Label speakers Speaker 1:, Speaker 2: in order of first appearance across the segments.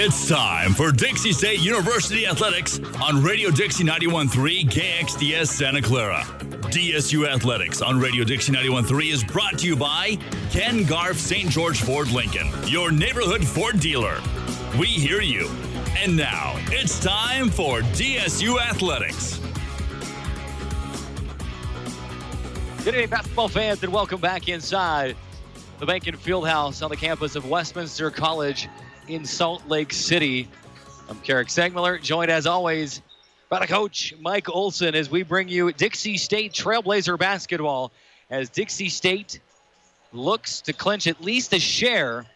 Speaker 1: It's time for Dixie State University Athletics on Radio Dixie 91.3 KXDS Santa Clara. DSU Athletics on Radio Dixie 91.3 is brought to you by Ken Garff St. George Ford Lincoln, your neighborhood Ford dealer. We hear you. And now it's time for DSU Athletics.
Speaker 2: Good evening, basketball fans, and welcome back inside the Bank Behnken Fieldhouse on the campus of Westminster College in Salt Lake City. I'm Carrick Segmiller, joined as always by the coach, Mike Olson, as we bring you Dixie State Trailblazer basketball as Dixie State looks to clinch at least a share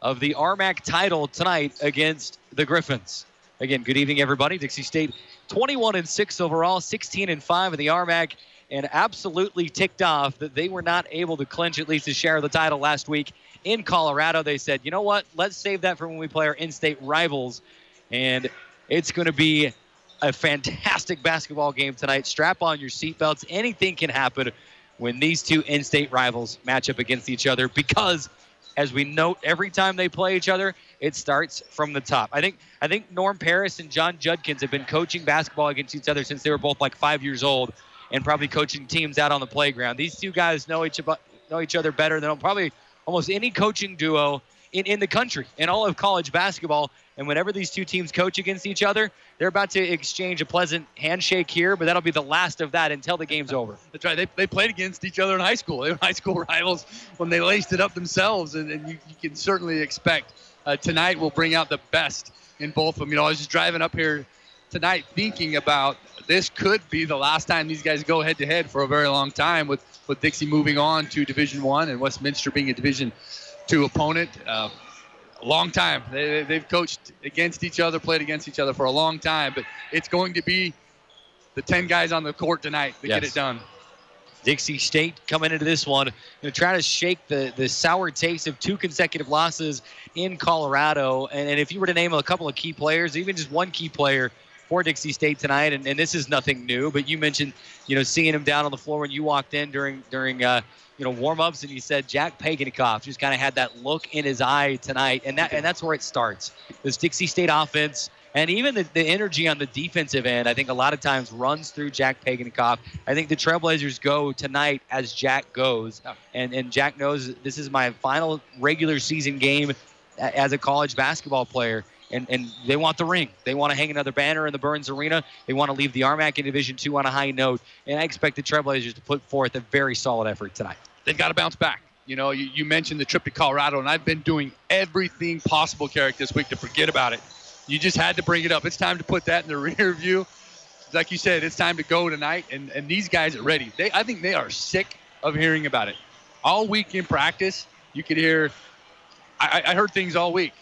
Speaker 2: of the RMAC title tonight against the Griffins. Again, good evening, everybody. Dixie State 21 and 6 overall, 16 and 5 in the RMAC and absolutely ticked off that they were not able to clinch at least a share of the title last week in Colorado. They said, you know what, let's save that for when we play our in state rivals. And it's going to be a fantastic basketball game tonight. Strap on your seatbelts. Anything can happen when these two in state rivals match up against each other because as we note every time they play each other, it starts from the top. I think I think Norm Parrish and Jon Judkins have been coaching basketball against each other since they were both like five years old and probably coaching teams out on the playground. These two guys know each know each other better than probably almost any coaching duo in, in the country in all of college basketball. And whenever these two teams coach against each other, they're about to exchange a pleasant handshake here, but that'll be the last of that until the game's over.
Speaker 3: That's right. They, they played against each other in high school. They were high school rivals when they laced it up themselves, and, and you, you, can certainly expect uh, tonight will bring out the best in both of them. You know, I was just driving up here tonight thinking about this could be the last time these guys go head to head for a very long time with, with Dixie moving on to Division One and Westminster being a Division Two opponent. Uh, a long time. They, they've coached against each other, played against each other for a long time, but it's going to be the 10 guys on the court tonight to yes. get it done.
Speaker 2: Dixie State coming into this one, going to try to shake the, the sour taste of two consecutive losses in Colorado. And, and if you were to name a couple of key players, even just one key player for Dixie State tonight, and, and this is nothing new. But you mentioned, you know, seeing him down on the floor when you walked in during during uh, you know warm-ups, and you said Jack Pagenkopf just kind of had that look in his eye tonight, and that and that's where it starts. This Dixie State offense. And even the, the energy on the defensive end, I think a lot of times runs through Jack Pagenkopf. I think the Trailblazers go tonight as Jack goes. And, and Jack knows this is my final regular season game as a college basketball player and, and they want the ring. They want to hang another banner in the Burns Arena. They want to leave the RMAC in Division Two on a high note. And I expect the Trailblazers to put forth a very solid effort tonight.
Speaker 3: They've got to bounce back. You know, you, you mentioned the trip to Colorado, and I've been doing everything possible, Carrick, this week to forget about it. You just had to bring it up. It's time to put that in the rear view. Like you said, it's time to go tonight, and, and these guys are ready. They, I think they are sick of hearing about it. All week in practice, you could hear. I, I heard things all week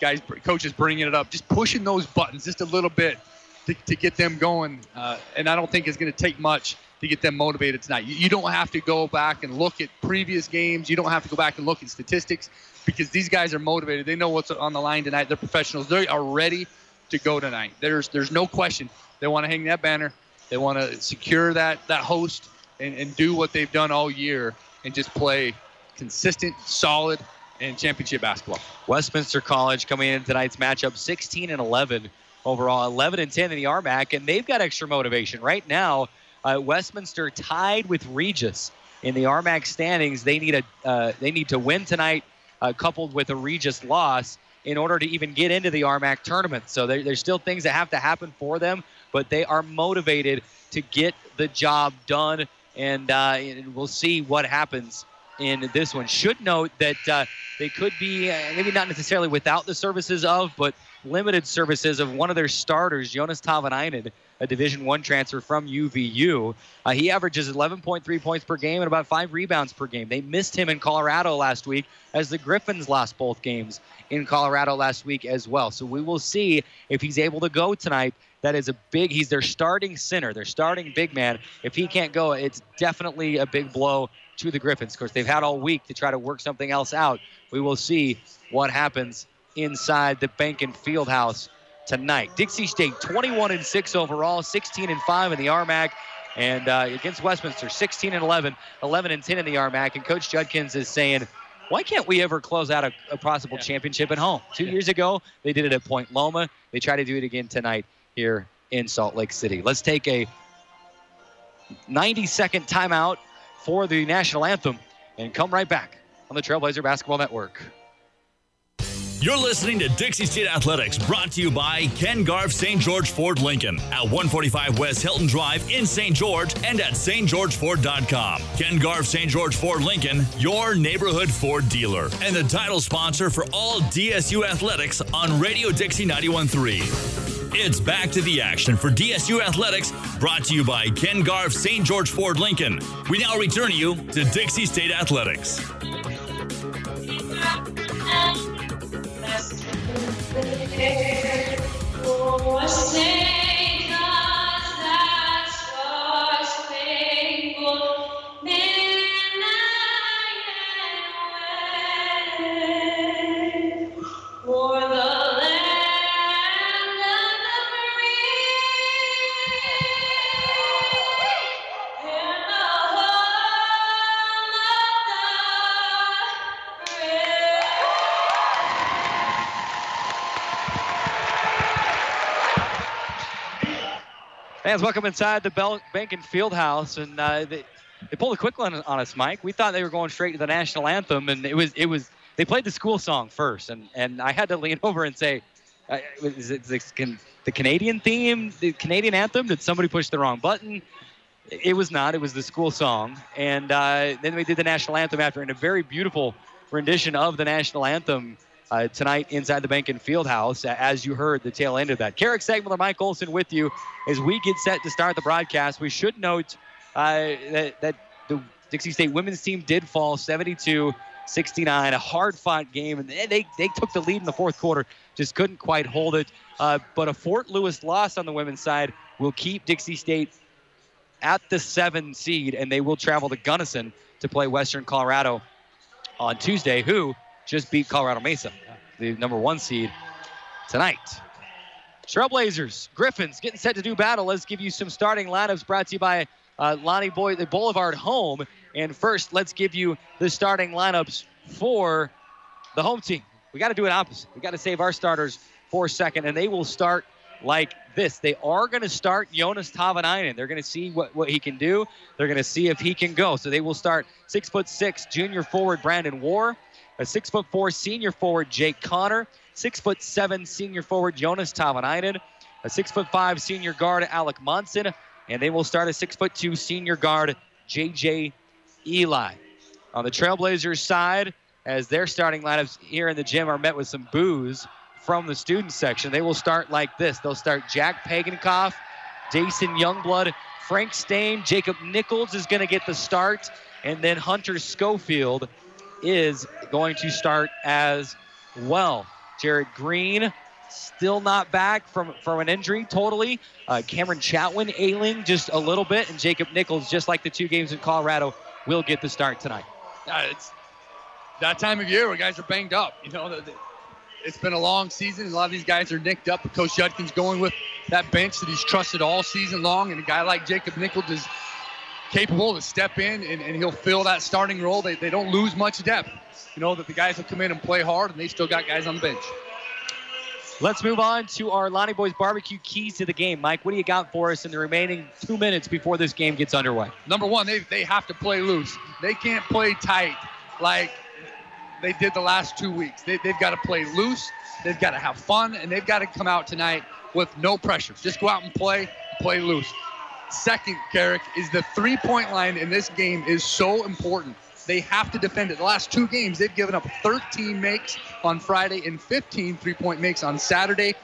Speaker 3: guys, coaches bringing it up, just pushing those buttons just a little bit to, to get them going. Uh, and I don't think it's going to take much to get them motivated tonight. You, you, don't have to go back and look at previous games. You don't have to go back and look at statistics because these guys are motivated. They know what's on the line tonight. They're professionals. They are ready to go tonight. There's there's no question. They want to hang that banner. They want to secure that that host and, and do what they've done all year and just play consistent, solid, in championship basketball.
Speaker 2: Westminster College coming in tonight's matchup 16 and 11 overall, 11 and 10 in the RMAC, and they've got extra motivation. Right now, uh, Westminster tied with Regis in the RMAC standings. They need a uh, they need to win tonight, uh, coupled with a Regis loss, in order to even get into the RMAC tournament. So there, there's still things that have to happen for them, but they are motivated to get the job done, and, uh, and we'll see what happens in this one. Should note that uh, they could be uh, maybe not necessarily without the services of, but limited services of one of their starters, Jonas Tavanainen, a Division One transfer from UVU. Uh, he averages 11.3 points per game and about five rebounds per game. They missed him in Colorado last week as the Griffins lost both games in Colorado last week as well. So we will see if he's able to go tonight. That is a big. He's their starting center, their starting big man. If he can't go, it's definitely a big blow to the Griffins. Of course, they've had all week to try to work something else out. We will see what happens inside the Bank Behnken Fieldhouse tonight. Dixie State 21 and 6 overall, 16 and 5 in the RMAC. And uh, against Westminster, 16 and 11, 11 and 10 in the RMAC. And Coach Judkins is saying, why can't we ever close out a, a possible
Speaker 3: Yeah.
Speaker 2: championship at home? Two
Speaker 3: Yeah.
Speaker 2: years ago, they did it at Point Loma. They try to do it again tonight here in Salt Lake City. Let's take a 90 second timeout for the national anthem and come right back on the Trailblazer Basketball Network.
Speaker 1: You're listening to Dixie State Athletics, brought to you by Ken Garff St. George Ford Lincoln at 145 West Hilton Drive in St. George and at stgeorgeford.com. Ken Garff St. George Ford Lincoln, your neighborhood Ford dealer, and the title sponsor for all DSU athletics on Radio Dixie 91.3. It's back to the action for DSU Athletics, brought to you by Ken Garff St. George Ford Lincoln. We now return you to Dixie State Athletics.
Speaker 2: Fans, welcome inside the Bel- Behnken Field House, and uh, they, they pulled a quick one on us, Mike. We thought they were going straight to the national anthem, and it was it was they played the school song first, and and I had to lean over and say, uh, is it can, the Canadian theme, the Canadian anthem? Did somebody push the wrong button? It was not. It was the school song, and uh, then we did the national anthem after, in a very beautiful rendition of the national anthem. Uh, tonight inside the Behnken Field House, as you heard the tail end of that. Carrick Segmiller, Mike Olson with you as we get set to start the broadcast. We should note uh, that, that the Dixie State women's team did fall 72 69, a hard fought game, and they, they, they took the lead in the fourth quarter, just couldn't quite hold it. Uh, but a Fort Lewis loss on the women's side will keep Dixie State at the seven seed, and they will travel to Gunnison to play Western Colorado on Tuesday, who just beat Colorado Mesa, the number one seed, tonight. Trailblazers, Griffins getting set to do battle. Let's give you some starting lineups brought to you by uh, Lonnie Boy, the Boulevard Home. And first, let's give you the starting lineups for the home team. We got to do it opposite. We got to save our starters for a second, and they will start like this. They are going to start Jonas Tavanainen. They're going to see what, what he can do. They're going to see if he can go. So they will start six foot six junior forward Brandon Warr, a six foot four senior forward Jake Connor, six foot seven senior forward Jonas Tavanainen, a six foot five senior guard Alec Monson, and they will start a six foot two senior guard JJ Eli. On the Trailblazers side, as their starting lineups here in the gym are met with some boos from the student section, they will start like this. They'll start Jack Pagenkopf, Dason Youngblood, Frank Staine, Jacob Nichols is going to get the start, and then Hunter Schofield is going to start as well. Jared Green still not back from, from an injury totally. Uh, Cameron Chatwin ailing just a little bit, and Jacob Nichols, just like the two games in Colorado, will get the start tonight.
Speaker 3: It's that time of year where guys are banged up. You know, it's been a long season. A lot of these guys are nicked up. Coach Judkins going with that bench that he's trusted all season long, and a guy like Jacob Nichols is capable to step in and, and he'll fill that starting role. They, they don't lose much depth. You know that the guys will come in and play hard, and they still got guys on the bench.
Speaker 2: Let's move on to our Lonnie Boys barbecue keys to the game. Mike, what do you got for us in the remaining two minutes before this game gets underway?
Speaker 3: number one, they, they have to play loose. They can't play tight like they did the last two weeks. They, they've got to play loose. They've got to have fun, and they've got to come out tonight with no pressure. Just go out and play, play loose. Second, Carrick, is the three-point line in this game is so important. They have to defend it. The last two games, they've given up 13 makes on Friday and 15 three-point makes on Saturday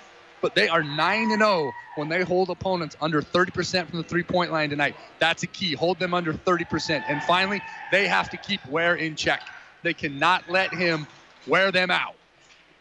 Speaker 3: but they are 9 and 0 when they hold opponents under 30% from the three-point line tonight. That's a key. Hold them under 30%. And finally, they have to keep Warr in check. They cannot let him wear them out.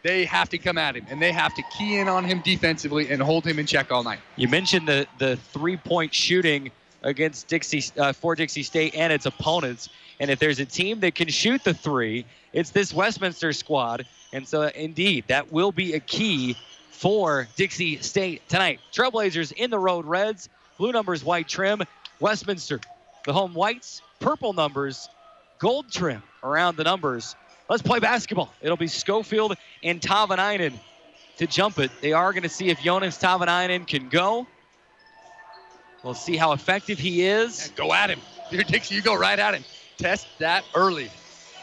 Speaker 3: They have to come at him and they have to key in on him defensively and hold him in check all night.
Speaker 2: You mentioned the the three point shooting against Dixie uh, for Dixie State and its opponents. And if there's a team that can shoot the three, it's this Westminster squad. And so, indeed, that will be a key for Dixie State tonight. Trailblazers in the road reds, blue numbers, white trim. Westminster, the home whites, purple numbers, gold trim around the numbers Let's play basketball. It'll be Schofield and Tavanainen to jump it. They are going to see if Jonas Tavanainen can go. We'll see how effective he is.
Speaker 3: Go at him. Dear Dixie, you go right at him. Test that early.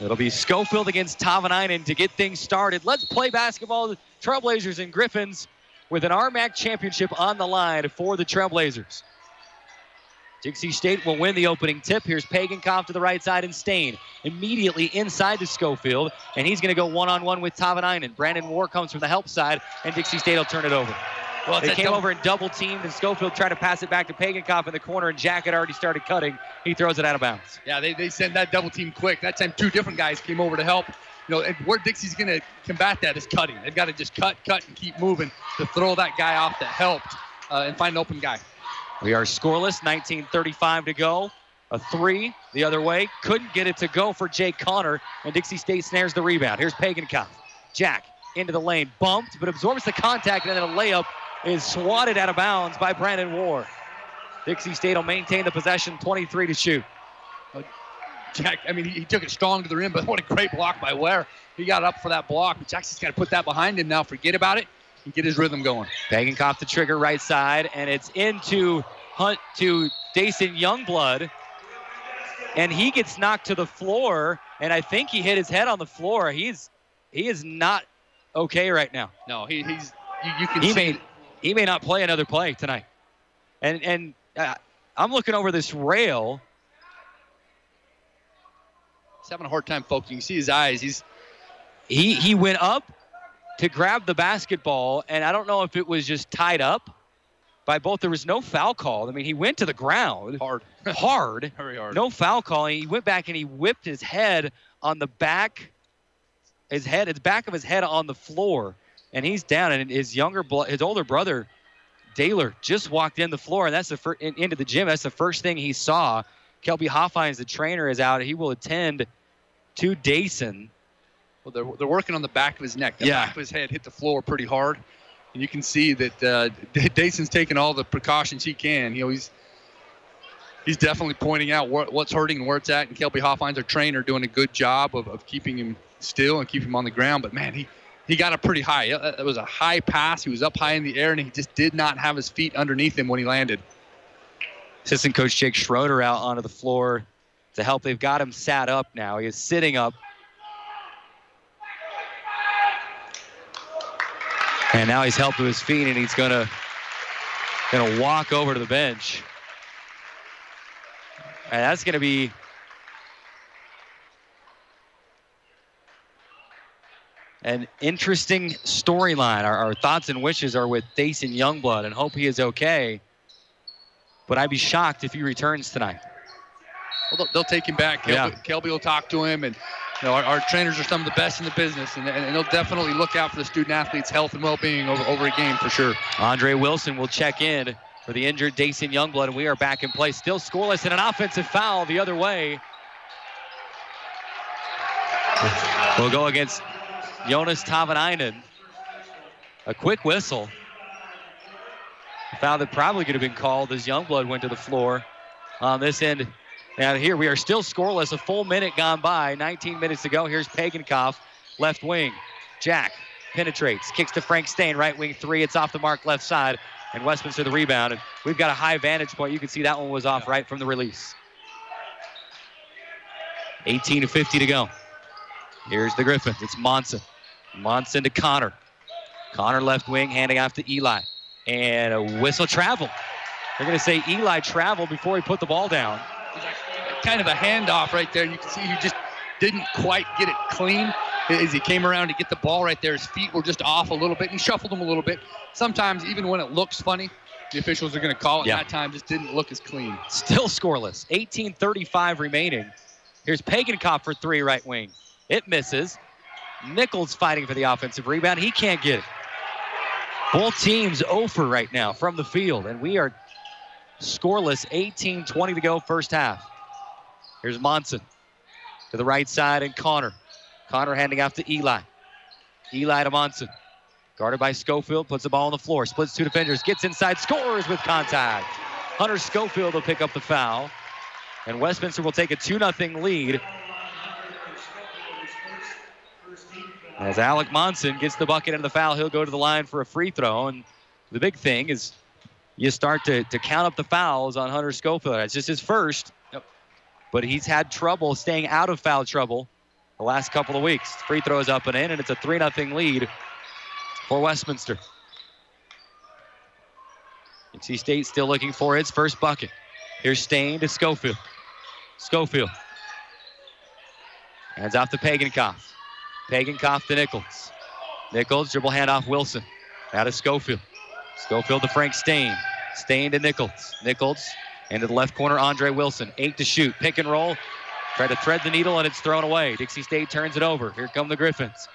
Speaker 2: It'll be Schofield against Tavanainen to get things started. Let's play basketball. The Trailblazers and Griffins with an RMAC championship on the line for the Trailblazers. Dixie State will win the opening tip. Here's Pagenkopf to the right side and Staine immediately inside to Schofield, and he's going to go one-on-one with Tavanainen. Brandon Moore comes from the help side, and Dixie State will turn it over.
Speaker 3: Well,
Speaker 2: They came
Speaker 3: double-
Speaker 2: over and double teamed, and Schofield tried to pass it back to Pagenkopf in the corner, and Jack had already started cutting. He throws it out of bounds.
Speaker 3: Yeah, they, they sent that double team quick. That time, two different guys came over to help. You know, and where Dixie's going to combat that is cutting. They've got to just cut, cut, and keep moving to throw that guy off that helped uh, and find an open guy.
Speaker 2: We are scoreless, 19:35 to go. A three the other way. Couldn't get it to go for Jake Connor, and Dixie State snares the rebound. Here's Pagenkopf. Jack into the lane, bumped, but absorbs the contact, and then a layup is swatted out of bounds by Brandon Ward. Dixie State will maintain the possession, 23 to shoot.
Speaker 3: Uh, Jack, I mean, he, he took it strong to the rim, but what a great block by Warr. He got up for that block. But Jackson's got to put that behind him now. Forget about it and get his rhythm going.
Speaker 2: Pagenkopf the trigger right side, and it's into Hunt to Dason Youngblood. And he gets knocked to the floor, and I think he hit his head on the floor. He's he is not okay right now.
Speaker 3: No, he, he's you, you can
Speaker 2: He
Speaker 3: see.
Speaker 2: may he may not play another play tonight. And and uh, I'm looking over this rail.
Speaker 3: He's having a hard time focusing. You see his eyes. He's
Speaker 2: He he went up to grab the basketball, and I don't know if it was just tied up by both. There was no foul call. I mean, he went to the ground
Speaker 3: hard,
Speaker 2: hard.
Speaker 3: very hard.
Speaker 2: No foul call. He went back and he whipped his head on the back, his head, his back of his head on the floor, and he's down. And his younger, his older brother, Daler, just walked in the floor, and that's the fir- in, into the gym. That's the first thing he saw. Kelby Hoffines, the trainer, is out. He will attend to Dason.
Speaker 3: Well, they're, they're working on the back of his neck. The
Speaker 2: Yeah.
Speaker 3: back of his head hit the floor pretty hard. And you can see that uh, Dason's taking all the precautions he can. You know, he's he's definitely pointing out what, what's hurting and where it's at. And Kelby Hoffines, our trainer, doing a good job of, of keeping him still and keeping him on the ground. But man, he he got up pretty high. It it was a high pass. He was up high in the air, and he just did not have his feet underneath him when he landed.
Speaker 2: Assistant coach Jake Schroeder out onto the floor to help. They've got him sat up now. He is sitting up. And now he's helped to his feet and he's gonna gonna walk over to the bench. And that's gonna be an interesting storyline. Our, our thoughts and wishes are with Dason Youngblood and hope he is okay. But I'd be shocked if he returns tonight.
Speaker 3: Well, they'll, they'll take him back. Kelby,
Speaker 2: Yeah.
Speaker 3: Kelby will talk to him, and you know our, our trainers are some of the best in the business, and, and they'll definitely look out for the student athlete's health and well-being over, over a game for sure.
Speaker 2: Andre Wilson will check in for the injured Dason Youngblood, and we are back in play. Still scoreless and an offensive foul the other way. We'll go against Jonas Tavanainen. A quick whistle. A foul that probably could have been called as Youngblood went to the floor on this end. Now here we are still scoreless. A full minute gone by. 19 minutes to go. Here's Pagenkopf, left wing. Jack penetrates, kicks to Frank Staine, right wing three. It's off the mark, left side, and Westminster the rebound. And we've got a high vantage point. You can see that one was off right from the release. 18 to 50 to go. Here's the Griffins. It's Monson. Monson to Connor. Connor left wing, handing off to Eli. And a whistle travel. They're going to say Eli traveled before he put the ball down.
Speaker 3: Kind of a handoff right there. You can see he just didn't quite get it clean as he came around to get the ball right there. His feet were just off a little bit. He shuffled them a little bit. Sometimes even when it looks funny, the officials are going to call it.
Speaker 2: Yeah.
Speaker 3: That time just didn't look as clean.
Speaker 2: Still scoreless. 18:35 remaining. Here's Pagenkopf for three right wing. It misses. Nichols fighting for the offensive rebound. He can't get it. Both teams over right now from the field, and we are scoreless. 18-20 to go first half. Here's Monson to the right side and Connor. Connor handing off to Eli. Eli to Monson. Guarded by Schofield, puts the ball on the floor, splits two defenders, gets inside, scores with contact. Hunter Schofield will pick up the foul. And Westminster will take a 2 0 lead As Alec Monson gets the bucket and the foul, he'll go to the line for a free throw. And the big thing is you start to, to count up the fouls on Hunter Schofield. It's just his first. But he's had trouble staying out of foul trouble the last couple of weeks. Free throws up and in, and it's a 3 0 lead for Westminster. NC State still looking for its first bucket. Here's Staine to Schofield. Schofield. Hands off to Pagenkopf. Pagenkopf to Nichols. Nichols, dribble handoff Wilson. Out of Schofield. Schofield to Frank Staine. Staine to Nichols. Nichols into the left corner, Andre Wilson. Eight to shoot. Pick and roll. Try to thread the needle and it's thrown away. Dixie State turns it over. Here come the Griffins.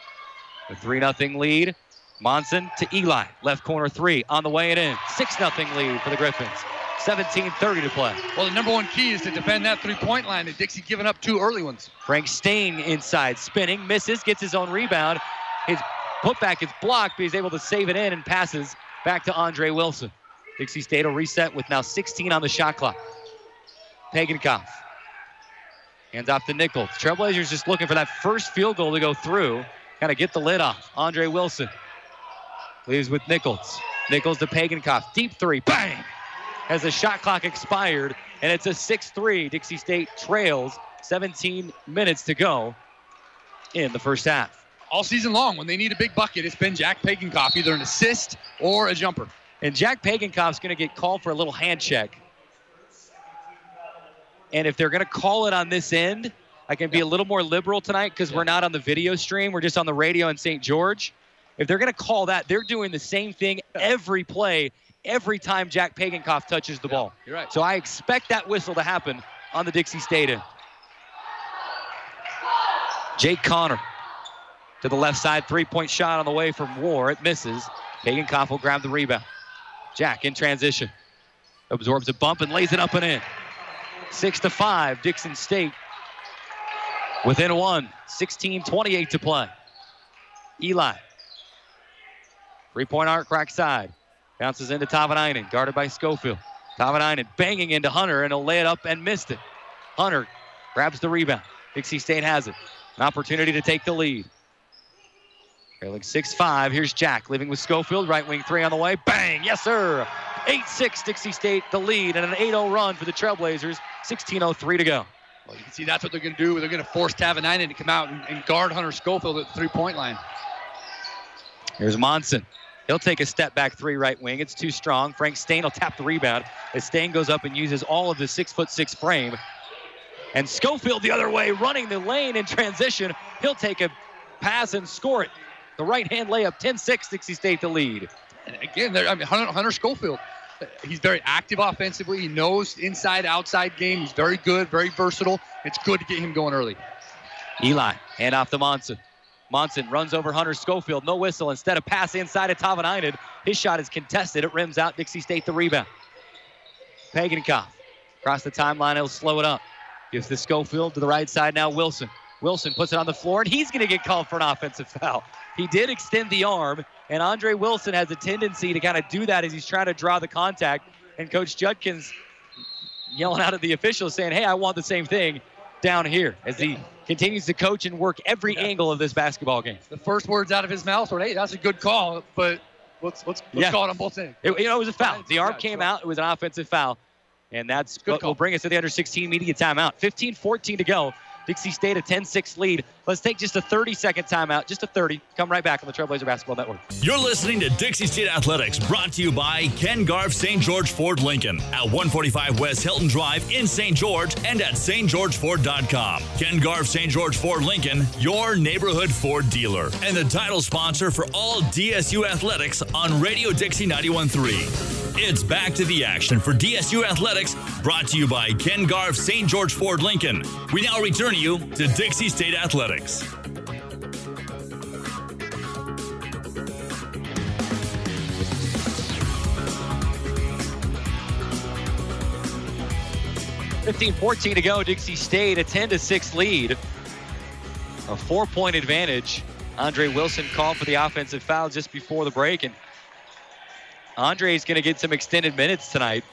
Speaker 2: A 3 0 lead. Monson to Eli. Left corner three on the way and in. 6 0 lead for the Griffins. 17-30 to play.
Speaker 3: Well, the number one key is to defend that three-point line. And Dixie giving up two early ones.
Speaker 2: Frank Staine inside, spinning, misses, gets his own rebound. His putback is blocked, but he's able to save it in and passes back to Andre Wilson. Dixie State will reset with now 16 on the shot clock. Pagenkopf. Hands off to Nichols. Trailblazers just looking for that first field goal to go through. Kind of get the lid off. Andre Wilson leaves with Nichols. Nichols to Pagenkopf. Deep three. Bang! As the shot clock expired, and it's a 6 3. Dixie State trails 17 minutes to go in the first half.
Speaker 3: All season long, when they need a big bucket, it's been Jack Pagenkopf, either an assist or a jumper.
Speaker 2: And Jack Pagenkopf's going to get called for a little hand check. And if they're going to call it on this end, I can be a little more liberal tonight because we're not on the video stream. We're just on the radio in St. George. If they're going to call that, they're doing the same thing every play, every time Jack Pagenkopf touches the ball.
Speaker 3: You're right.
Speaker 2: So I expect that whistle to happen on the Dixie State end. Jake Connor to the left side, three-point shot on the way from Warr. It misses. Pagenkopf will grab the rebound. Jack in transition. Absorbs a bump and lays it up and in. Six to five, Dixie State within one. 16-28 to play. Eli. Three-point arc crack side. Bounces into Tavanainen, guarded by Schofield. Tavanainen banging into Hunter, and he'll lay it up and missed it. Hunter grabs the rebound. Dixie State has it. An opportunity to take the lead. Trailing 6-5. Here's Jack living with Schofield. Right wing three on the way. Bang! Yes, sir. 8-6 Dixie State the lead and an 8-0 run for the Trailblazers. 16-03 to go.
Speaker 3: Well, you can see that's what they're going to do. They're going to force Tavanainen to come out and, and guard Hunter Schofield at the three-point line.
Speaker 2: Here's Monson. He'll take a step back three right wing. It's too strong. Frank Staine will tap the rebound as Staine goes up and uses all of his six foot six frame. And Schofield the other way, running the lane in transition. He'll take a pass and score it. The right hand layup, 10 6, Dixie State the lead.
Speaker 3: And again, there- I mean, Hunter, Hunter Schofield, uh, he's very active offensively. He knows inside, outside game. He's very good, very versatile. It's good to get him going early.
Speaker 2: Eli, hand off to Monson. Monson runs over Hunter Schofield, no whistle. Instead of pass inside of Tavanainen, his shot is contested. It rims out. Dixie State the rebound. Pagenkopf across the timeline. He'll slow it up. Gives the Schofield to the right side now. Wilson. Wilson puts it on the floor, and he's going to get called for an offensive foul. He did extend the arm, and Andre Wilson has a tendency to kind of do that as he's trying to draw the contact. And Coach Judkins yelling out at the officials saying, hey, I want the same thing down here as he continues to coach and work every angle of this basketball game.
Speaker 3: The first words out of his mouth were, "Hey, that's a good call," but let's let's, let's
Speaker 2: Yeah.
Speaker 3: call it on both ends.
Speaker 2: It, you know, it was a foul. The arm
Speaker 3: Yeah,
Speaker 2: came
Speaker 3: sure.
Speaker 2: out. It was an offensive foul. And that's
Speaker 3: Good
Speaker 2: what
Speaker 3: call.
Speaker 2: will bring us to the under 16 media timeout. 15 14 to go. Dixie State a 10 6 lead. Let's take just a 30 second timeout, just a 30. Come right back on the Trailblazer Basketball Network.
Speaker 1: You're listening to Dixie State Athletics, brought to you by Ken Garff St. George Ford Lincoln at 145 West Hilton Drive in St. George and at stgeorgeford.com. Ken Garff St. George Ford Lincoln, your neighborhood Ford dealer, and the title sponsor for all DSU athletics on Radio Dixie 91.3. It's back to the action for DSU Athletics, brought to you by Ken Garff St. George Ford Lincoln. We now return you to Dixie State Athletics.
Speaker 2: Fifteen fourteen to go. Dixie State a 10 to 6 lead. A four point advantage. Andre Wilson called for the offensive foul just before the break. And Andre is going to get some extended minutes tonight.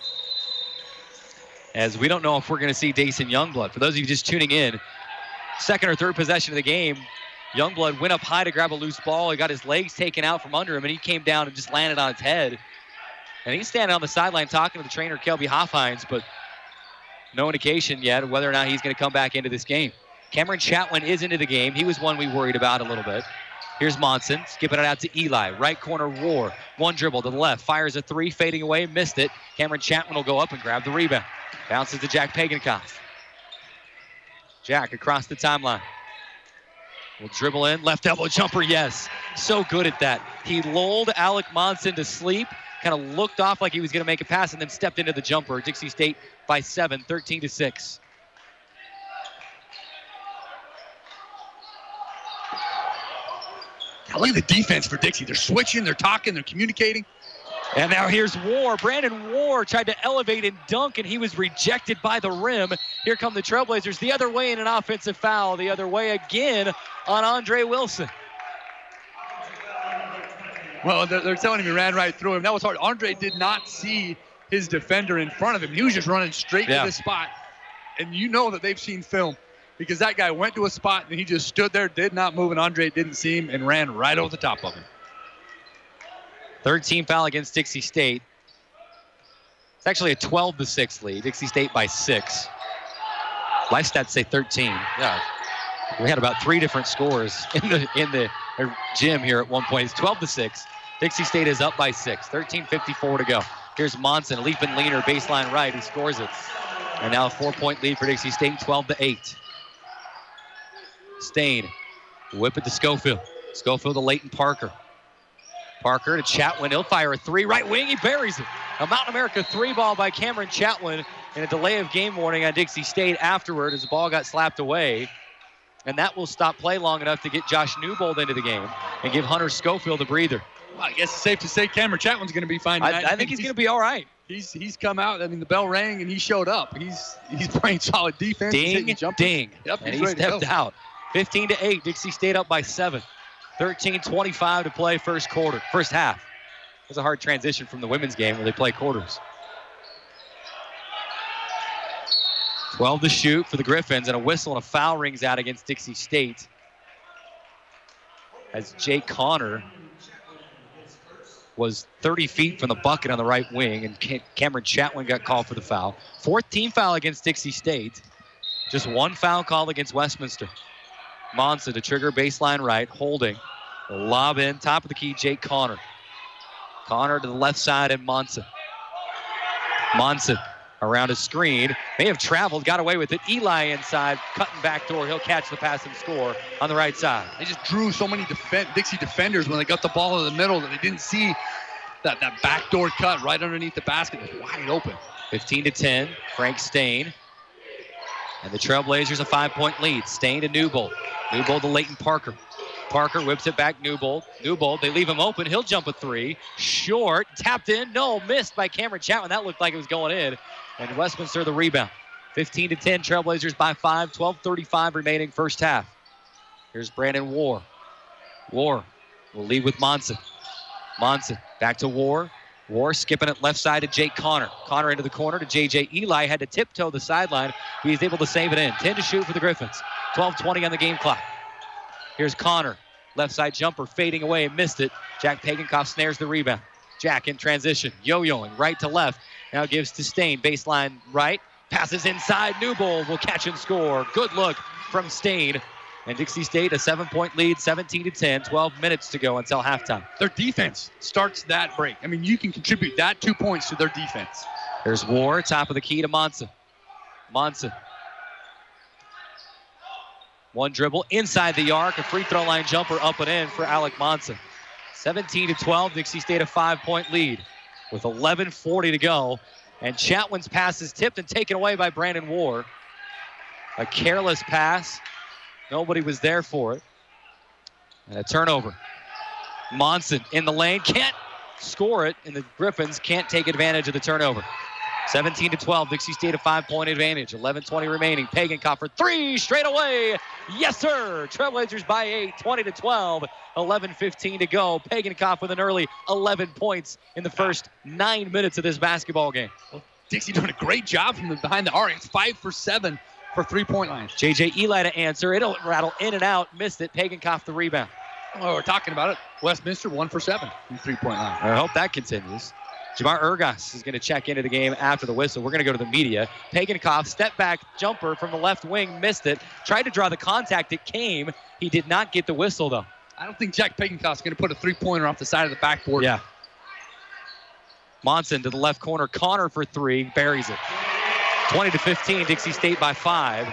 Speaker 2: As we don't know if we're going to see Dason Youngblood. For those of you just tuning in, second or third possession of the game, Youngblood went up high to grab a loose ball. He got his legs taken out from under him, and he came down and just landed on his head. And he's standing on the sideline talking to the trainer, Kelby Hoffhines, but no indication yet whether or not he's going to come back into this game. Cameron Chatwin is into the game. He was one we worried about a little bit. Here's Monson, skipping it out to Eli. Right corner, Warr. One dribble to the left, fires a three, fading away, missed it. Cameron Chatwin will go up and grab the rebound. Bounces to Jack Pagenkopf. Jack across the timeline. Will dribble in, left elbow jumper, yes. So good at that. He lulled Alec Monson to sleep, kind of looked off like he was going to make a pass, and then stepped into the jumper. Dixie State by seven, 13 to 6.
Speaker 3: Now look at the defense for Dixie. They're switching, they're talking, they're communicating.
Speaker 2: And now here's Warr. Brandon Warr tried to elevate and dunk, and he was rejected by the rim. Here come the Trailblazers the other way in an offensive foul. The other way again on Andre Wilson.
Speaker 3: Well, they're, they're telling him he ran right through him. That was hard. Andre did not see his defender in front of him. He was just running straight
Speaker 2: Yeah.
Speaker 3: to the spot. And you know that they've seen film because that guy went to a spot and he just stood there, did not move, and Andre didn't see him and ran right over the top of him.
Speaker 2: Third team foul against Dixie State. It's actually a 12 to 6 lead. Dixie State by six. Life stats say 13. Yeah. We had about three different scores in the in the uh, gym here at one point. It's 12 to 6. Dixie State is up by six. 13.54 to go. Here's Monson, leaping leaner, baseline right. He scores it. And now a four-point lead for Dixie State, 12 to 8. Staine, whip it to Schofield. Schofield to Leighton Parker. Parker to Chatwin. He'll fire a three. Right wing. He buries it. A Mountain America three ball by Cameron Chatwin and a delay of game warning on Dixie State afterward as the ball got slapped away. And that will stop play long enough to get Josh Newbold into the game and give Hunter Schofield a breather.
Speaker 3: Well, I guess it's safe to say Cameron Chatwin's going to be fine
Speaker 2: I. I think he's going to be all right.
Speaker 3: He's he's come out. I mean, the bell rang and he showed up. He's he's playing solid defense. He's
Speaker 2: Ding, ding.
Speaker 3: Yep,
Speaker 2: and
Speaker 3: he's
Speaker 2: he stepped out. 15 to 8. Dixie State up by seven. 13-25 to play first quarter, first half. It was a hard transition from the women's game where they play quarters. 12 to shoot for the Griffins, and a whistle and a foul rings out against Dixie State. As Jake Connor was 30 feet from the bucket on the right wing, and Cameron Chatwin got called for the foul. Fourth team foul against Dixie State. Just one foul call against Westminster. Monson to trigger baseline right, holding. Lob in, top of the key, Jake Connor. Connor to the left side and Monson. Monson around a screen. May have traveled, got away with it. Eli inside, cutting back door. He'll catch the pass and score on the right side.
Speaker 3: They just drew so many defen Dixie defenders when they got the ball in the middle that they didn't see that, that backdoor cut right underneath the basket. It was wide open.
Speaker 2: 15 to 10. Frank Staine. And the Trailblazers a five-point lead. Staine to Newbold. Newbold to Leighton Parker. Parker whips it back. Newbold. Newbold. They leave him open. He'll jump a three. Short. Tapped in. No. Missed by Cameron Chatwin. That looked like it was going in. And Westminster the rebound. 15 to 10. Trailblazers by five. 12:35 remaining first half. Here's Brandon Warr. Warr will lead with Monson. Monson back to Warr. Warr skipping it left side to Jake Connor. Connor into the corner to JJ Eli. Had to tiptoe the sideline. He's able to save it in. 10 to shoot for the Griffins. 12-20 on the game clock. Here's Connor. Left side jumper fading away missed it. Jack Pagenkopf snares the rebound. Jack in transition. Yo-yoing right to left. Now gives to Staine. Baseline right. Passes inside. Newbold will catch and score. Good look from Staine. And Dixie State a seven-point lead, 17 to 10. 12 minutes to go until halftime.
Speaker 3: Their defense starts that break. I mean, you can contribute that two points to their defense.
Speaker 2: There's Warr, top of the key to Monson. Monson. One dribble inside the arc, a free throw line jumper up and in for Alec Monson. 17 to 12, Dixie State a five point lead with 11.40 to go. And Chatwin's pass is tipped and taken away by Brandon Warr. A careless pass. Nobody was there for it. And a turnover. Monson in the lane, can't score it, and the Griffins can't take advantage of the turnover. 17 to 12, Dixie State a five-point advantage. 11:20 remaining. Pagan for three straight away. Yes, sir. Trailblazers by eight, 20 to 12. 11:15 to go. Pagan with an early 11 points in the first nine minutes of this basketball game.
Speaker 3: Dixie doing a great job from the, behind the arc. It's five for seven for three-point line.
Speaker 2: JJ Eli to answer. It'll rattle in and out. Missed it. Pagenkopf the rebound.
Speaker 3: Oh, we're talking about it. Westminster one for seven from three-point line.
Speaker 2: I hope that continues. Jamar Ergas is going to check into the game after the whistle. We're going to go to the media. Pagenkopf, step back jumper from the left wing, missed it. Tried to draw the contact. It came. He did not get the whistle, though.
Speaker 3: I don't think Jack Pagenkopf's going to put a three-pointer off the side of the backboard.
Speaker 2: Yeah. Monson to the left corner. Connor for three. Buries it. 20 to 15. Dixie State by five.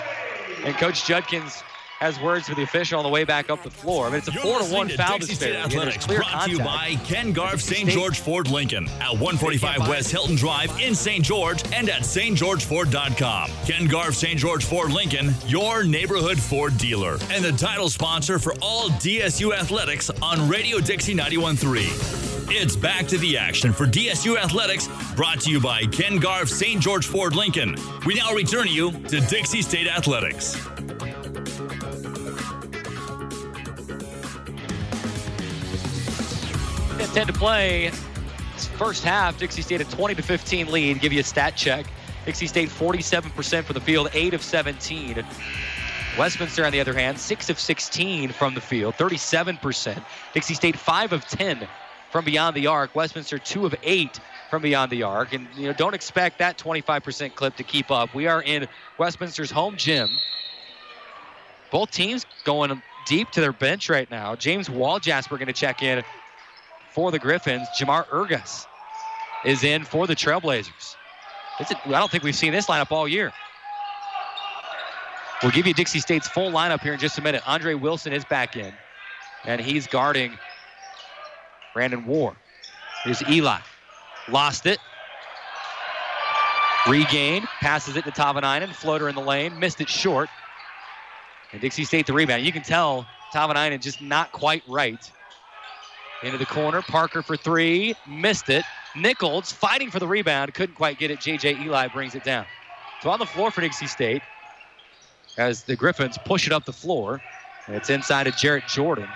Speaker 2: And Coach Judkins has words with the official on the way back up the floor. I mean, it's a
Speaker 1: You're
Speaker 2: four to one
Speaker 1: to
Speaker 2: foul
Speaker 1: Dixie State
Speaker 2: disparity.
Speaker 1: Athletics,
Speaker 2: clear
Speaker 1: brought to you by. Ken
Speaker 2: Garff
Speaker 1: St. George Ford Lincoln at 145 West Hilton Drive in St. George and at stgeorgeford.com. Ken Garff St. George Ford Lincoln, your neighborhood Ford dealer, and the title sponsor for all DSU athletics on Radio Dixie 91.3. It's back to the action for DSU Athletics, brought to you by Ken Garff St. George Ford Lincoln. We now return you to Dixie State Athletics.
Speaker 2: 10 to play. First half, Dixie State a 20 to 15 lead. Give you a stat check. Dixie State 47% for the field, 8 of 17. Westminster, on the other hand, 6 of 16 from the field, 37%. Dixie State 5 of 10 from beyond the arc. Westminster 2 of 8 from beyond the arc. And you know, don't expect that 25% clip to keep up. We are in Westminster's home gym. Both teams going deep to their bench right now. James Wall Jasper going to check in for the Griffins. Jamar Ergas is in for the Trailblazers. I don't think we've seen this lineup all year. We'll give you Dixie State's full lineup here in just a minute. Andre Wilson is back in, and he's guarding Brandon Warr. Here's Eli. Lost it. Regained. Passes it to Tavanainen. Floater in the lane. Missed it short. And Dixie State the rebound. You can tell Tavanainen just not quite right. Into the corner. Parker for three. Missed it. Nichols fighting for the rebound. Couldn't quite get it. JJ Eli brings it down. So on the floor for Dixie State as the Griffins push it up the floor. It's inside of Jarrett Jordan.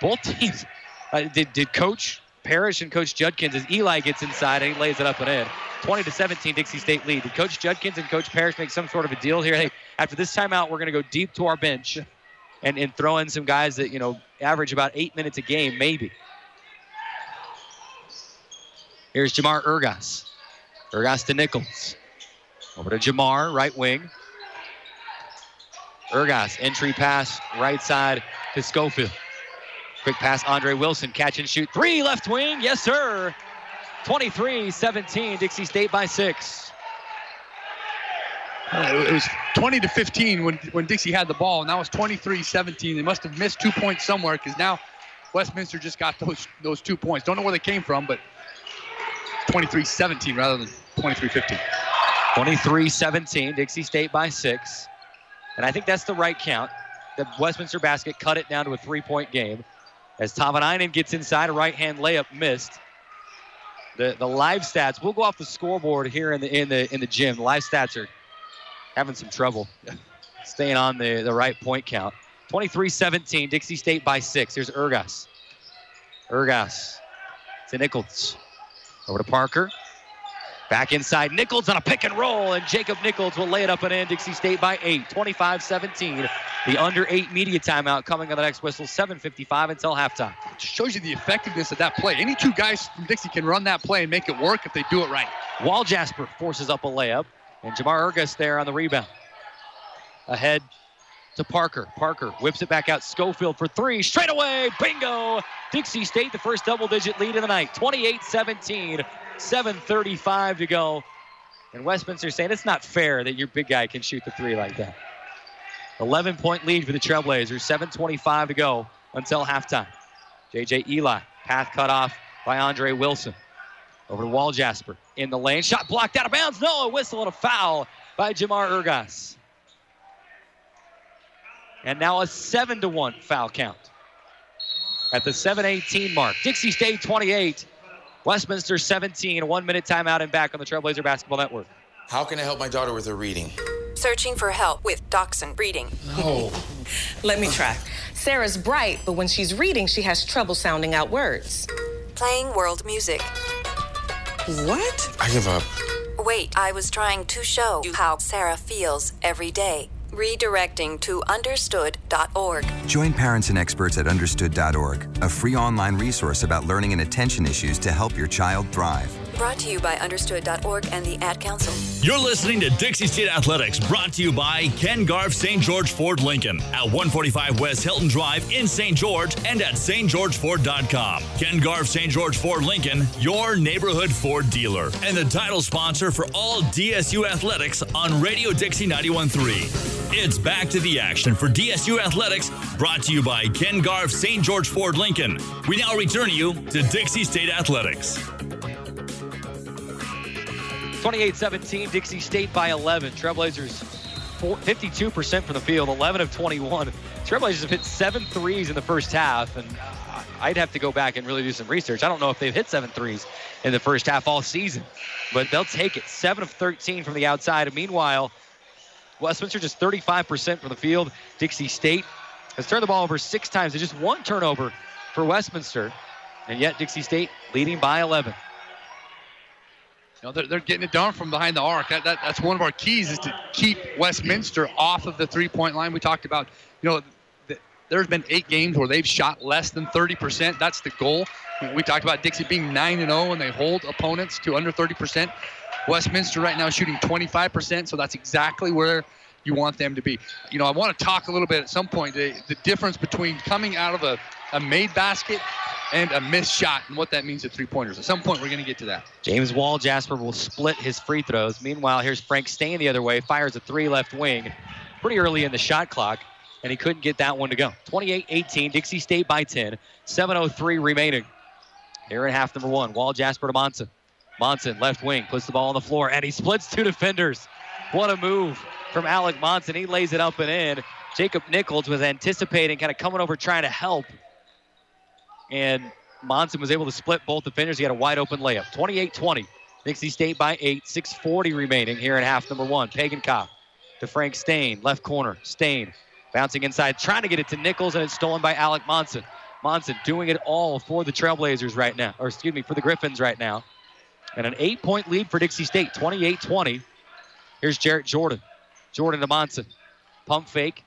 Speaker 2: Both teams. Uh, did, did Coach Parrish and Coach Judkins, as Eli gets inside and he lays it up and in. 20 to 17, Dixie State lead. Did Coach Judkins and Coach Parrish make some sort of a deal here? Hey, after this timeout, we're going to go deep to our bench and, and throw in some guys that, you know, average about eight minutes a game, maybe. Here's Jamar Ergas. Ergas to Nichols. Over to Jamar, right wing. Ergas, entry pass, right side to Schofield. Quick pass, Andre Wilson, catch and shoot. Three left wing, yes, sir. 23 17, Dixie State by six.
Speaker 3: Uh, It was 20 to 15 when, when Dixie had the ball. and Now it's 23-17. They must have missed two points somewhere because now Westminster just got those those two points. Don't know where they came from, but 23-17 rather than 23-15.
Speaker 2: 23 17, Dixie State by six. And I think that's the right count. The Westminster basket cut it down to a three point game. As Tavanainen gets inside, a right hand layup missed. The the live stats, we'll go off the scoreboard here in the in the in the gym. The live stats are having some trouble staying on the, the right point count. 23-17, Dixie State by six. Here's Ergas. Ergas to Nichols. Over to Parker. Back inside, Nichols on a pick and roll, and Jacob Nichols will lay it up and in. Dixie State by eight, 25-17. The under eight media timeout coming on the next whistle, 7:55 until halftime.
Speaker 3: It shows you the effectiveness of that play. Any two guys from Dixie can run that play and make it work if they do it right.
Speaker 2: Wall Jasper forces up a layup, and Jamar Ergas there on the rebound. Ahead to Parker. Parker whips it back out. Schofield for three. Straight away. Bingo. Dixie State, the first double digit lead of the night. 28 17. 7.35 to go. And Westminster saying it's not fair that your big guy can shoot the three like that. 11 point lead for the Trailblazers. 7.25 to go until halftime. JJ Eli, path cut off by Andre Wilson. Over to Wall Jasper in the lane. Shot blocked out of bounds. No, a whistle and a foul by Jamar Ergas. And now a 7 to 1 foul count. At the 718 mark. Dixie State 28, Westminster 17. A one minute timeout and back on the Trailblazer Basketball Network.
Speaker 4: How can I help my daughter with her reading?
Speaker 5: Searching for help with Dachshund Reading.
Speaker 4: Oh,
Speaker 6: Let me try. Sarah's bright, but when she's reading, she has trouble sounding out words.
Speaker 5: Playing world music.
Speaker 6: What?
Speaker 4: I give up.
Speaker 5: Wait, I was trying to show you how Sarah feels every day. Redirecting to understood.org.
Speaker 7: Join parents and experts at understood.org, a free online resource about learning and attention issues to help your child thrive.
Speaker 5: Brought to you by understood.org and the Ad Council.
Speaker 1: You're listening to Dixie State Athletics, brought to you by Ken Garff St. George Ford Lincoln at 145 West Hilton Drive in St. George and at stgeorgeford.com. Ken Garff St. George Ford Lincoln, your neighborhood Ford dealer, and the title sponsor for all DSU athletics on Radio Dixie 91.3. It's back to the action for DSU Athletics, brought to you by Ken Garff St. George Ford Lincoln. We now return you to Dixie State Athletics.
Speaker 2: 28-17, Dixie State by 11. Trailblazers 52% from the field, 11 of 21. Trailblazers have hit seven threes in the first half, and I'd have to go back and really do some research. I don't know if they've hit seven threes in the first half all season, but they'll take it. 7 of 13 from the outside. Meanwhile, Westminster just 35% from the field. Dixie State has turned the ball over six times. There's just one turnover for Westminster, and yet Dixie State leading by 11.
Speaker 3: You know, they're, they're getting it done from behind the arc. That, that, that's one of our keys is to keep Westminster off of the three-point line. We talked about, you know, the, there's been eight games where they've shot less than 30%. That's the goal. We talked about Dixie being 9 and 0 and they hold opponents to under 30%. Westminster right now shooting 25%, so that's exactly where you want them to be. You know, I want to talk a little bit at some point the, the difference between coming out of a, a made basket and a missed shot and what that means at three pointers. At some point, we're going to get to that.
Speaker 2: James Wall Jasper will split his free throws. Meanwhile, here's Frank Staine the other way, fires a three left wing pretty early in the shot clock, and he couldn't get that one to go. 28 18, Dixie State by 10, 7.03 remaining. Here in half number one, Wall Jasper to Monson. Monson, left wing, puts the ball on the floor, and he splits two defenders. What a move from Alec Monson. He lays it up and in. Jacob Nichols was anticipating, kind of coming over trying to help. And Monson was able to split both defenders. He had a wide open layup. 28 20. Dixie State by 8. 6.40 remaining here in half number one. Pagan to Frank Staine. Left corner. Staine bouncing inside, trying to get it to Nichols, and it's stolen by Alec Monson. Monson doing it all for the Trailblazers right now, or excuse me, for the Griffins right now. And an eight point lead for Dixie State, 28 20. Here's Jarrett Jordan. Jordan to Monson. Pump fake.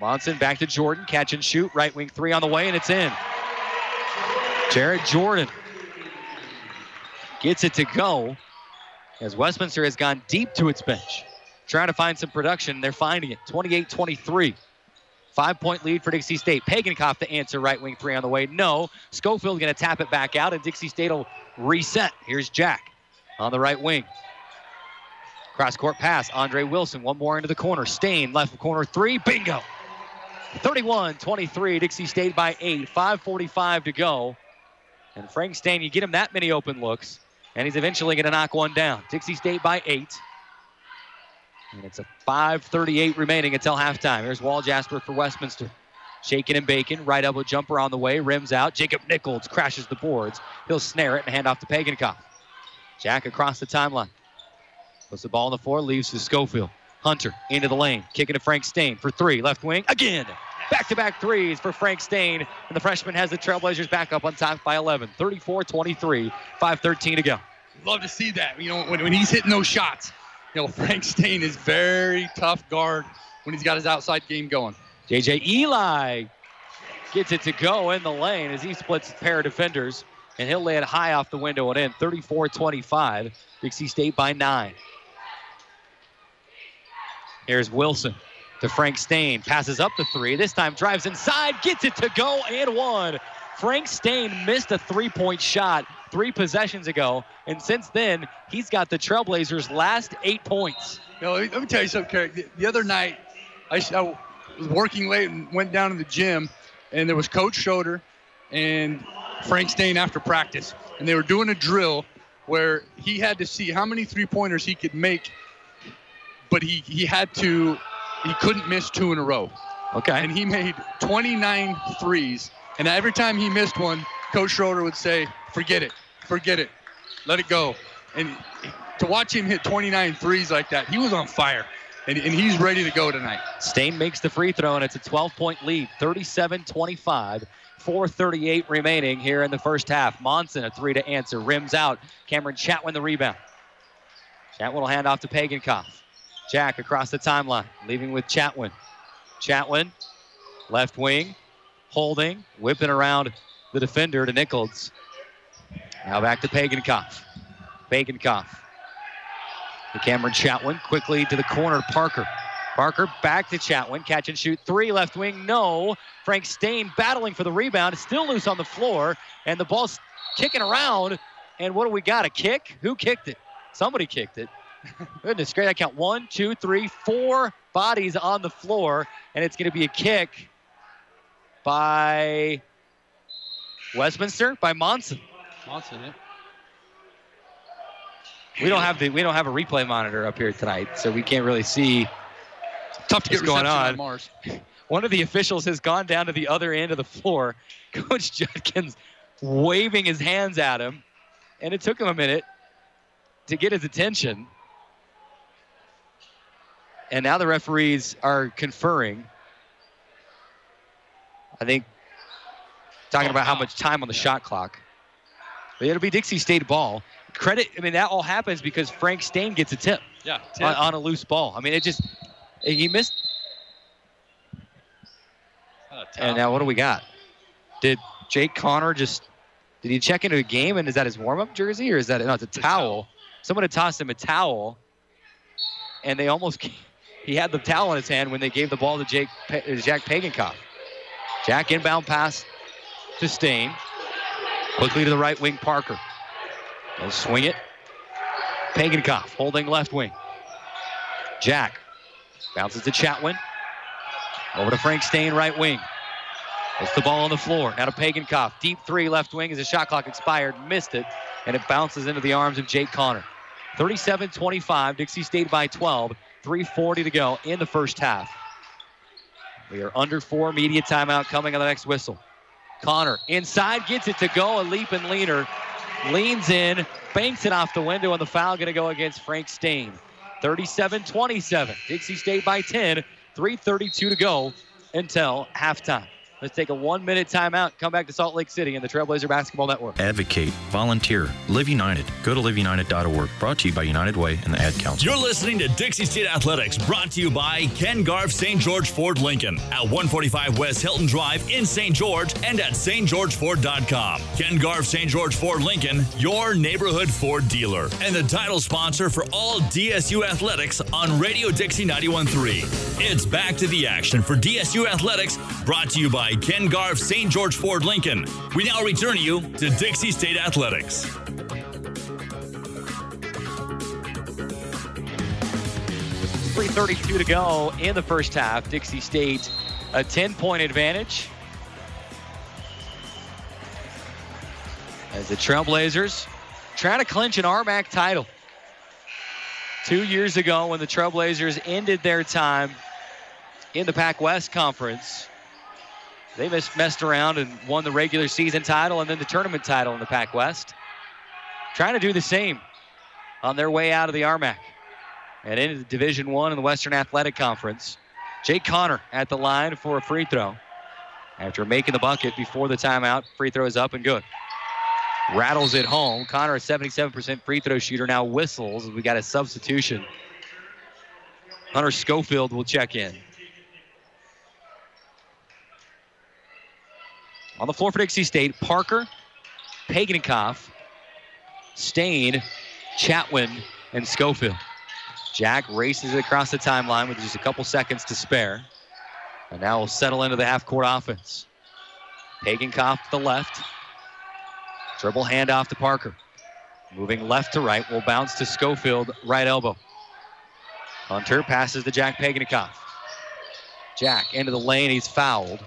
Speaker 2: Monson back to Jordan. Catch and shoot. Right wing three on the way, and it's in. Jared Jordan gets it to go as Westminster has gone deep to its bench. Trying to find some production. They're finding it. 28 23. Five point lead for Dixie State. Pagenkopf to answer right wing three on the way. No. Schofield going to tap it back out, and Dixie State will reset. Here's Jack on the right wing. Cross court pass. Andre Wilson. One more into the corner. Staine left corner three. Bingo. 31 23. Dixie State by eight. 5.45 to go. And Frank Staine, you get him that many open looks, and he's eventually going to knock one down. Dixie State by eight. And it's a 5.38 remaining until halftime. Here's Wall Jasper for Westminster. Shaking and bacon. Right elbow jumper on the way. Rims out. Jacob Nichols crashes the boards. He'll snare it and hand off to Pagenkopf. Jack across the timeline. Puts the ball on the floor. Leaves to Schofield. Hunter into the lane. Kicking to Frank Staine for three. Left wing. Again. Back to back threes for Frank Staine. And the freshman has the Trailblazers back up on top by 11. 34 23. 5.13 to go.
Speaker 3: Love to see that. You know, when, when he's hitting those shots, you know, Frank Staine is very tough guard when he's got his outside game going.
Speaker 2: JJ Eli gets it to go in the lane as he splits a pair of defenders, and he'll lay it high off the window and in. 34 25. Dixie State by nine. Here's Wilson to Frank Staine. Passes up the three. This time drives inside, gets it to go and one. Frank Staine missed a three point shot three possessions ago, and since then, he's got the Trailblazers' last eight points.
Speaker 3: You know, let, me, tell you something, Carrick. The, the, other night, I, I, was working late and went down to the gym, and there was Coach Schroeder and Frank Staine after practice, and they were doing a drill where he had to see how many three pointers he could make, but he, he had to, he couldn't miss two in a row.
Speaker 2: Okay.
Speaker 3: And he made 29 threes, and every time he missed one, Coach Schroeder would say, forget it, forget it, let it go. And to watch him hit 29 threes like that, he was on fire. and, and he's ready to go tonight.
Speaker 2: Staine makes the free throw, and it's a 12 point lead, 37 25. 4.38 remaining here in the first half. Monson, a three to answer, rims out. Cameron Chatwin, the rebound. Chatwin will hand off to Pagenkopf. Jack across the timeline, leaving with Chatwin. Chatwin, left wing, holding, whipping around the defender to Nichols. Now back to Pagenkopf. Pagenkopf. To Cameron Chatwin, quickly to the corner, Parker. Parker back to Chatwin. Catch and shoot three. Left wing, no. Frank Staine battling for the rebound. Still loose on the floor. And the ball's kicking around. And what do we got? A kick? Who kicked it? Somebody kicked it. Goodness great. I count one, two, three, four bodies on the floor. And it's going to be a kick by Westminster, by Monson.
Speaker 3: Monson, yeah.
Speaker 2: We don't have the we don't have a replay monitor up here tonight, so we can't really see
Speaker 3: Tough to get
Speaker 2: what's going on.
Speaker 3: on Mars.
Speaker 2: One of the officials has gone down to the other end of the floor. Coach Judkins waving his hands at him, and it took him a minute to get his attention. And now the referees are conferring. I think talking about how much time on the shot clock. But it'll be Dixie State ball. Credit, I mean, that all happens because Frank Staine gets a tip
Speaker 3: Yeah.
Speaker 2: on, on a loose ball. I mean, it just, he missed. And now what do we got? Did Jake Connor just did he check into a game and is that his warm-up jersey or is that no? It's a towel. Someone had tossed him a towel, and they almost he had the towel in his hand when they gave the ball to Jake uh, Jack Pagenkopf. Jack inbound pass to Staine. Quickly to the right wing, Parker. They'll swing it. Pagenkopf holding left wing. Jack bounces to Chatwin. Over to Frank Staine, right wing. It's the ball on the floor. Now to Pagenkopf. Deep three, left wing as the shot clock expired. Missed it, and it bounces into the arms of Jake Connor. 37 25. Dixie State by 12. 3.40 to go in the first half. We are under four. Media timeout coming on the next whistle. Connor inside gets it to go. A leap and leaner. Leans in, banks it off the window, and the foul going to go against Frank Staine. 37 27. Dixie State by 10. 3.32 to go until halftime. Let's take a one minute timeout, come back to Salt Lake City and the Trailblazer Basketball Network.
Speaker 8: Advocate, volunteer, live united. Go to liveunited.org. Brought to you by United Way and the Ad Council.
Speaker 1: You're listening to Dixie State Athletics, brought to you by Ken Garff St. George Ford Lincoln at 145 West Hilton Drive in St. George and at stgeorgeford.com. Ken Garff St. George Ford Lincoln, your neighborhood Ford dealer, and the title sponsor for all DSU athletics on Radio Dixie 91.3. It's back to the action for DSU Athletics, brought to you by Ken Garff St. George Ford Lincoln. We now return you to Dixie State Athletics.
Speaker 2: 3.32 to go in the first half. Dixie State a 10 point advantage. As the Trailblazers try to clinch an RMAC title. Two years ago, when the Trailblazers ended their time in the Pac West Conference, they mess- messed around and won the regular season title and then the tournament title in the Pac West. Trying to do the same on their way out of the RMAC and into Division One in the Western Athletic Conference. Jake Connor at the line for a free throw. After making the bucket before the timeout, free throw is up and good. Rattles it home. Connor, a 77% free throw shooter, now whistles. We got a substitution. Hunter Schofield will check in. On the floor for Dixie State, Parker, Pagenkopf, Staine, Chatwin, and Schofield. Jack races across the timeline with just a couple seconds to spare. And now we'll settle into the half court offense. Pagenkopf to the left. Dribble handoff to Parker. Moving left to right. Will bounce to Schofield, right elbow. Hunter passes to Jack Pagenkopf. Jack into the lane. He's fouled.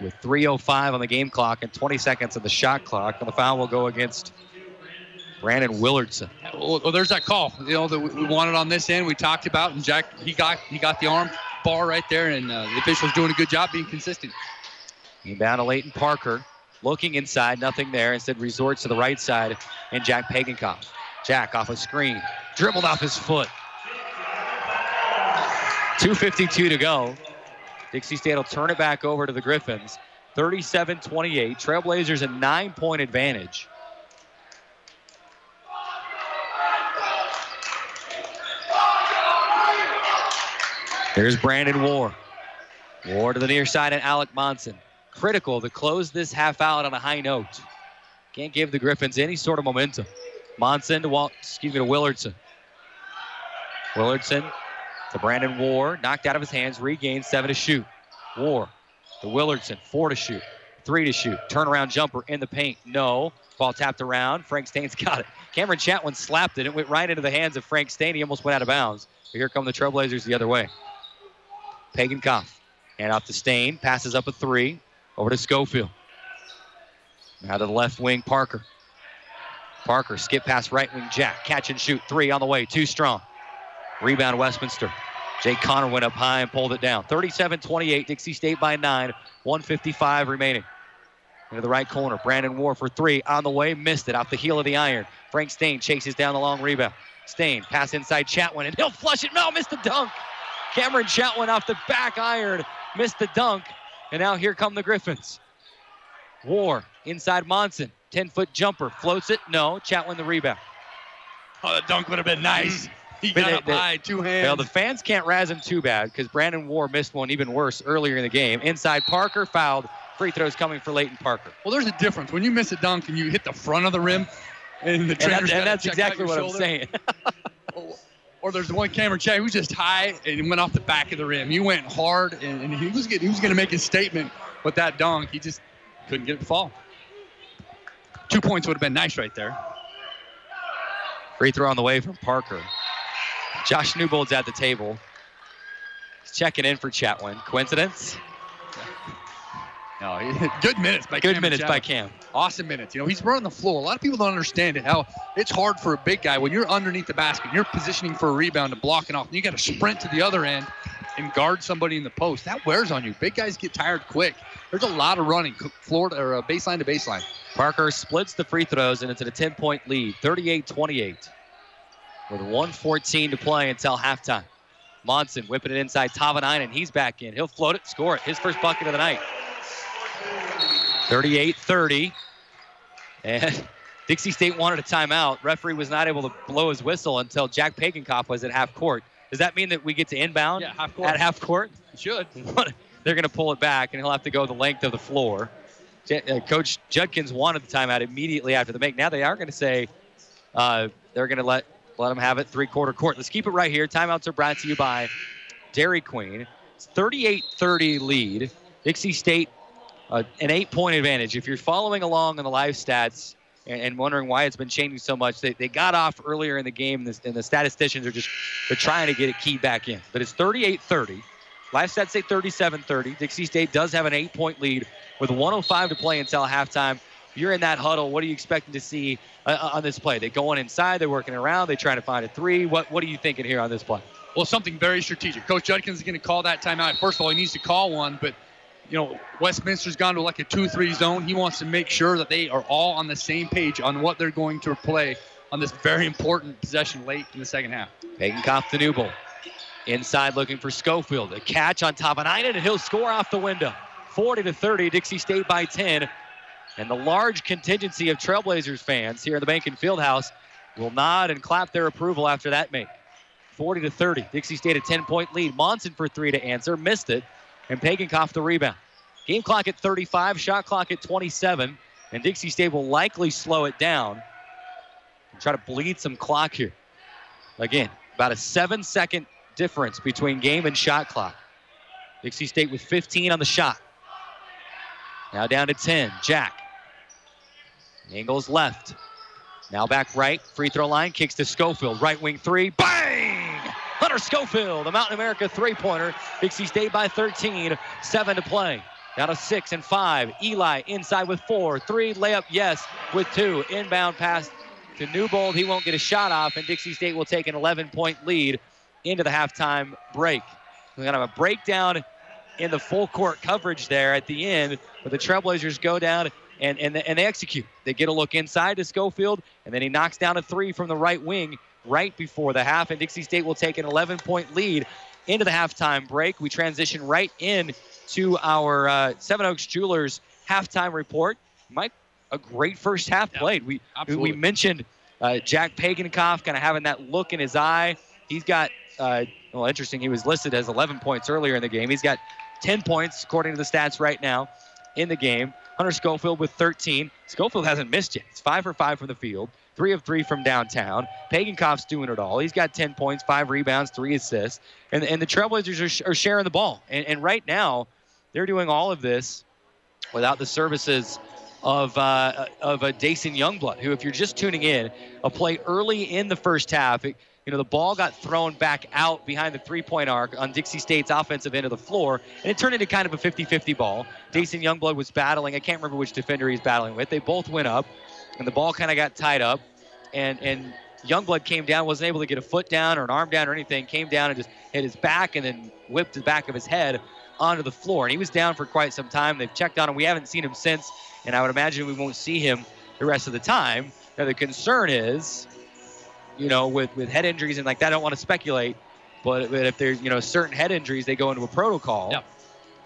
Speaker 2: With 3.05 on the game clock and 20 seconds on the shot clock, and the foul will go against Brandon Willardson.
Speaker 3: Well, well, there's that call, you know, that we we wanted on this end. We talked about, and Jack, he got he got the arm bar right there, and uh, the official's doing a good job being consistent.
Speaker 2: Inbound to Leighton Parker. Looking inside, nothing there. Instead resorts to the right side and Jack Pagenkopf. Jack off a screen. dribbled off his foot. 2.52 to go. Dixie State will turn it back over to the Griffins. 37 28. Trailblazers a nine point advantage. Here's Brandon Warr. Warr to the near side and Alec Monson. Critical to close this half out on a high note. Can't give the Griffins any sort of momentum. Monson to Walt, excuse me, to Willardson. Willardson to Brandon Warr, knocked out of his hands, regained seven to shoot. Warr to Willardson, four to shoot, three to shoot. Turnaround jumper in the paint, no. Ball tapped around. Frank Staine's got it. Cameron Chatwin slapped it. It went right into the hands of Frank Staine. He almost went out of bounds. But here come the Trailblazers the other way. Pagenkopf. Hand off to Staine. Passes up a three. Over to Schofield. Now to the left wing, Parker. Parker skip past right wing Jack. Catch and shoot. Three on the way. Too strong. Rebound Westminster. Jake Connor went up high and pulled it down. 37 28. Dixie State by nine. 155 remaining. Into the right corner. Brandon Warr for three. On the way. Missed it off the heel of the iron. Frank Staine chases down the long rebound. Staine pass inside Chatwin and he'll flush it. No, missed the dunk. Cameron Chatwin off the back iron. Missed the dunk. And now here come the Griffins. Warr inside Monson. 10 foot jumper. Floats it. No. Chatwin the rebound.
Speaker 3: Oh, the dunk would have been nice. Mm. He
Speaker 2: But
Speaker 3: got
Speaker 2: they-
Speaker 3: up high, two hands.
Speaker 2: Well, the fans can't razz him too bad because Brandon Warr missed one even worse earlier in the game. Inside Parker fouled. Free throws coming for Leighton Parker.
Speaker 3: Well, there's a difference. When you miss a dunk and you hit the front of the rim, and the
Speaker 2: And, that- and that's
Speaker 3: check
Speaker 2: exactly what I'm saying.
Speaker 3: Or there's the one Cameron Chad who's just high and went off the back of the rim. He went hard, and, and he was getting, he was going to make his statement with that dunk. He just couldn't get it to fall. Two points would have been nice right there.
Speaker 2: Free throw on the way from Parker. Josh Newbold's at the table. He's checking in for Chatwin. Coincidence?
Speaker 3: No, good minutes by
Speaker 2: Good minutes by Cam.
Speaker 3: Awesome minutes. You know, he's running the floor. A lot of people don't understand it. How it's hard for a big guy when you're underneath the basket, you're positioning for a rebound and blocking off, and you got to sprint to the other end and guard somebody in the post. That wears on you. Big guys get tired quick. There's a lot of running, floor to, or uh, baseline to baseline.
Speaker 2: Parker splits the free throws, and it's at a 10 point lead, 38 28. With 114 to play until halftime. Monson whipping it inside Tavanainen. He's back in. He'll float it, score it. His first bucket of the night. 38 30. And Dixie State wanted a timeout. Referee was not able to blow his whistle until Jack Pagenkopf was at half court. Does that mean that we get to inbound
Speaker 3: Yeah, half court.
Speaker 2: at half court?
Speaker 3: Should.
Speaker 2: They're going to pull it back, and he'll have to go the length of the floor. Uh, Coach Judkins wanted the timeout immediately after the make. Now they are going to say uh, they're going to let let them have it three quarter court. Let's keep it right here. Timeouts are brought to you by Dairy Queen. It's 38-30 lead. Dixie State uh, an eight point advantage. If you're following along on the live stats and, wondering why it's been changing so much, they, they got off earlier in the game, and the, and the statisticians are just they're trying to get it keyed back in. But it's 38 30. Live stats say 37 30. Dixie State does have an eight point lead with 105 to play until halftime. You're in that huddle. What are you expecting to see uh, on this play? They're going inside, they're working around, They're trying to find a three. What what are you thinking here on this play?
Speaker 3: Well, something very strategic. Coach Judkins is going to call that timeout. First of all, he needs to call one, but you know, Westminster's gone to like a 2-3 zone. He wants to make sure that they are all on the same page on what they're going to play on this very important possession late in the second half.
Speaker 2: Pagenkopf to Newbold. Inside looking for Schofield. A catch on top of Ninen, and he'll score off the window. 40 to 30, Dixie State by 10. And the large contingency of Trailblazers fans here in the Bank Behnken Fieldhouse will nod and clap their approval after that make. 40 to 30, Dixie State a 10 point lead. Monson for three to answer, missed it, and Pagenkopf the rebound. Game clock at 35, shot clock at 27, and Dixie State will likely slow it down and try to bleed some clock here. Again, about a seven second difference between game and shot clock. Dixie State with 15 on the shot. Now down to 10. Jack. Angles left. Now back right. Free throw line. Kicks to Schofield. Right wing three. Bang! Hunter Schofield, the Mountain America three pointer. Dixie State by 13. Seven to play. Now to six and five. Eli inside with four. Three. Layup, yes, with two. Inbound pass to Newbold. He won't get a shot off, and Dixie State will take an 11 point lead into the halftime break. We're going to have a breakdown in the full court coverage there at the end, but the Trailblazers go down and, and, and they execute. They get a look inside to Schofield, and then he knocks down a three from the right wing right before the half, and Dixie State will take an 11 point lead into the halftime break. We transition right in to our uh, Seven Oaks Jewelers halftime report. Mike, a great first half
Speaker 3: Yeah,
Speaker 2: played. We we mentioned uh, Jack Pagenkopf kind of having that look in his eye. He's got uh, well, interesting. He was listed as 11 points earlier in the game. He's got 10 points according to the stats right now in the game. Hunter Schofield with 13. Schofield hasn't missed yet. He's five for five from the field, three of three from downtown. Pagenkopf's doing it all. He's got 10 points, five rebounds, three assists, and and the Trailblazers are, are sharing the ball. And, and right now, they're doing all of this without the services of uh, of a Dason Youngblood, who, if you're just tuning in, a play early in the first half. It, you know, the ball got thrown back out behind the three-point arc on Dixie State's offensive end of the floor, and it turned into kind of a 50-50 ball. Dason Youngblood was battling. I can't remember which defender he's battling with. They both went up, and the ball kind of got tied up, and and Youngblood came down, wasn't able to get a foot down or an arm down or anything. Came down and just hit his back, and then whipped the back of his head onto the floor. And he was down for quite some time. They've checked on him. We haven't seen him since, and I would imagine we won't see him the rest of the time. Now the concern is, you know, with with head injuries and like that, I don't want to speculate, but, but if there's you know certain head injuries, they go into a protocol,
Speaker 3: Yep.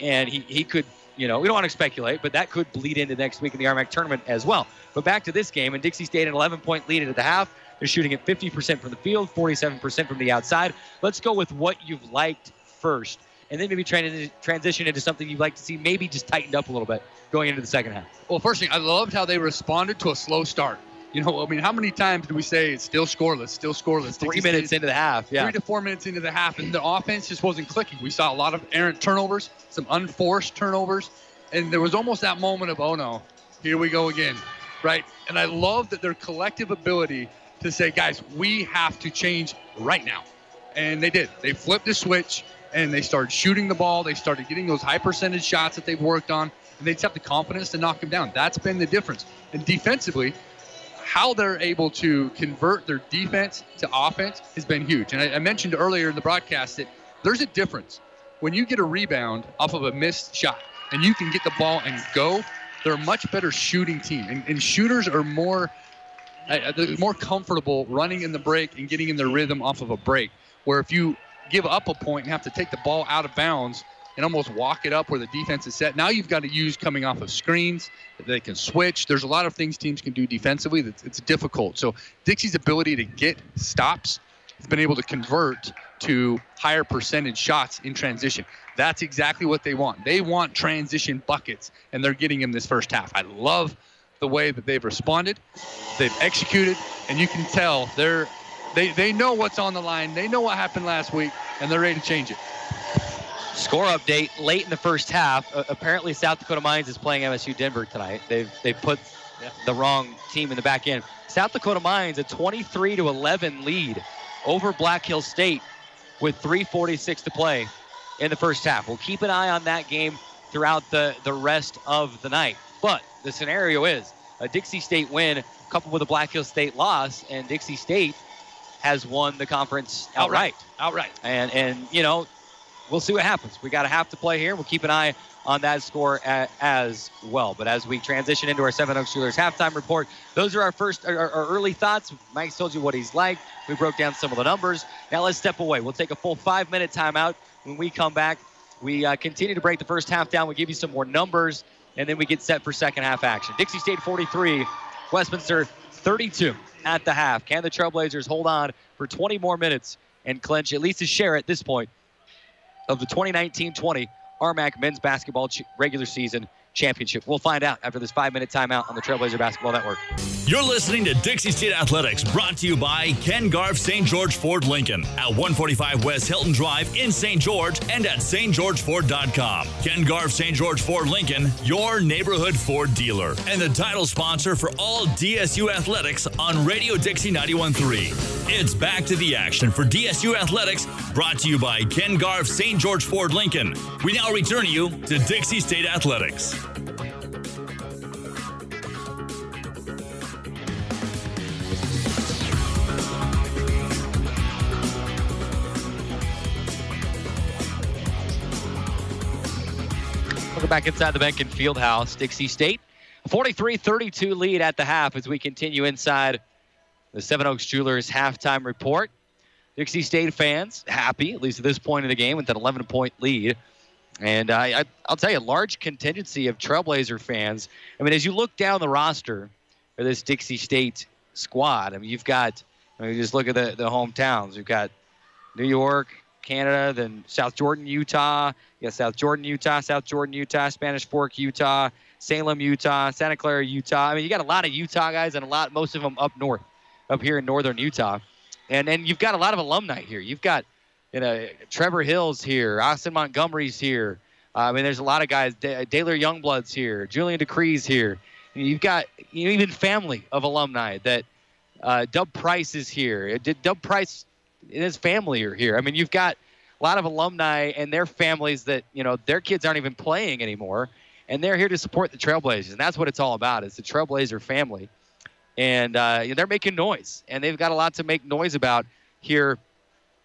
Speaker 2: and he he could. You know, we don't want to speculate, but that could bleed into next week in the RMAC tournament as well. But back to this game, and Dixie State an 11 point lead at the half. They're shooting at 50% from the field, 47% from the outside. Let's go with what you've liked first, and then maybe tran- transition into something you'd like to see maybe just tightened up a little bit going into the second half.
Speaker 3: Well, first thing, I loved how they responded to a slow start. You know, I mean, how many times do we say it's still scoreless, still scoreless?
Speaker 2: Three minutes into the half, yeah.
Speaker 3: Three to four minutes into the half, and the offense just wasn't clicking. We saw a lot of errant turnovers, some unforced turnovers, and there was almost that moment of, oh no, here we go again, right? And I love that their collective ability to say, guys, we have to change right now. And they did. They flipped the switch and they started shooting the ball. They started getting those high percentage shots that they've worked on, and they just have the confidence to knock them down. That's been the difference. And defensively, how they're able to convert their defense to offense has been huge. And I, I mentioned earlier in the broadcast that there's a difference when you get a rebound off of a missed shot and you can get the ball and go. They're a much better shooting team, and, and shooters are more uh, they're more comfortable running in the break and getting in their rhythm off of a break. Where if you give up a point and have to take the ball out of bounds and almost walk it up where the defense is set, now you've got to use coming off of screens. They can switch. There's a lot of things teams can do defensively it's difficult. So Dixie's ability to get stops has been able to convert to higher percentage shots in transition. That's exactly what they want. They want transition buckets, and they're getting them this first half. I love the way that they've responded, they've executed, and you can tell they're they they know what's on the line. They know what happened last week, and they're ready to change it.
Speaker 2: Score update late in the first half. Uh, apparently, South Dakota Mines is playing MSU Denver tonight. They've they put the wrong team in the back end. South Dakota Mines a 23 to 11 lead over Black Hill State with 3:46 to play in the first half. We'll keep an eye on that game throughout the the rest of the night. But the scenario is a Dixie State win coupled with a Black Hill State loss, and Dixie State has won the conference outright.
Speaker 3: Outright.
Speaker 2: And and you know, we'll see what happens. We got a half to play here. We'll keep an eye on that score as well. But as we transition into our Seven Oaks Jewelers halftime report, those are our first, our, our early thoughts. Mike's told you what he's like. We broke down some of the numbers. Now let's step away. We'll take a full five minute timeout. When we come back, we uh, continue to break the first half down. We give you some more numbers, and then we get set for second half action. Dixie State 43, Westminster 32 at the half. Can the Trailblazers hold on for 20 more minutes and clinch at least a share at this point of the 2019-20 RMAC men's basketball regular season championship? We'll find out after this five-minute timeout on the Trailblazer Basketball Network.
Speaker 1: You're listening to Dixie State Athletics, brought to you by Ken Garff St. George Ford Lincoln at 145 West Hilton Drive in St. George and at stgeorgeford.com. Ken Garff St. George Ford Lincoln, your neighborhood Ford dealer, and the title sponsor for all DSU athletics on Radio Dixie 91.3. It's back to the action for DSU Athletics, brought to you by Ken Garf St. George Ford Lincoln. We now return you to Dixie State Athletics.
Speaker 2: Welcome back inside the Behnken Fieldhouse. Dixie State, 43-32 lead at the half as we continue inside the Seven Oaks Jewelers halftime report. Dixie State fans happy, at least at this point in the game, with an 11 point lead. And I, I, I'll tell you, a large contingency of Trailblazer fans. I mean, as you look down the roster for this Dixie State squad, I mean, you've got, I mean, just look at the, the hometowns. You've got New York, Canada, then South Jordan, Utah. Got South Jordan, Utah, South Jordan, Utah, Spanish Fork, Utah, Salem, Utah, Santa Clara, Utah. I mean, you got a lot of Utah guys and a lot, most of them up north, up here in northern Utah. And then you've got a lot of alumni here. You've got, you know, Trevor Hill's here, Austin Montgomery's here. Uh, I mean, there's a lot of guys. D- Daler Youngblood's here, Julian DeCree's here. You've got you know, even family of alumni that uh, Dub Price is here. Uh, Dub Price and his family are here. I mean, you've got a lot of alumni and their families that you know their kids aren't even playing anymore, and they're here to support the Trailblazers, and that's what it's all about. It's the Trailblazer family, and uh, they're making noise, and they've got a lot to make noise about here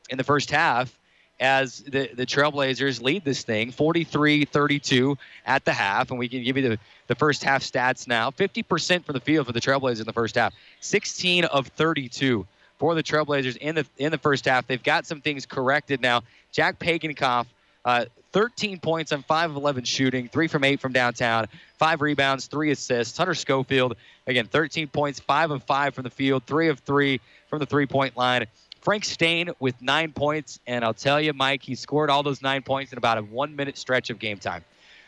Speaker 2: in the first half as the, the Trailblazers lead this thing 43 32 at the half. And we can give you the, the first half stats now 50% from the field for the Trailblazers in the first half, 16 of 32 for the Trailblazers in the in the first half. They've got some things corrected now. Jack Pagenkopf, uh, 13 points on 5 of 11 shooting, 3 from 8 from downtown, 5 rebounds, 3 assists. Hunter Schofield, again, 13 points, 5 of 5 from the field, 3 of 3 from the three point line. Frank Staine with nine points, and I'll tell you, Mike, he scored all those nine points in about a one-minute stretch of game time.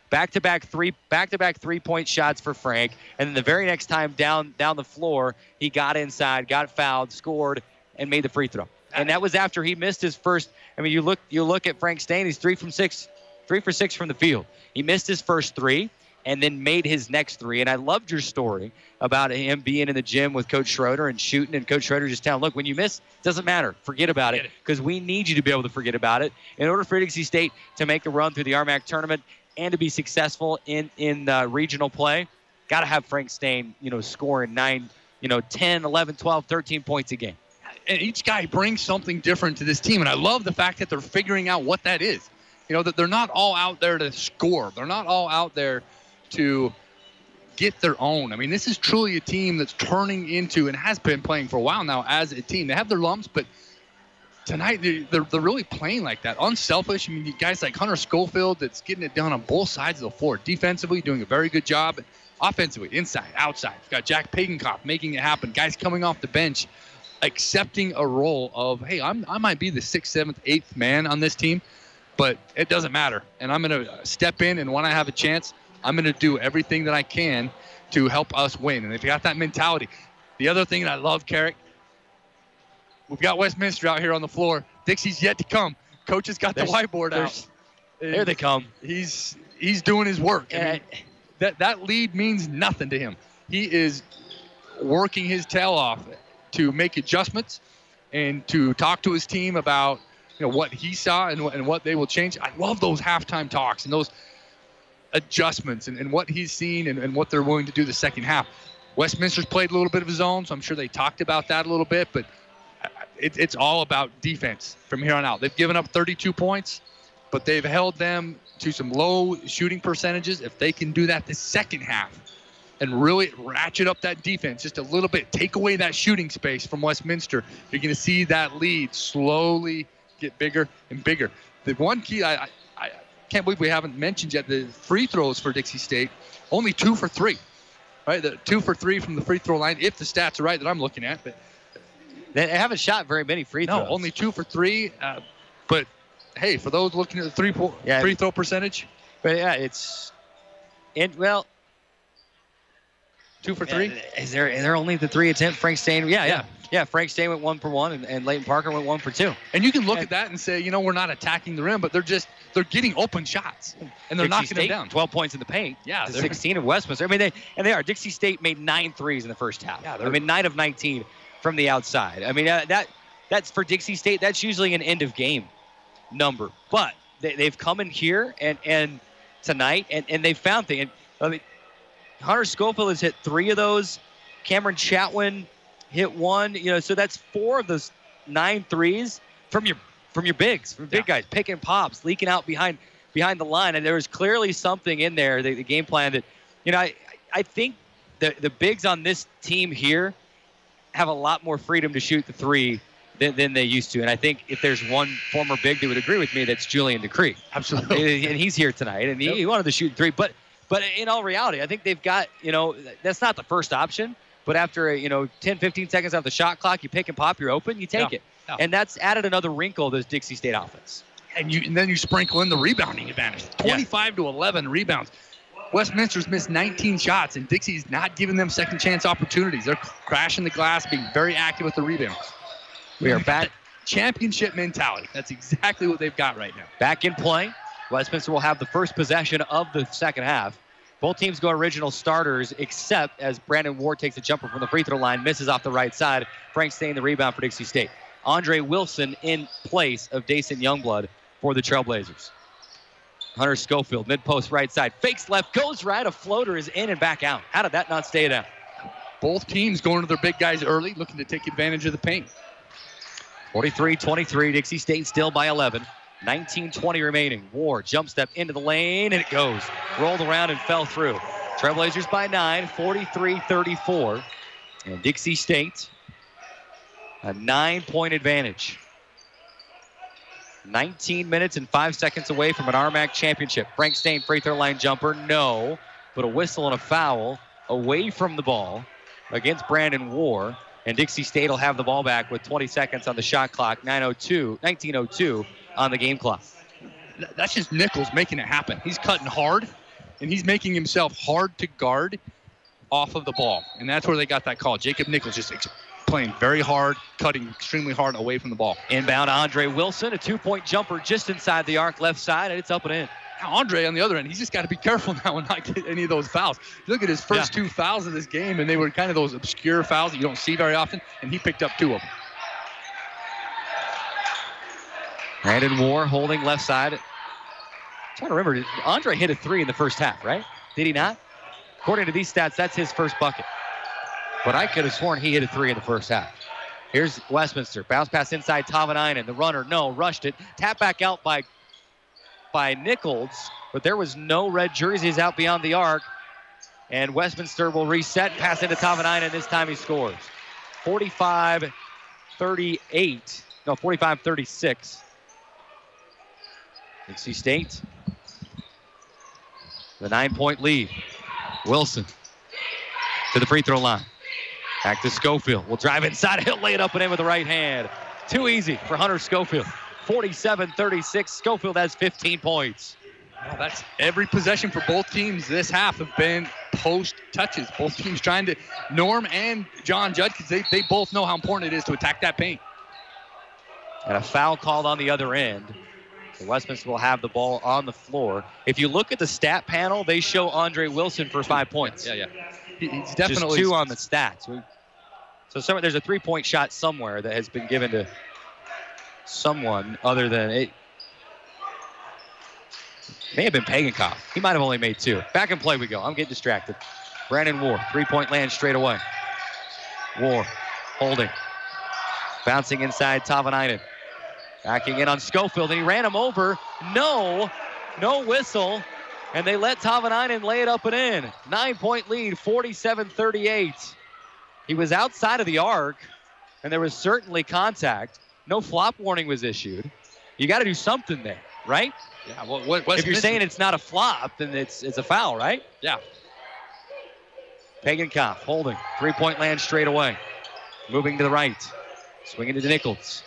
Speaker 2: Back-to-back three, back-to-back three-point shots for Frank, and then the very next time down down the floor, he got inside, got fouled, scored, and made the free throw. And that was after he missed his first. I mean, you look you look at Frank Staine, he's three from six, three for six from the field. He missed his first three and then made his next three. And I loved your story about him being in the gym with Coach Schroeder and shooting, and Coach Schroeder just telling, look, when you miss, it doesn't matter. Forget about it because we need you to be able to forget about it in order for Dixie State to make a run through the RMAC tournament and to be successful in in uh, regional play. Got to have Frank Staine, you know, scoring nine, you know, 10, 11, 12, 13 points a game.
Speaker 3: and each guy brings something different to this team. And I love the fact that they're figuring out what that is. You know, that they're not all out there to score. They're not all out there to get their own. I mean, this is truly a team that's turning into and has been playing for a while now as a team. They have their lumps, but tonight they're, they're, really playing like that. Unselfish. I mean, guys like Hunter Schofield that's getting it done on both sides of the floor. Defensively, doing a very good job. Offensively, inside, outside. You've got Jack Pagenkopf making it happen. Guys coming off the bench, accepting a role of, hey, I'm, I might be the sixth, seventh, eighth man on this team, but it doesn't matter. And I'm going to step in, and when I have a chance, I'm going to do everything that I can to help us win. And if you got that mentality, the other thing that I love, Carrick, we've got Westminster out here on the floor. Dixie's yet to come. Coach has got the whiteboard out.
Speaker 2: There they come.
Speaker 3: He's he's doing his work. I mean, that that lead means nothing to him. He is working his tail off to make adjustments and to talk to his team about you know what he saw and, and what they will change. I love those halftime talks and those adjustments and, and what he's seen and, and what they're willing to do the second half. Westminster's played a little bit of his own, so I'm sure they talked about that a little bit, but uh, it, it's all about defense from here on out. They've given up 32 points, but they've held them to some low shooting percentages. If they can do that the second half and really ratchet up that defense just a little bit, take away that shooting space from Westminster, you're going to see that lead slowly get bigger and bigger. The one key I can't believe we haven't mentioned yet the free throws for Dixie State, only two for three. Right, the two for three from the free throw line, if the stats are right that I'm looking at. But
Speaker 2: They haven't shot very many free throws.
Speaker 3: no, only two for three. Uh, but hey, for those looking at the three po-
Speaker 2: Yeah.
Speaker 3: free throw percentage,
Speaker 2: But yeah, it's. And well,
Speaker 3: two for three.
Speaker 2: Is there is there only the three attempt? Frank Staine. Yeah, yeah,
Speaker 3: Yeah.
Speaker 2: Yeah. Frank Staine went one for one, and, and Leighton Parker went one for two.
Speaker 3: And you can look at that and say, you know, we're not attacking the rim, but they're just they're getting open shots and they're
Speaker 2: Dixie
Speaker 3: knocking
Speaker 2: State,
Speaker 3: them down.
Speaker 2: 12 points in the paint.
Speaker 3: Yeah,
Speaker 2: to 16 of Westminster. I mean, they and they are. Dixie State made nine threes in the first half.
Speaker 3: Yeah,
Speaker 2: I mean, nine of 19 from the outside. I mean, uh, that that's for Dixie State. That's usually an end of game number. But they, they've come in here and and tonight and and they found things. I mean, Hunter Schofield has hit three of those. Cameron Chatwin hit one. You know, so that's four of those nine threes from your from your bigs, from big guys, picking pops, leaking out behind behind the line. And there was clearly something in there, the, the game plan that, you know, I I think the the bigs on this team here have a lot more freedom to shoot the three than, than they used to. And I think if there's one former big that would agree with me, that's Julian DeCree.
Speaker 3: Absolutely.
Speaker 2: and he's here tonight, and he, he wanted to shoot three. But but in all reality, I think they've got you know that's not the first option. But after uh, you know 10, 15 seconds off the shot clock, you pick and pop, you're open, you take
Speaker 3: Yeah.
Speaker 2: it,
Speaker 3: Yeah.
Speaker 2: and that's added another wrinkle to this Dixie State offense.
Speaker 3: and you and then you sprinkle in the rebounding advantage. 25 to 11 rebounds. Westminster's missed 19 shots, and Dixie's not giving them second chance opportunities. They're crashing the glass, being very active with the rebounds.
Speaker 2: We are back
Speaker 3: Championship mentality. That's exactly what they've got right now.
Speaker 2: back in play. Westminster will have the first possession of the second half. Both teams go original starters, except as Brandon Warr takes a jumper from the free throw line, misses off the right side. Frank Staine the rebound for Dixie State. Andre Wilson in place of Dason Youngblood for the Trailblazers. Hunter Schofield, mid post right side, fakes left, goes right. A floater is in and back out. How did that not stay down?
Speaker 3: Both teams going to their big guys early, looking to take advantage of the paint.
Speaker 2: 43 23. Dixie State still by 11. 19 20 remaining. Warr jump step into the lane and it goes. Rolled around and fell through. Trailblazers by 9, 43 34. And Dixie State, a nine point advantage. 19 minutes and 5 seconds away from an RMAC championship. Frank Staine, free throw line jumper, no. But a whistle and a foul away from the ball against Brandon Warr. And Dixie State will have the ball back with 20 seconds on the shot clock, 902, 1902 on the game clock.
Speaker 3: That's just Nichols making it happen. He's cutting hard, and he's making himself hard to guard off of the ball. And that's where they got that call. Jacob Nichols just ex- playing very hard, cutting extremely hard away from the ball.
Speaker 2: Inbound Andre Wilson, a two point jumper just inside the arc left side, and it's up and in.
Speaker 3: Now, Andre on the other end, he's just got to be careful now and not get any of those fouls. Look at his first two fouls of this game, and they were kind of those obscure fouls that you don't see very often, and he picked up two of them.
Speaker 2: Brandon Moore holding left side. I'm trying to remember, Andre hit a three in the first half, right? Did he not? According to these stats, that's his first bucket. But I could have sworn he hit a three in the first half. Here's Westminster. Bounce pass inside Tavanainen. The runner, no, rushed it. Tap back out by by Nichols, but there was no red jerseys out beyond the arc. And Westminster will reset, pass into Tavanainen. This time he scores. 45 38. No, 45 36. Dixie State. The nine point lead. Wilson to the free throw line. Back to Schofield. Will drive inside. He'll lay it up and in with the right hand. Too easy for Hunter Schofield. 47 36. Schofield has 15 points.
Speaker 3: Well, that's every possession for both teams this half have been post touches. Both teams trying to, Norm and Jon Judd, because they, they both know how important it is to attack that paint.
Speaker 2: And a foul called on the other end. Westminster will have the ball on the floor. If you look at the stat panel, they show Andre Wilson for five points.
Speaker 3: Yeah, yeah. He- He's
Speaker 2: Just
Speaker 3: definitely
Speaker 2: two on the stats. So some, there's a three-point shot somewhere that has been given to someone other than it. May have been Pagenkopf. He might have only made two. Back in play we go. I'm getting distracted. Brandon Warr, three-point land straight away. Warr, holding, bouncing inside Tavanainen. Backing in on Schofield, and he ran him over. No, no whistle. And they let Tavanainen lay it up and in. Nine point lead, 47 38. He was outside of the arc, and there was certainly contact. No flop warning was issued. You got to do something there, right?
Speaker 3: Yeah, what, what,
Speaker 2: if you're
Speaker 3: missing?
Speaker 2: saying it's not a flop, then it's it's a foul, right?
Speaker 3: Yeah.
Speaker 2: Pagenkopf holding. Three point land straight away. Moving to the right. Swinging to the Nichols.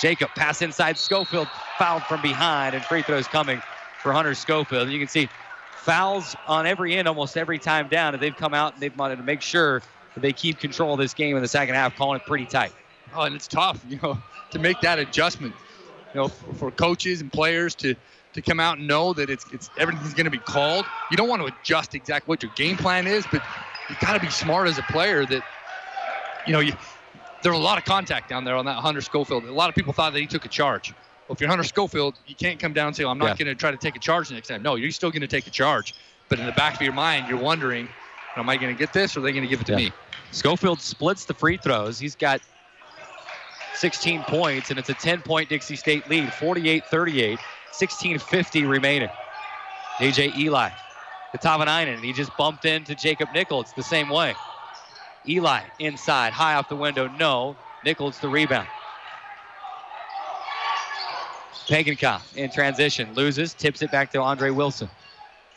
Speaker 2: Jacob pass inside Schofield. Fouled from behind, and free throws coming for Hunter Schofield. You can see fouls on every end almost every time down. And they've come out and they've wanted to make sure that they keep control of this game in the second half, calling it pretty tight.
Speaker 3: Oh, and it's tough, you know, to make that adjustment. You know, for, for coaches and players to to come out and know that it's it's everything's going to be called. You don't want to adjust exactly what your game plan is, but you got to be smart as a player. That you know, you, there's a lot of contact down there on that Hunter Schofield. A lot of people thought that he took a charge. Well, if you're Hunter Schofield, you can't come down and say, well, "I'm not
Speaker 2: Yeah.
Speaker 3: going to try to take a charge next time." No, you're still going to take a charge. But in the back of your mind, you're wondering, "Am I going to get this, or are they going to give it to
Speaker 2: Yeah.
Speaker 3: me?"
Speaker 2: Schofield splits the free throws. He's got 16 points, and it's a 10 point Dixie State lead, 48 38, 16.50 remaining. DJ Eli to Tavanainen, and he just bumped into Jacob Nichols the same way. Eli inside, high off the window, no. Nichols the rebound. Pagenkopf in transition, loses, tips it back to Andre Wilson.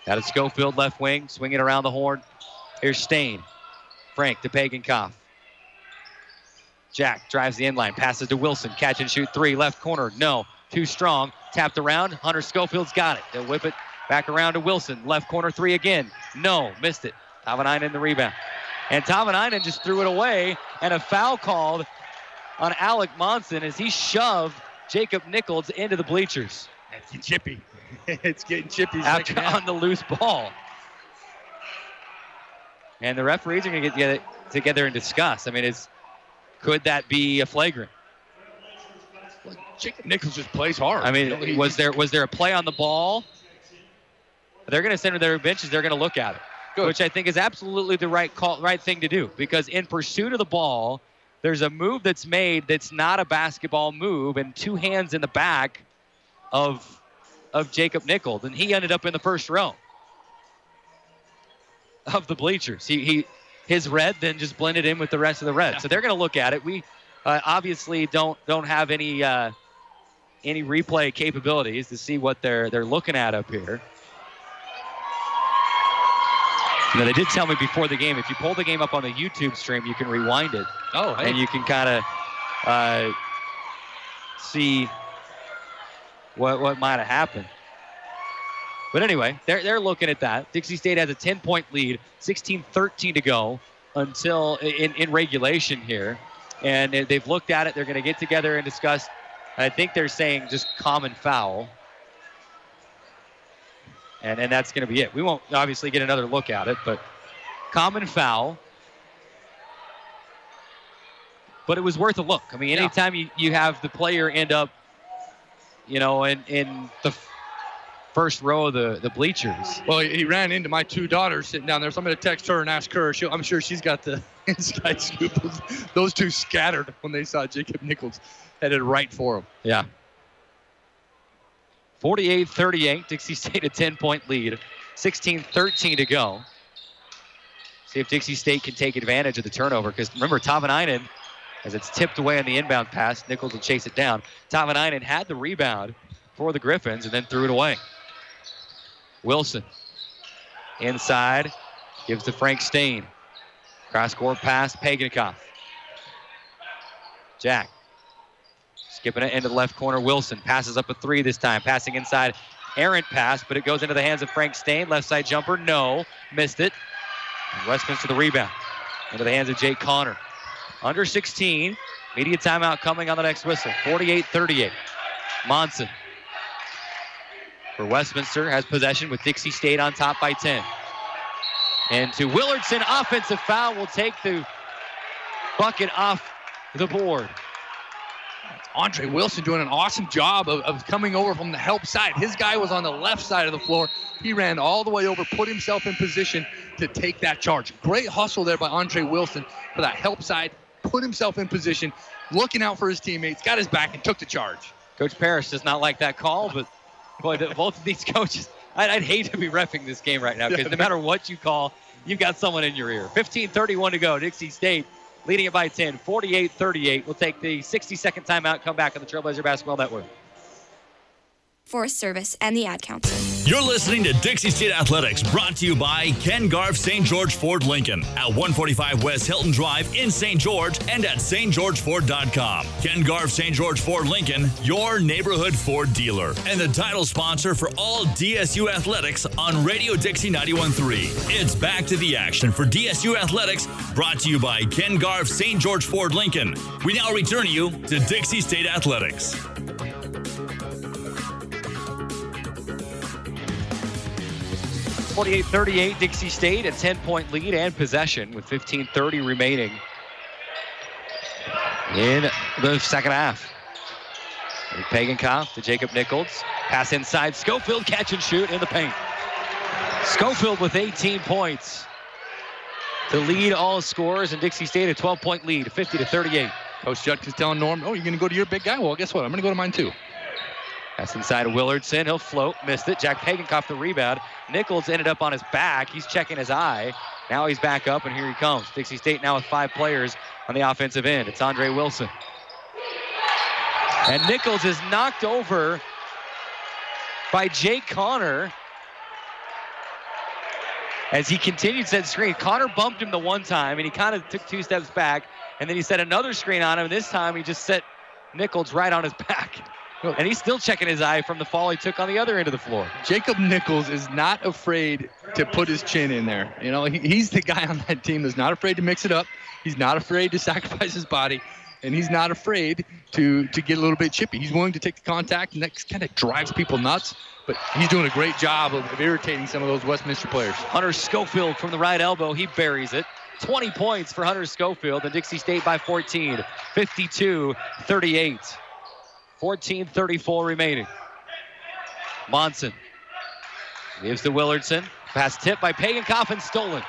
Speaker 2: Out of Schofield, left wing, swinging around the horn. Here's Staine. Frank to Pagenkopf. Jack drives the inline, passes to Wilson, catch and shoot three, left corner, no. Too strong, tapped around. Hunter Schofield's got it. They'll whip it back around to Wilson. Left corner three again. No, missed it. Tavanainen in the rebound. And Tavanainen just threw it away, and a foul called on Alec Monson as he shoved Jacob Nichols into the bleachers.
Speaker 3: It's getting chippy. it's getting chippy.
Speaker 2: After
Speaker 3: second half.
Speaker 2: on the loose ball. And the referees are going to get together, together and discuss. I mean, is could that be a flagrant?
Speaker 3: Jacob Nichols just plays hard.
Speaker 2: I
Speaker 3: You know,
Speaker 2: mean, was there was there a play on the ball? They're going to send to their benches. They're going to look at it,
Speaker 3: Good.
Speaker 2: which I think is absolutely the right call, right thing to do. Because in pursuit of the ball, there's a move that's made that's not a basketball move, and two hands in the back of of Jacob Nichols, and he ended up in the first row of the bleachers. He he his red then just blended in with the rest of the red. So they're going to look at it. We uh, obviously don't don't have any. Uh, any replay capabilities to see what they're they're looking at up here. Now they did tell me before the game if you pull the game up on the YouTube stream, you can rewind it
Speaker 3: oh, hey.
Speaker 2: and you can kind of uh, see what what might have happened. But anyway, they're they're looking at that. Dixie State has a 10 point lead, 16-13 to go until in, in regulation here. And they've looked at it. They're going to get together and discuss. I think they're saying just common foul. And, and that's going to be it. We won't obviously get another look at it, but common foul. But it was worth a look. I mean,
Speaker 3: Yeah.
Speaker 2: anytime you, you have the player end up, you know, in, in the first row of the, the bleachers.
Speaker 3: Well, he ran into my two daughters sitting down there, so I'm going to text her and ask her. She'll, I'm sure she's got the inside scoop. Those, those two scattered when they saw Jacob Nichols headed right for him.
Speaker 2: Yeah. 48 38, Dixie State a 10 point lead. 16 13 to go. See if Dixie State can take advantage of the turnover because remember, Tavanainen, as it's tipped away on the inbound pass, Nichols will chase it down. Tavanainen had the rebound for the Griffins and then threw it away. Wilson inside gives to Frank Staine. Cross court pass, Pagenkopf. Jack Skipping it into the left corner. Wilson passes up a three this time. Passing inside. Errant pass, but it goes into the hands of Frank Staine. Left side jumper. No. Missed it. Westminster the rebound. Into the hands of Jake Connor. Under 16. Media timeout coming on the next whistle. 48 38. Monson. For Westminster has possession with Dixie State on top by 10. And to Willardson, offensive foul will take the bucket off the board.
Speaker 3: Andre Wilson doing an awesome job of, of coming over from the help side. His guy was on the left side of the floor. He ran all the way over, put himself in position to take that charge. Great hustle there by Andre Wilson for that help side. Put himself in position, looking out for his teammates, got his back, and took the charge.
Speaker 2: Coach Parrish does not like that call, but boy, the- both of these coaches, I'd, I'd hate to be refing this game right now because no matter what you call, you've got someone in your ear. 15:31 to go. Dixie State leading it by 10, 48-38. We'll take the 60-second timeout. Come back on the Trailblazer Basketball Network.
Speaker 9: Forest Service, and the Ad Council.
Speaker 1: You're listening to Dixie State Athletics, brought to you by Ken Garff St. George Ford Lincoln at 145 West Hilton Drive in St. George and at stgeorgeford.com. Ken Garff St. George Ford Lincoln, your neighborhood Ford dealer, and the title sponsor for all DSU athletics on Radio Dixie 91.3. It's back to the action for DSU Athletics, brought to you by Ken Garff St. George Ford Lincoln. We now return you to Dixie State Athletics.
Speaker 2: 48-38, Dixie State a 10-point lead and possession with 15:30 remaining in the second half. Pagenkopf to Jacob Nichols. Pass inside. Schofield catch and shoot in the paint. Schofield with 18 points to lead all scorers, and Dixie State a 12-point lead, 50 to 38.
Speaker 3: Coach Judkins telling Norm, oh, you're going to go to your big guy? Well, guess what? I'm going to go to mine too.
Speaker 2: Pass inside of Willardson. He'll float. Missed it. Jack Pagan Pagenkopf the rebound. Nichols ended up on his back. He's checking his eye. Now he's back up, and here he comes. Dixie State now with five players on the offensive end. It's Andre Wilson. And Nichols is knocked over by Jake Connor as he continued set screen. Connor bumped him the one time, and he kind of took two steps back, and then he set another screen on him. This time he just set Nichols right on his back. And he's still checking his eye from the fall he took on the other end of the floor.
Speaker 3: Jacob Nichols is not afraid to put his chin in there. You know, he, he's the guy on that team that's not afraid to mix it up. He's not afraid to sacrifice his body, and he's not afraid to to get a little bit chippy. He's willing to take the contact, and that kind of drives people nuts. But he's doing a great job of, of irritating some of those Westminster players.
Speaker 2: Hunter Schofield from the right elbow, he buries it. 20 points for Hunter Schofield and Dixie State by 14, 52 38. 14.34 remaining. Monson gives to Willardson. Pass tipped by Pagenkopf and stolen.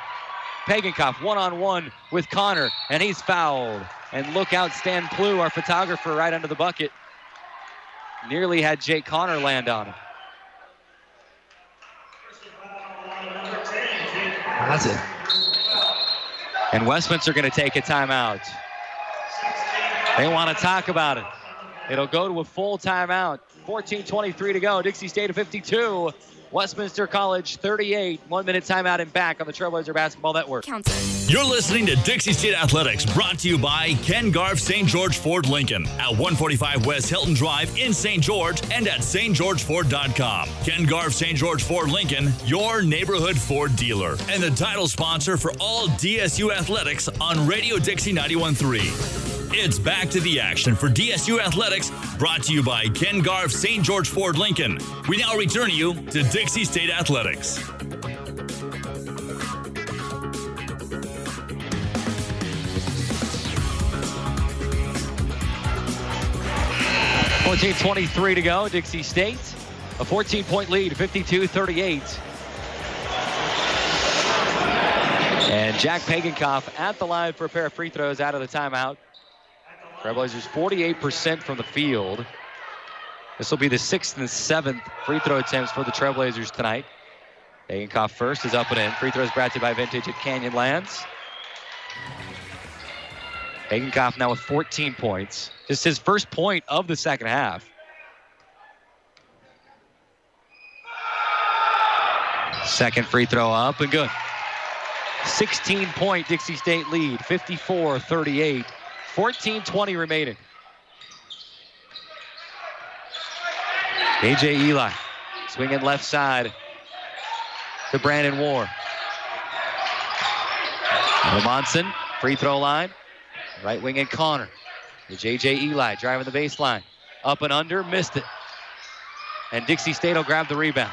Speaker 2: Pagenkopf one on one with Connor, and he's fouled. And look out, Stan Plew, our photographer, right under the bucket. Nearly had Jake Connor land on him.
Speaker 3: That's it.
Speaker 2: And Westminster going to take a timeout. They want to talk about it. It'll go to a full timeout. 14:23 to go. Dixie State of 52. Westminster College 38. One minute timeout and back on the Trailblazer Basketball Network.
Speaker 1: You're listening to Dixie State Athletics, brought to you by Ken Garff St. George Ford Lincoln at 145 West Hilton Drive in St. George and at stgeorgeford.com. Ken Garff St. George Ford Lincoln, your neighborhood Ford dealer, and the title sponsor for all DSU athletics on Radio Dixie 913. It's back to the action for DSU Athletics, brought to you by Ken Garff St. George Ford Lincoln. We now return you to Dixie State Athletics.
Speaker 2: 14:23 to go. Dixie State, a 14-point lead, 52-38. And Jack Pagenkopf at the line for a pair of free throws out of the timeout. Trailblazers 48% from the field. This will be the sixth and seventh free throw attempts for the Trailblazers tonight. Pagenkopf first is up and in. Free throws brought to you by Vintage at Canyon Lands. Pagenkopf now with 14 points. Just his first point of the second half. Second free throw up and good. 16 point Dixie State lead, 54 38. 14 20 remaining. AJ Eli swinging left side to Brandon Warr. Monson, free throw line. Right wing and Connor. To JJ Eli driving the baseline. Up and under, missed it. And Dixie State will grab the rebound.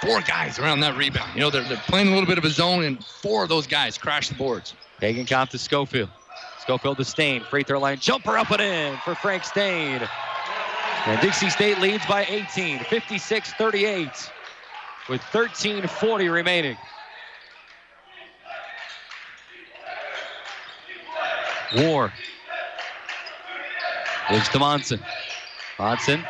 Speaker 3: Four guys around that rebound. You know, they're, they're playing a little bit of a zone, and four of those guys crash the boards.
Speaker 2: Pagenkopf to Schofield. Schofield to Staine. Free throw line jumper up and in for Frank Staine. And Dixie State leads by 18, 56 38, with 13.40 remaining. Warr. Gives to Monson. Monson.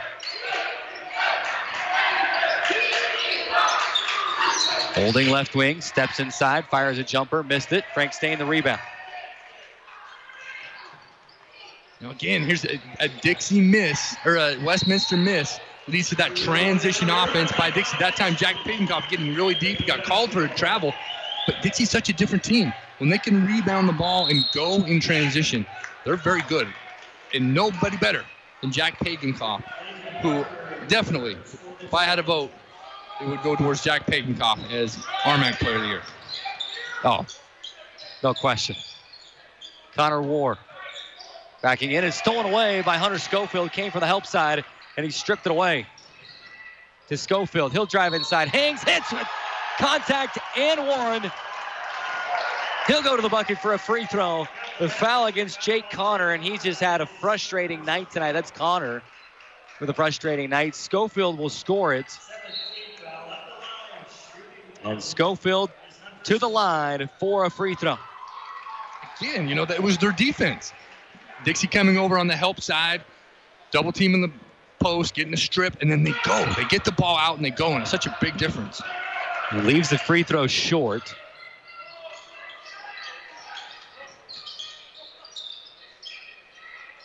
Speaker 2: Holding left wing, steps inside, fires a jumper, missed it. Frank Staine the rebound.
Speaker 3: Now again, here's a, a Dixie miss or a Westminster miss leads to that transition offense by Dixie. That time, Jack Pagenkopf getting really deep. He got called for a travel, but Dixie's such a different team. When they can rebound the ball and go in transition, they're very good. And nobody better than Jack Pagenkopf, who definitely, if I had a vote, it would go towards Jack Pagenkopf as RMAC Player of the Year.
Speaker 2: Oh, no question. Connor Warr backing in is stolen away by Hunter Schofield. Came from the help side and he stripped it away to Schofield. He'll drive inside, hangs, hits with contact and Warren. He'll go to the bucket for a free throw. The foul against Jake Connor, and he's just had a frustrating night tonight. That's Connor with a frustrating night. Schofield will score it. And Schofield to the line for a free throw.
Speaker 3: Again, you know, that it was their defense. Dixie coming over on the help side, double teaming the post, getting a strip, and then they go. They get the ball out and they go, and it's such a big difference.
Speaker 2: He leaves the free throw short.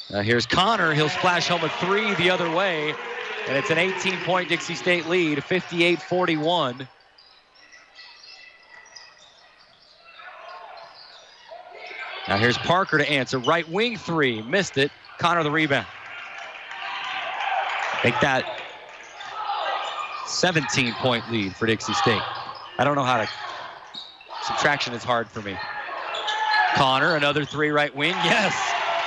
Speaker 2: Now here's Connor. He'll splash home a three the other way. And it's an 18 point Dixie State lead, 58 41. Now here's Parker to answer. Right wing three. Missed it. Connor the rebound. Make that 17 point lead for Dixie State. I don't know how to. Subtraction is hard for me. Connor, another three right wing. Yes.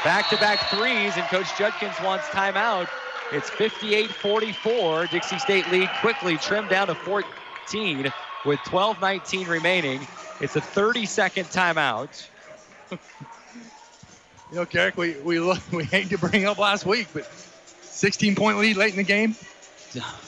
Speaker 2: Back to back threes, and Coach Judkins wants timeout. It's 58 44. Dixie State lead quickly trimmed down to 14 with 12 19 remaining. It's a 30 second timeout.
Speaker 3: You know, Carrick, we we look, we hate to bring up last week, but 16 point lead late in the game.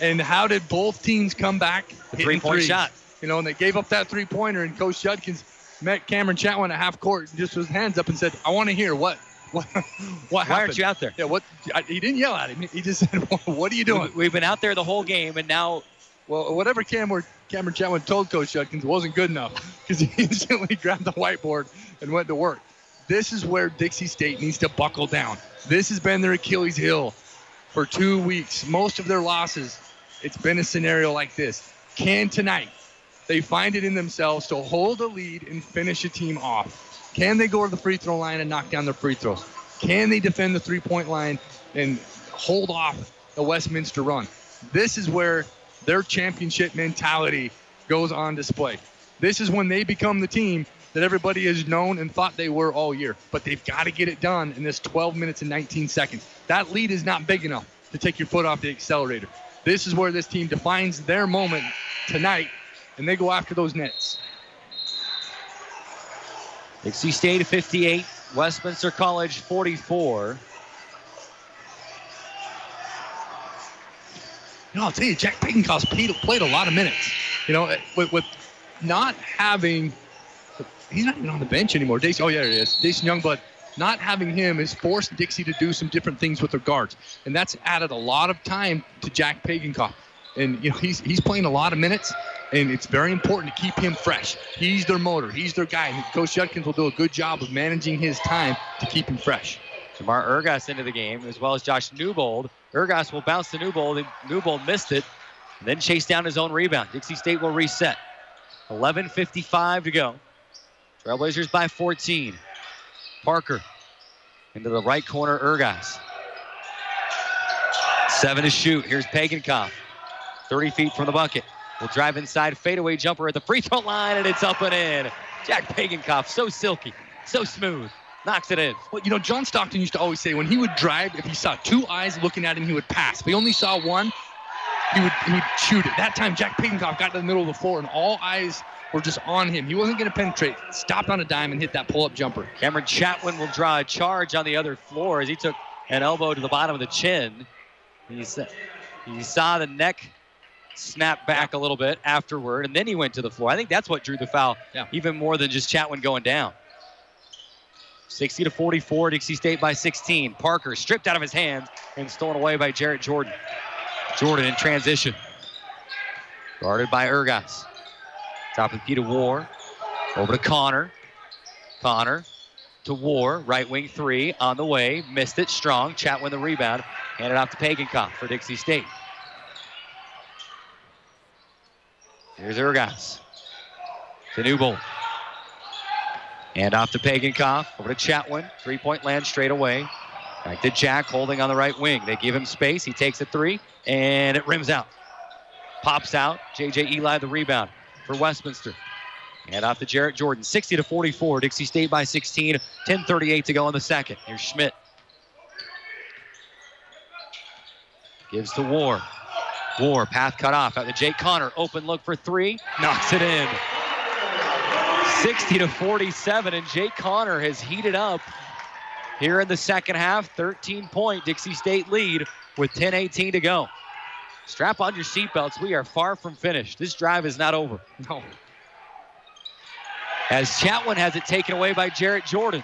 Speaker 3: And how did both teams come back?
Speaker 2: three-point
Speaker 3: threes?
Speaker 2: shot.
Speaker 3: You know, and they gave up that three pointer, and Coach Judkins met Cameron Chatwin at half court and just with his hands up and said, "I want to hear what." What, what
Speaker 2: Why
Speaker 3: happened?
Speaker 2: aren't you out there?
Speaker 3: Yeah, what? I, he didn't yell at him. He just said, "What are you doing?"
Speaker 2: We've been out there the whole game, and now
Speaker 3: Well, whatever Cameron Cameron Chatwin told Coach Judkins wasn't good enough because he instantly grabbed the whiteboard and went to work. This is where Dixie State needs to buckle down. This has been their Achilles heel for two weeks. Most of their losses, it's been a scenario like this. Can tonight they find it in themselves to hold a lead and finish a team off? Can they go to the free throw line and knock down their free throws? Can they defend the three point line and hold off the Westminster run? This is where their championship mentality goes on display. This is when they become the team that everybody has known and thought they were all year. But they've got to get it done in this 12 minutes and 19 seconds. That lead is not big enough to take your foot off the accelerator. This is where this team defines their moment tonight, and they go after those nets.
Speaker 2: Dixie State 58, Westminster College 44.
Speaker 3: You know, I'll tell you, Jack Pagenkopf's played, played a lot of minutes. You know, eh, with, with not having, he's not even on the bench anymore. Dason, oh, yeah, he is. Dason Youngblood, not having him has forced Dixie to do some different things with their guards. And that's added a lot of time to Jack Pagenkopf. And, you know, he's, he's playing a lot of minutes, and it's very important to keep him fresh. He's their motor. He's their guy. And Coach Judkins will do a good job of managing his time to keep him fresh.
Speaker 2: Jamar Ergas into the game, as well as Josh Newbold. Ergas will bounce to Newbold. Newbold missed it, then chased down his own rebound. Dixie State will reset. 11.55 to go. Trailblazers by 14. Parker into the right corner, Ergas. Seven to shoot. Here's Pagenkopf. 30 feet from the bucket. Will drive inside, fadeaway jumper at the free throw line, and it's up and in. Jack Pagenkopf, so silky, so smooth, knocks it in.
Speaker 3: Well, you know, John Stockton used to always say when he would drive, if he saw two eyes looking at him, he would pass. If he only saw one, he would he would shoot it. That time, Jack Pagenkopf got to the middle of the floor, and all eyes were just on him. He wasn't going to penetrate. Stopped on a dime and hit that pull-up jumper.
Speaker 2: Cameron Chatwin will draw a charge on the other floor as he took an elbow to the bottom of the chin. He, sa- he saw the neck snap back a little bit afterward, and then he went to the floor. I think that's what drew the foul,
Speaker 3: Yeah.
Speaker 2: even more than just Chatwin going down. 60 to 44, Dixie State by 16. Parker stripped out of his hands and stolen away by Jarrett Jordan. Jordan in transition. Guarded by Ergas. Top of the key to Warr. Over to Connor. Connor to Warr. Right wing three on the way. Missed it. Strong. Chatwin the rebound. Handed off to Pagenkopf for Dixie State. Here's Ergas. To Newbold. And off to Pagenkopf. Over to Chatwin. Three point land straight away. Back to Jack holding on the right wing. They give him space. He takes a three. And it rims out. Pops out. JJ Eli the rebound for Westminster. And off to Jarrett Jordan. 60 to 44. Dixie State by 16. 10.38 to go in the second. Here's Schmidt. Gives to Warr. Warr, path cut off. Out to Jake Connor. Open look for three. Knocks it in. 60 to 47. And Jake Connor has heated up here in the second half. 13 point Dixie State lead with 10.18 to go. Strap on your seatbelts. We are far from finished. This drive is not over.
Speaker 3: No.
Speaker 2: As Chatwin has it taken away by Jarrett Jordan.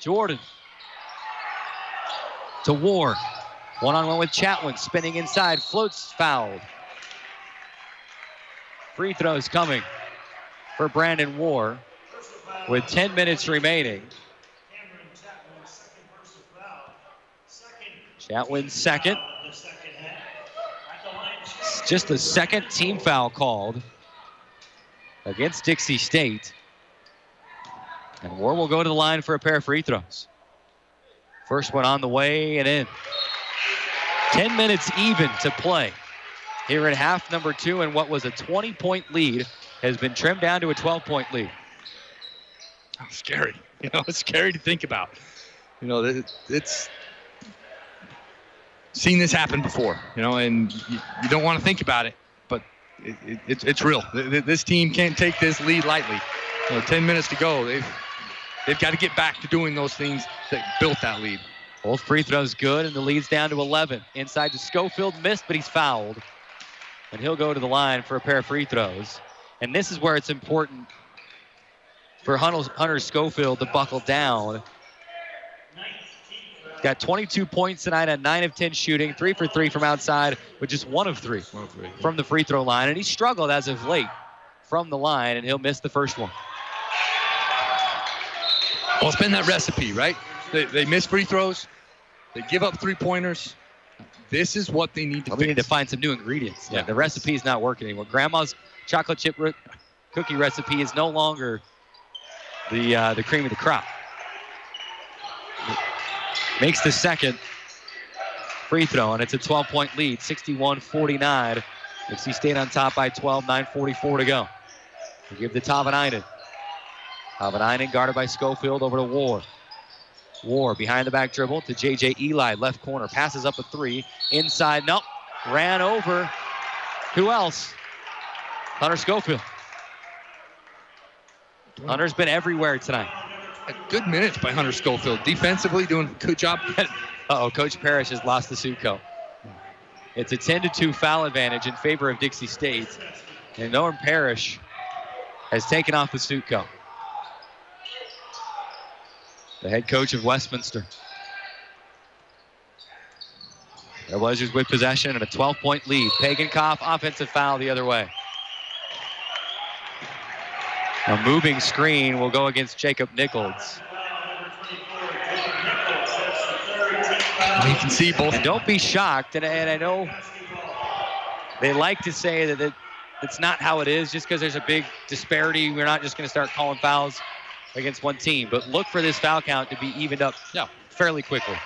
Speaker 2: Jordan to Warr. One on one with Chatwin. Spinning inside. Floats fouled. Free throws coming for Brandon Warr with 10 minutes remaining. Chatwin second. It's just the second team foul called against Dixie State. And Warr will go to the line for a pair of free throws. First one on the way and in. 10 minutes even to play. Here at half number two, and what was a 20 point lead has been trimmed down to a 12 point lead.
Speaker 3: Oh, scary. You know, it's scary to think about. You know, it- it's seen this happen before. You know, and you, you don't want to think about it, but it, it, it's it's real. Th- th- This team can't take this lead lightly. You know, 10 minutes to go. They've they've got to get back to doing those things that built that lead.
Speaker 2: Both free throws good, and the lead's down to 11. Inside to Schofield, missed, but he's fouled. And he'll go to the line for a pair of free throws. And this is where it's important for Hunter, Schofield to buckle down. Got 22 points tonight on 9 of 10 shooting, 3 for 3 from outside, with just 1 of 3 from the free throw line. And he struggled as of late from the line, and he'll miss the first one.
Speaker 3: Well, it's been that recipe, right? They, they miss free throws. They give up three pointers. This is what they need to
Speaker 2: Well, we need to find some new ingredients.
Speaker 3: Yeah.
Speaker 2: The recipe is not working anymore. Grandma's chocolate chip ri- cookie recipe is no longer the uh, the cream of the crop. Makes the second free throw, and it's a 12-point lead, 61-49. Dixie State on top by 12, 9.44 to go. We give the Tavanainen. Tavanainen guarded by Schofield over to Warr. Warr behind the back dribble to J.J. Eli, left corner. Passes up a three. Inside, nope. Ran over. Who else? Hunter Schofield. Hunter's been everywhere tonight.
Speaker 3: A good minutes by Hunter Schofield. Defensively, doing a good job.
Speaker 2: Uh-oh, Coach Parrish has lost the suit coat. It's a 10 to 2 foul advantage in favor of Dixie State. And Norm Parrish has taken off the suit coat. The head coach of Westminster. The Blazers with possession and a 12 point lead. Pagenkopf, offensive foul the other way. A moving screen will go against Jacob Nichols.
Speaker 3: You can see both.
Speaker 2: And don't be shocked, and, and I know they like to say that it, it's not how it is just because there's a big disparity. We're not just going to start calling fouls against one team, but look for this foul count to be evened up
Speaker 3: Yeah.
Speaker 2: fairly quickly.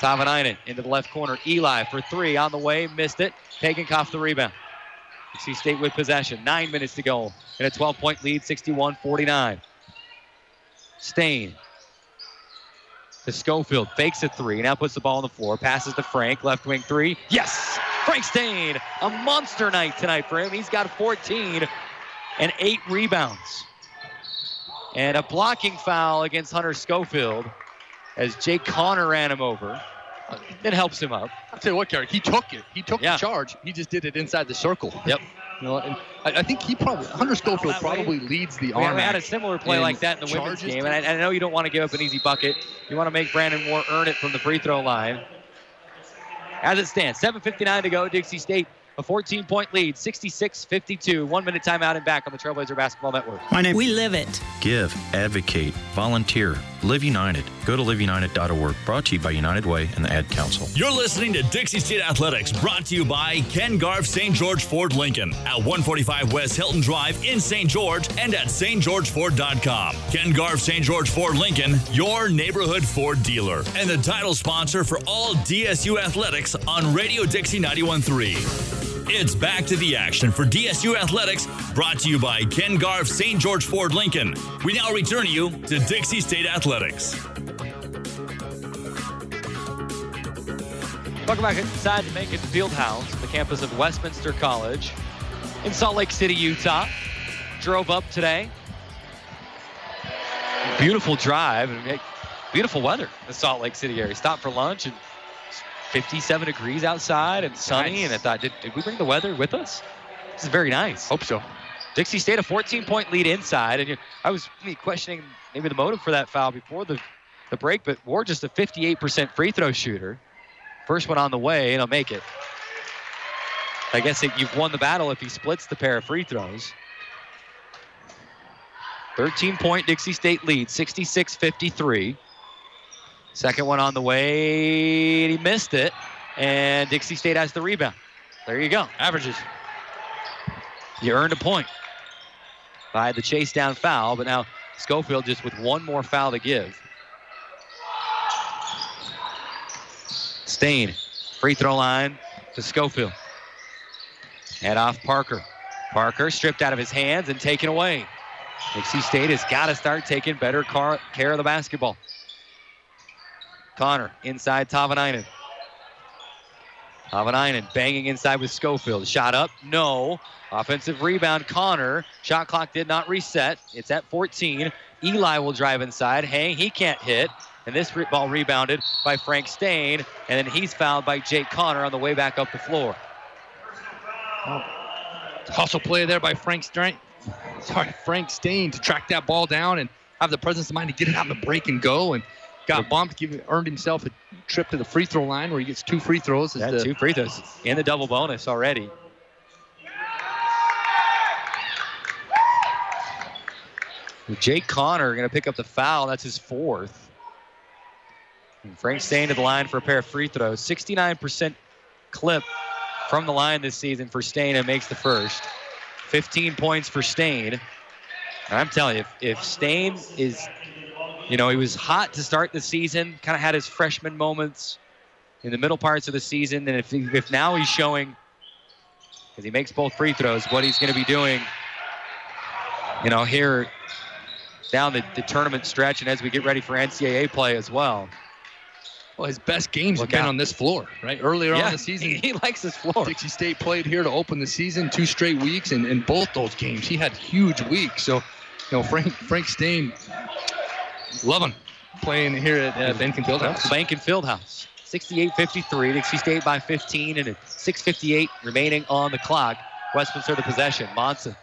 Speaker 2: Tavanainen into the left corner. Eli for three on the way, missed it. Pagenkopf the rebound. See State with possession. Nine minutes to go in a 12 point lead, 61 49. Staine to Schofield, fakes a three, now puts the ball on the floor, passes to Frank, left wing three. Yes! Frank Staine, a monster night tonight for him. He's got 14 and eight rebounds. And a blocking foul against Hunter Schofield as Jake Connor ran him over. It helps him out.
Speaker 3: I'll tell you what, Garrett, he took it. He took
Speaker 2: Yeah.
Speaker 3: the charge. He just did it inside the circle.
Speaker 2: Yep.
Speaker 3: You know, and I, I think he probably Hunter Schofield probably leads the arm.
Speaker 2: we had a similar play like that in the women's game, and I, I know you don't want to give up an easy bucket. You want to make Brandon Moore earn it from the free throw line. As it stands, 7.59 to go, Dixie State, a 14 point lead, 66 52. One minute timeout and back on the Trailblazer Basketball Network.
Speaker 10: My name. We live it.
Speaker 8: Give, advocate, volunteer, live united. Go to liveunited.org. Brought to you by United Way and the Ad Council.
Speaker 1: You're listening to Dixie State Athletics, brought to you by Ken Garff St. George Ford Lincoln at 145 West Hilton Drive in St. George and at stgeorgeford.com. Ken Garff St. George Ford Lincoln, your neighborhood Ford dealer, and the title sponsor for all DSU athletics on Radio Dixie 91.3. It's back to the action for DSU Athletics, brought to you by Ken Garff St. George Ford Lincoln. We now return you to Dixie State Athletics.
Speaker 2: Welcome back inside the Macon Fieldhouse, the campus of Westminster College in Salt Lake City, Utah. Drove up today. Beautiful drive and beautiful weather in the Salt Lake City area. Stopped for lunch and 57 degrees outside and sunny.
Speaker 3: Nice.
Speaker 2: And I thought, did, did we bring the weather with us? This is very nice.
Speaker 3: Hope so.
Speaker 2: Dixie State a 14 point lead inside, and you, I was me questioning maybe the motive for that foul before the, the break, but Warr just a 58% free throw shooter. First one on the way, and he'll make it. I guess that you've won the battle if he splits the pair of free throws. 13 point Dixie State lead, 66 53. Second one on the way. He missed it. And Dixie State has the rebound. There you go.
Speaker 3: Averages.
Speaker 2: You earned a point by the chase down foul, but now Schofield just with one more foul to give. Staine, free throw line to Schofield. Head off Parker. Parker stripped out of his hands and taken away. Dixie State has got to start taking better car- care of the basketball. Connor inside Tavanainen. Tavanainen banging inside with Schofield. Shot up, no. Offensive rebound, Connor. Shot clock did not reset. It's at 14. Eli will drive inside. Hang, he can't hit. And this ball rebounded by Frank Staine. And then he's fouled by Jake Connor on the way back up the floor.
Speaker 3: Hustle play there by Frank Staine. Sorry, Frank Staine to track that ball down and have the presence of mind to get it out of the break and go. And got bumped, give, earned himself a trip to the free throw line where he gets two free throws.
Speaker 2: Yeah,
Speaker 3: the-
Speaker 2: two free throws in the double bonus already. Jake Connor going to pick up the foul. That's his fourth. And Frank Staine to the line for a pair of free throws. 69% clip from the line this season for Staine and makes the first. 15 points for Staine. And I'm telling you, if, if Staine is, you know, he was hot to start the season, kind of had his freshman moments in the middle parts of the season. And if, if now he's showing, because he makes both free throws, what he's going to be doing, you know, here down the, the tournament stretch and as we get ready for NCAA play as well.
Speaker 3: Well, his best games
Speaker 2: Look
Speaker 3: have been
Speaker 2: out.
Speaker 3: on this floor, right? Earlier on in the season,
Speaker 2: he, he likes this floor.
Speaker 3: Dixie State played here to open the season, two straight weeks, and in both those games, he had huge weeks. So, you know, Frank Frank Staine, loving playing here at uh, Benton Fieldhouse.
Speaker 2: Behnken Fieldhouse. 68-53. Dixie State by 15 and it's 6.58 remaining on the clock. Westminster the possession. Monson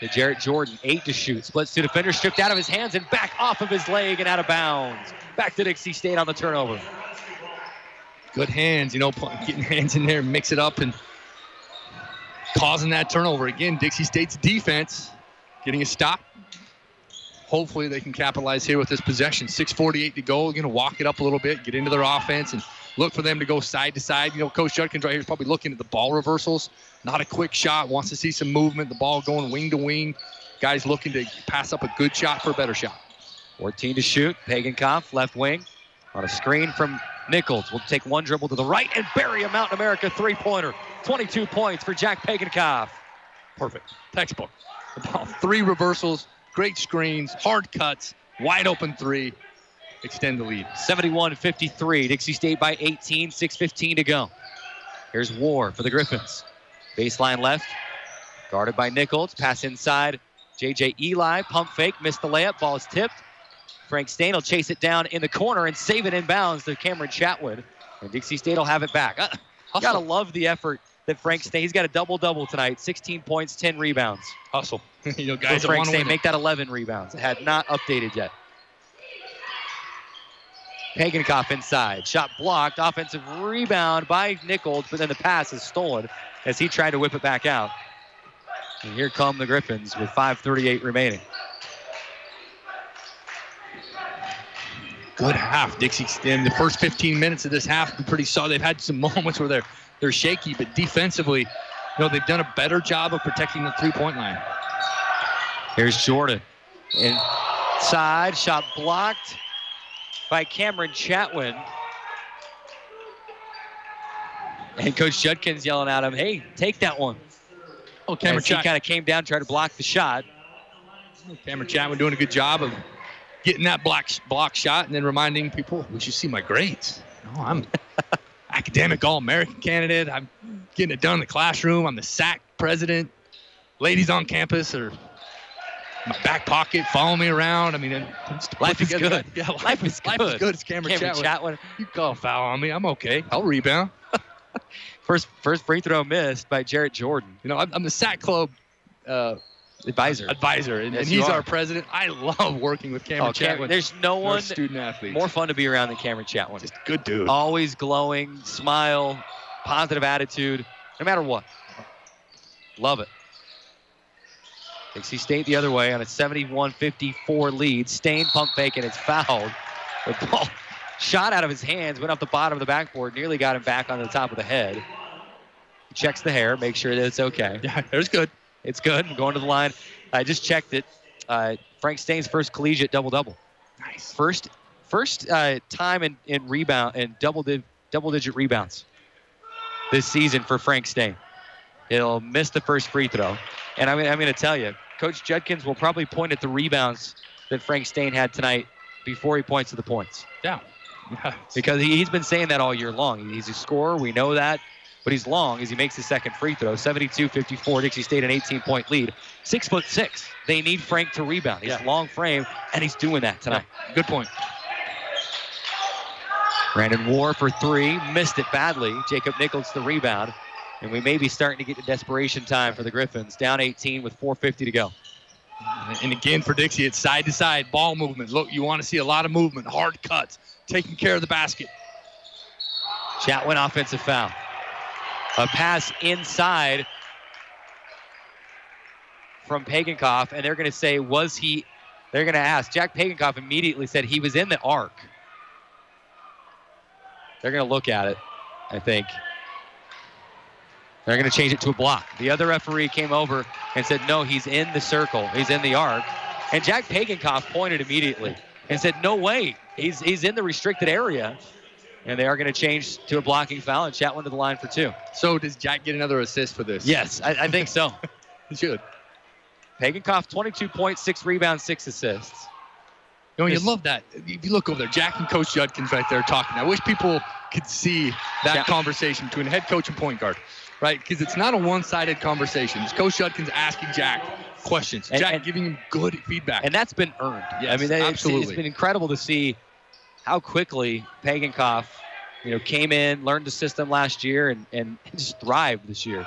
Speaker 2: to Jarrett Jordan. Eight to shoot. Splits two defenders. Stripped out of his hands and back off of his leg and out of bounds. Back to Dixie State on the turnover.
Speaker 3: Good hands, you know, getting hands in there, mix it up, and causing that turnover again. Dixie State's defense getting a stop. Hopefully, they can capitalize here with this possession. 6:48 to go. Going to walk it up a little bit, get into their offense, and look for them to go side to side. You know, Coach Judkins right here is probably looking at the ball reversals. Not a quick shot. Wants to see some movement. The ball going wing to wing. Guys looking to pass up a good shot for a better shot.
Speaker 2: 14 to shoot. Pagenkopf, left wing, on a screen from Nichols. Will take one dribble to the right and bury a Mountain America three pointer. 22 points for Jack Pagenkopf.
Speaker 3: Perfect. Textbook. The ball, three reversals, great screens, hard cuts, wide open three. Extend the lead.
Speaker 2: 71 53. Dixie State by 18, 6.15 to go. Here's Warr for the Griffins. Baseline left, guarded by Nichols. Pass inside. JJ Eli, pump fake, missed the layup. Ball is tipped. Frank Staine will chase it down in the corner and save it inbounds to Cameron Chatwin. And Dixie State will have it back. Uh, gotta love the effort that Frank Staine. He's got a double double tonight 16 points, 10 rebounds.
Speaker 3: Hustle. you know, guys that
Speaker 2: Frank
Speaker 3: Staine,
Speaker 2: make that 11 rebounds. It had not updated yet. Pagenkopf inside. Shot blocked. Offensive rebound by Nichols, but then the pass is stolen as he tried to whip it back out. And here come the Griffins with 5.38 remaining.
Speaker 3: Good half. Dixie in the first 15 minutes of this half, been pretty solid. They've had some moments where they're they're shaky, but defensively, you know, they've done a better job of protecting the three-point line.
Speaker 2: Here's Jordan. Inside. Shot blocked by Cameron Chatwin. And Coach Judkins yelling at him, hey, take that one.
Speaker 3: Oh, Cameron
Speaker 2: As he kind of came down, tried to block the shot.
Speaker 3: Cameron Chatwin doing a good job of getting that block block shot and then reminding people, we should see my grades. No, I'm academic All-American candidate. I'm getting it done in the classroom. I'm the SAC president. Ladies on campus are in my back pocket, follow me around. I mean, it's to put
Speaker 2: Life is
Speaker 3: together-
Speaker 2: good.
Speaker 3: Yeah, life,
Speaker 2: Life is
Speaker 3: life
Speaker 2: good.
Speaker 3: is good. It's Cameron,
Speaker 2: Cameron
Speaker 3: Chatwin.
Speaker 2: Chatwin.
Speaker 3: You call a foul on me, I'm okay. I'll rebound.
Speaker 2: First, first free throw missed by Jarrett Jordan.
Speaker 3: You know, I'm, I'm the SAC club uh,
Speaker 2: Advisor.
Speaker 3: advisor, and,
Speaker 2: Yes,
Speaker 3: and he's our president. I love working with Cameron
Speaker 2: Oh, Cam-
Speaker 3: Chatwin.
Speaker 2: there's no
Speaker 3: our
Speaker 2: one
Speaker 3: student athlete
Speaker 2: more fun to be around than Cameron Chatwin.
Speaker 3: Just good dude.
Speaker 2: Always glowing, smile, positive attitude, no matter what. Love it. Dixie State the other way on a 71-54 lead. Staine pump fake and it's fouled. The ball shot out of his hands, went up the bottom of the backboard, nearly got him back on the top of the head. He checks the hair, make sure that it's okay.
Speaker 3: Yeah, there's good.
Speaker 2: It's good. I'm going to the line. I just checked it. Uh, Frank Staine's first collegiate double double.
Speaker 3: Nice.
Speaker 2: First, first uh, time in, in rebound and double di- double digit rebounds this season for Frank Staine. He'll miss the first free throw, and I'm, I'm going to tell you, Coach Judkins will probably point at the rebounds that Frank Staine had tonight before he points to the points
Speaker 3: Yeah.
Speaker 2: because he, he's been saying that all year long. He's a scorer, we know that, but he's long as he makes his second free throw. 72-54, Dixie State an 18-point lead. Six foot six. They need Frank to rebound. He's
Speaker 3: Yeah.
Speaker 2: long frame, and he's doing that tonight.
Speaker 3: Good point.
Speaker 2: Brandon Warr for three, missed it badly. Jacob Nichols the rebound, and we may be starting to get to desperation time for the Griffins. Down 18 with 4:50 to go.
Speaker 3: And again for Dixie, it's side to side ball movement. Look, you want to see a lot of movement, hard cuts, taking care of the basket.
Speaker 2: Chatwin offensive foul. A pass inside from Pagenkopf, and they're going to say, was he? They're going to ask. Jack Pagenkopf immediately said he was in the arc. They're going to look at it, I think. They're going to change it to a block. The other referee came over and said, no, he's in the circle. He's in the arc. And Jack Pagenkopf pointed immediately and said, no way. He's, he's in the restricted area. And they are going to change to a blocking foul and Chatwin to the line for two.
Speaker 3: So does Jack get another assist for this?
Speaker 2: Yes, I, I think so.
Speaker 3: He should.
Speaker 2: Pagenkopf, 22 points, six rebounds, six assists.
Speaker 3: You know, you love that. If you look over there, Jack and Coach Judkins right there talking. I wish people could see that
Speaker 2: Yeah.
Speaker 3: conversation between head coach and point guard, right? Because it's not a one-sided conversation. It's Coach Judkins asking Jack questions,
Speaker 2: And-
Speaker 3: Jack
Speaker 2: and-
Speaker 3: giving him good feedback.
Speaker 2: And that's been earned. I mean, that- it's-
Speaker 3: absolutely.
Speaker 2: it's been incredible to see how quickly Pagenkopf, you know, came in, learned the system last year, and, and just thrived this year.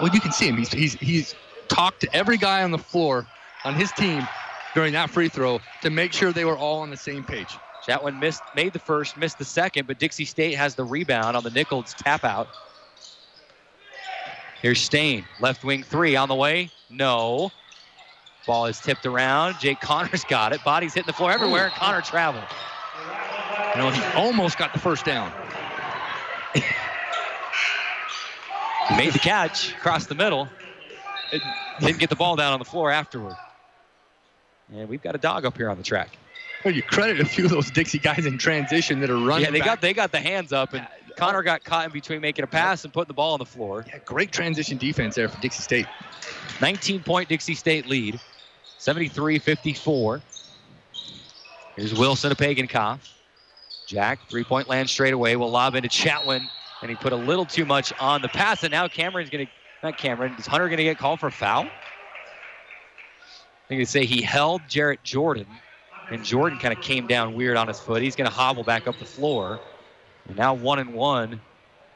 Speaker 3: well, you can see him. He's he's he's talked to every guy on the floor on his team during that free throw to make sure they were all on the same page.
Speaker 2: Chatwin missed, made the first, missed the second, but Dixie State has the rebound on the Nichols tap out. Here's Staine, left wing three on the way. No. Ball is tipped around. Jake Connor's got it. Body's hitting the floor everywhere, and Connor traveled.
Speaker 3: You know, he almost got the first down.
Speaker 2: Made the catch across the middle. It didn't get the ball down on the floor afterward. And we've got a dog up here on the track.
Speaker 3: Well, you credit a few of those Dixie guys in transition that are running.
Speaker 2: yeah, they
Speaker 3: back.
Speaker 2: got they got the hands up, and Connor got caught in between making a pass and putting the ball on the floor.
Speaker 3: Yeah, great transition defense there for Dixie State.
Speaker 2: 19 point Dixie State lead, 73 54. Here's Wilson to Pagenkopf. Jack, three point land straight away. Will lob into Chatwin, and he put a little too much on the pass. And now Cameron's going to, not Cameron, is Hunter going to get called for foul? I think they say he held Jarrett Jordan, and Jordan kind of came down weird on his foot. He's going to hobble back up the floor. And now one and one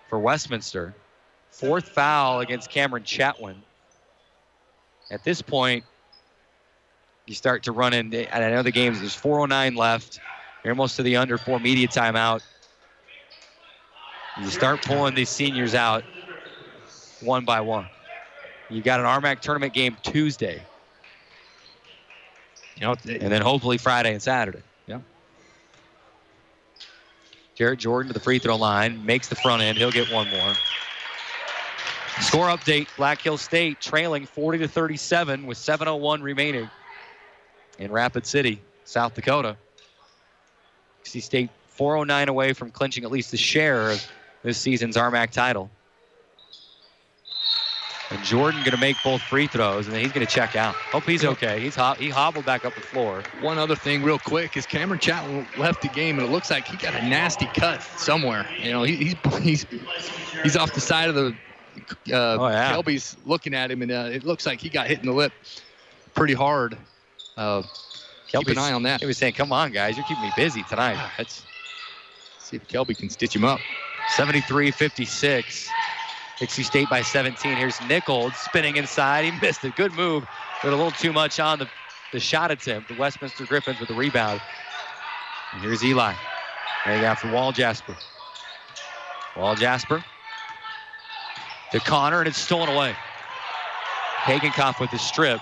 Speaker 2: for Westminster. Fourth foul against Cameron Chatwin at this point, you start to run in. And I know the games, there's 409 left. You're almost to the under four media timeout. You start pulling these seniors out one by one. You got an RMAC tournament game Tuesday,
Speaker 3: You know,
Speaker 2: and then hopefully Friday and Saturday.
Speaker 3: Yeah.
Speaker 2: Jarrett Jordan to the free throw line, makes the front end. He'll get one more. Score update: Black Hill State trailing 40 to 37 with 7:01 remaining in Rapid City, South Dakota. Dixie State 409 away from clinching at least a share of this season's RMAC title. And Jordan going to make both free throws, and then he's going to check out. Hope he's okay. He's ho- he hobbled back up the floor.
Speaker 3: one other thing, real quick, is Cameron Chatwin left the game, and it looks like he got a nasty cut somewhere. You know, he, he's he's he's off the side of the. Uh,
Speaker 2: Oh, yeah.
Speaker 3: Kelby's looking at him, and uh, it looks like he got hit in the lip pretty hard. Uh, keep an eye on that.
Speaker 2: He was saying, "Come on, guys, you're keeping me busy tonight." Let's
Speaker 3: See if Kelby can stitch him up.
Speaker 2: 73-56. Dixie State by 17. Here's Nichols spinning inside. He missed it. Good move, but a little too much on the, the shot attempt. The Westminster Griffins with the rebound. And here's Eli. There you got for Wall Jasper. Wall Jasper to Connor, and it's stolen away. Pagenkopf with the strip.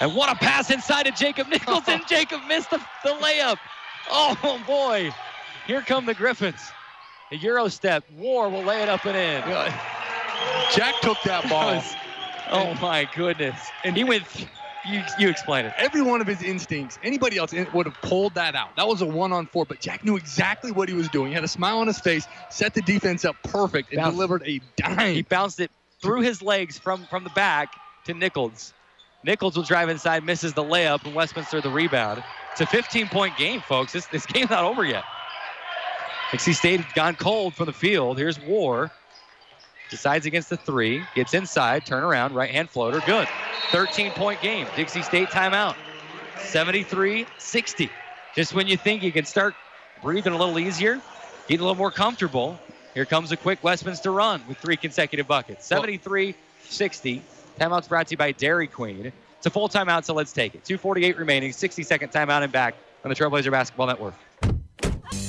Speaker 2: And what a pass inside to Jacob Nichols, and Jacob missed the, the layup. Oh boy. Here come the Griffins. A Euro step. Warr will lay it up and in.
Speaker 3: Jack took that ball.
Speaker 2: was- oh my goodness. And he went, you, you explain it.
Speaker 3: Every one of his instincts, anybody else would have pulled that out. That was a one on four, but Jack knew exactly what he was doing. He had a smile on his face, set the defense up perfect, and
Speaker 2: Bounced-
Speaker 3: delivered a
Speaker 2: He bounced it through his legs from, from the back to Nichols. Nichols will drive inside, misses the layup, and Westminster the rebound. It's a 15 point game, folks. This, this game's not over yet. Dixie State has gone cold from the field. Here's Warr. Decides against the three. Gets inside, turn around, right hand floater. Good. 13 point game. Dixie State timeout. 73 60. Just when you think you can start breathing a little easier, getting a little more comfortable, here comes a quick Westminster run with three consecutive buckets. 73 60. Timeout's brought to you by Dairy Queen. It's a full timeout, so let's take it. 248 remaining, 60 second timeout and back on the Trailblazer Basketball Network.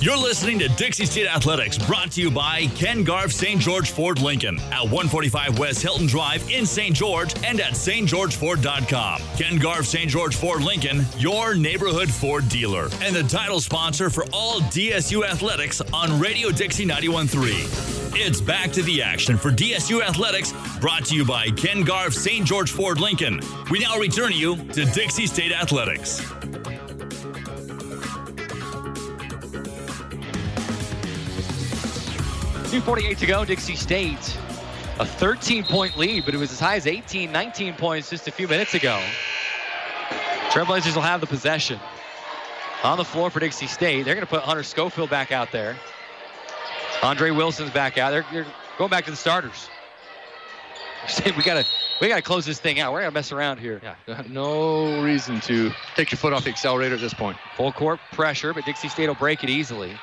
Speaker 1: You're listening to Dixie State Athletics, brought to you by Ken Garff St. George Ford Lincoln at 145 West Hilton Drive in St. George and at stgeorgeford.com. Ken Garff St. George Ford Lincoln, your neighborhood Ford dealer, and the title sponsor for all DSU athletics on Radio Dixie 91.3. It's back to the action for DSU Athletics, brought to you by Ken Garff St. George Ford Lincoln. We now return you to Dixie State Athletics.
Speaker 2: 248 to go. Dixie State, a 13 point lead, but it was as high as 18, 19 points just a few minutes ago. Trailblazers will have the possession. On the floor for Dixie State. They're going to put Hunter Schofield back out there. Andre Wilson's back out. They're, they're going back to the starters. We gotta, we gotta close this thing out. We're gonna mess around here.
Speaker 3: Yeah, no reason to take your foot off the accelerator at this point.
Speaker 2: Full court pressure, but Dixie State will break it easily.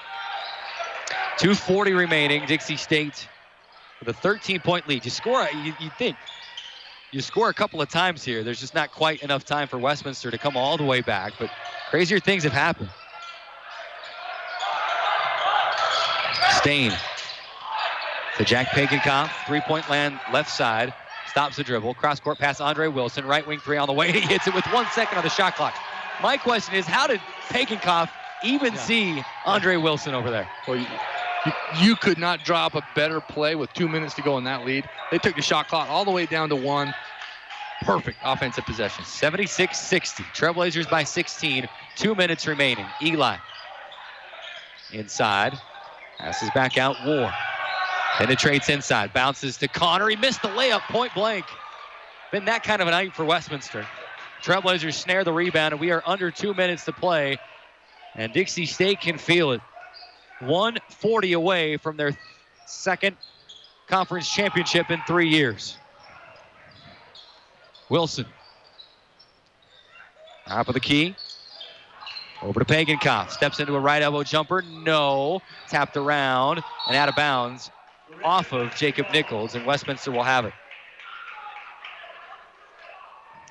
Speaker 2: 240 remaining. Dixie State with a 13 point lead. You score, you, you think, you score a couple of times here. There's just not quite enough time for Westminster to come all the way back, but crazier things have happened. Staine to Jack Pagenkopf, three point land left side, stops the dribble, cross court pass Andre Wilson, right wing three on the way, he hits it with one second on the shot clock. My question is, how did Pagenkopf even see Andre Wilson over there?
Speaker 3: Well, you, you, could not drop a better play with two minutes to go in that lead. They took the shot clock all the way down to one. Perfect offensive possession.
Speaker 2: 76 60. Trailblazers by 16. Two minutes remaining. Eli inside. Passes back out. Warr. Penetrates inside. Bounces to Connor. He missed the layup point blank. Been that kind of a night for Westminster. Trailblazers snare the rebound, and we are under two minutes to play. And Dixie State can feel it. 140 away from their second conference championship in three years. Wilson. Top of the key. Over to Pagenkopf. Steps into a right elbow jumper. No. Tapped around and out of bounds off of Jacob Nichols, and Westminster will have it.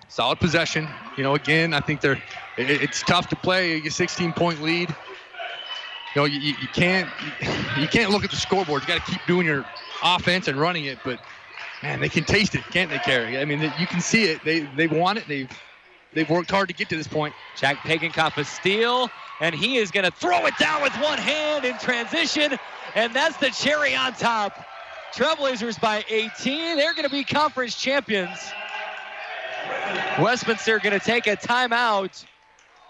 Speaker 3: Solid possession. You know, again, I think they're. It, it's tough to play a 16 point lead. You know, you, you can't you can't look at the scoreboard. You got to keep doing your offense and running it. But man, they can taste it, can't they, Kerry? I mean, you can see it. They they want it. They've they've worked hard to get to this point.
Speaker 2: Jack Pagenkopf a steal, and he is going to throw it down with one hand in transition, and that's the cherry on top. Trailblazers by 18. They're going to be conference champions. Westminster going to take a timeout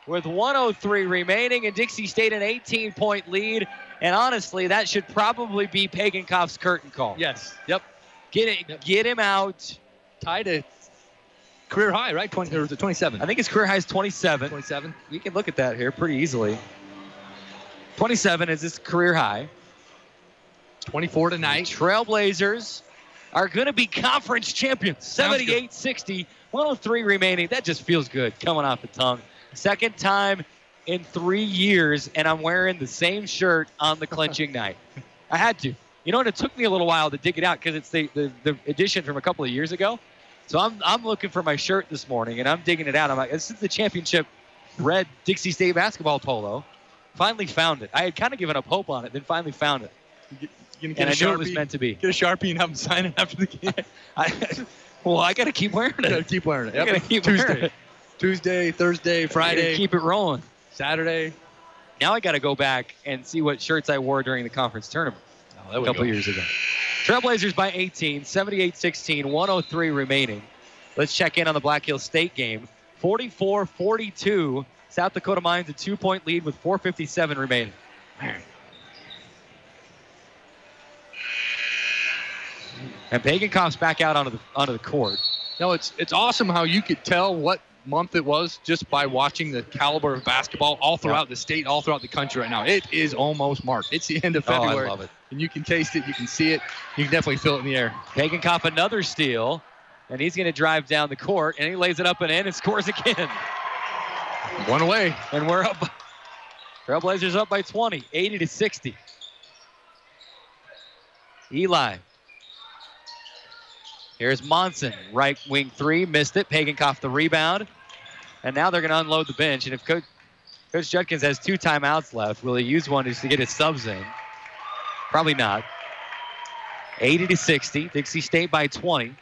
Speaker 2: with 103 remaining, and Dixie State an 18 point lead. And honestly, that should probably be Pagenkopf's curtain call.
Speaker 3: Yes. Yep.
Speaker 2: Get it, get him out.
Speaker 3: Tied to career high, right? 20 or was it 27?
Speaker 2: I think his career high is 27.
Speaker 3: 27.
Speaker 2: We can look at that here pretty easily. 27 is his career high.
Speaker 3: 24 tonight.
Speaker 2: Trailblazers are going to be conference champions. 78 60, 103 remaining. That just feels good coming off the tongue. Second time in three years, and I'm wearing the same shirt on the clinching night. I had to. You know, and it took me a little while to dig it out because it's the, the, the edition from a couple of years ago. So I'm, I'm looking for my shirt this morning, and I'm digging it out. I'm like, this is the championship red Dixie State basketball polo. Finally found it. I had kind of given up hope on it, then finally found it.
Speaker 3: You
Speaker 2: And I knew it was meant to be.
Speaker 3: Get a sharpie and have them sign it after the game.
Speaker 2: I, well, I got to keep wearing it.
Speaker 3: gotta keep wearing it.
Speaker 2: I gotta keep
Speaker 3: Tuesday,
Speaker 2: wearing it.
Speaker 3: Tuesday, Thursday, Friday,
Speaker 2: keep it rolling.
Speaker 3: Saturday.
Speaker 2: Now I got to go back and see what shirts I wore during the conference tournament
Speaker 3: Oh,
Speaker 2: a couple
Speaker 3: go.
Speaker 2: years ago. Trailblazers by 18, 78-16, 103 remaining. Let's check in on the Black Hills State game. 44-42. South Dakota Mines a two-point lead with 4:57 remaining. And Pagenkopf's back out onto the onto the court.
Speaker 3: No, it's it's awesome how you could tell what month it was just by watching the caliber of basketball all throughout the state, all throughout the country right now. It is almost March. It's the end of
Speaker 2: Oh,
Speaker 3: February.
Speaker 2: it.
Speaker 3: And you can taste it, you can see it, you can definitely feel it in the air.
Speaker 2: Pagenkopf another steal, and he's going to drive down the court, and he lays it up and in and scores again.
Speaker 3: One away.
Speaker 2: And we're up. Trailblazers up by 20, 80 to 60. Eli. Here's Monson, right wing three, missed it. Pagenkopf the rebound. And now they're going to unload the bench. And if Coach, Coach Judkins has two timeouts left, will he use one just to get his subs in? Probably not. 80 to 60. Dixie State by 20.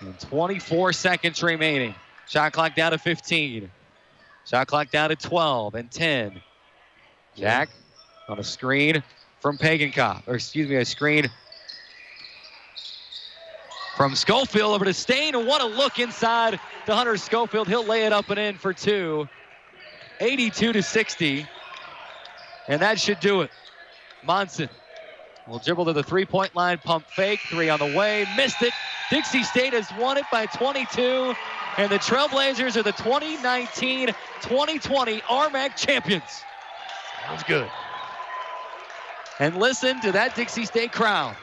Speaker 2: And 24 seconds remaining. Shot clock down to 15. Shot clock down to 12 and 10. Jack on a screen from Pagenkopf, or excuse me, a screen from Schofield over to Staine, and what a look inside to Hunter Schofield. He'll lay it up and in for two. 82 to 60. And that should do it. Monson will dribble to the three-point line, pump fake, three on the way, missed it. Dixie State has won it by 22, and the Trailblazers are the 2019-2020 RMAC champions.
Speaker 3: Sounds good.
Speaker 2: And listen to that Dixie State crowd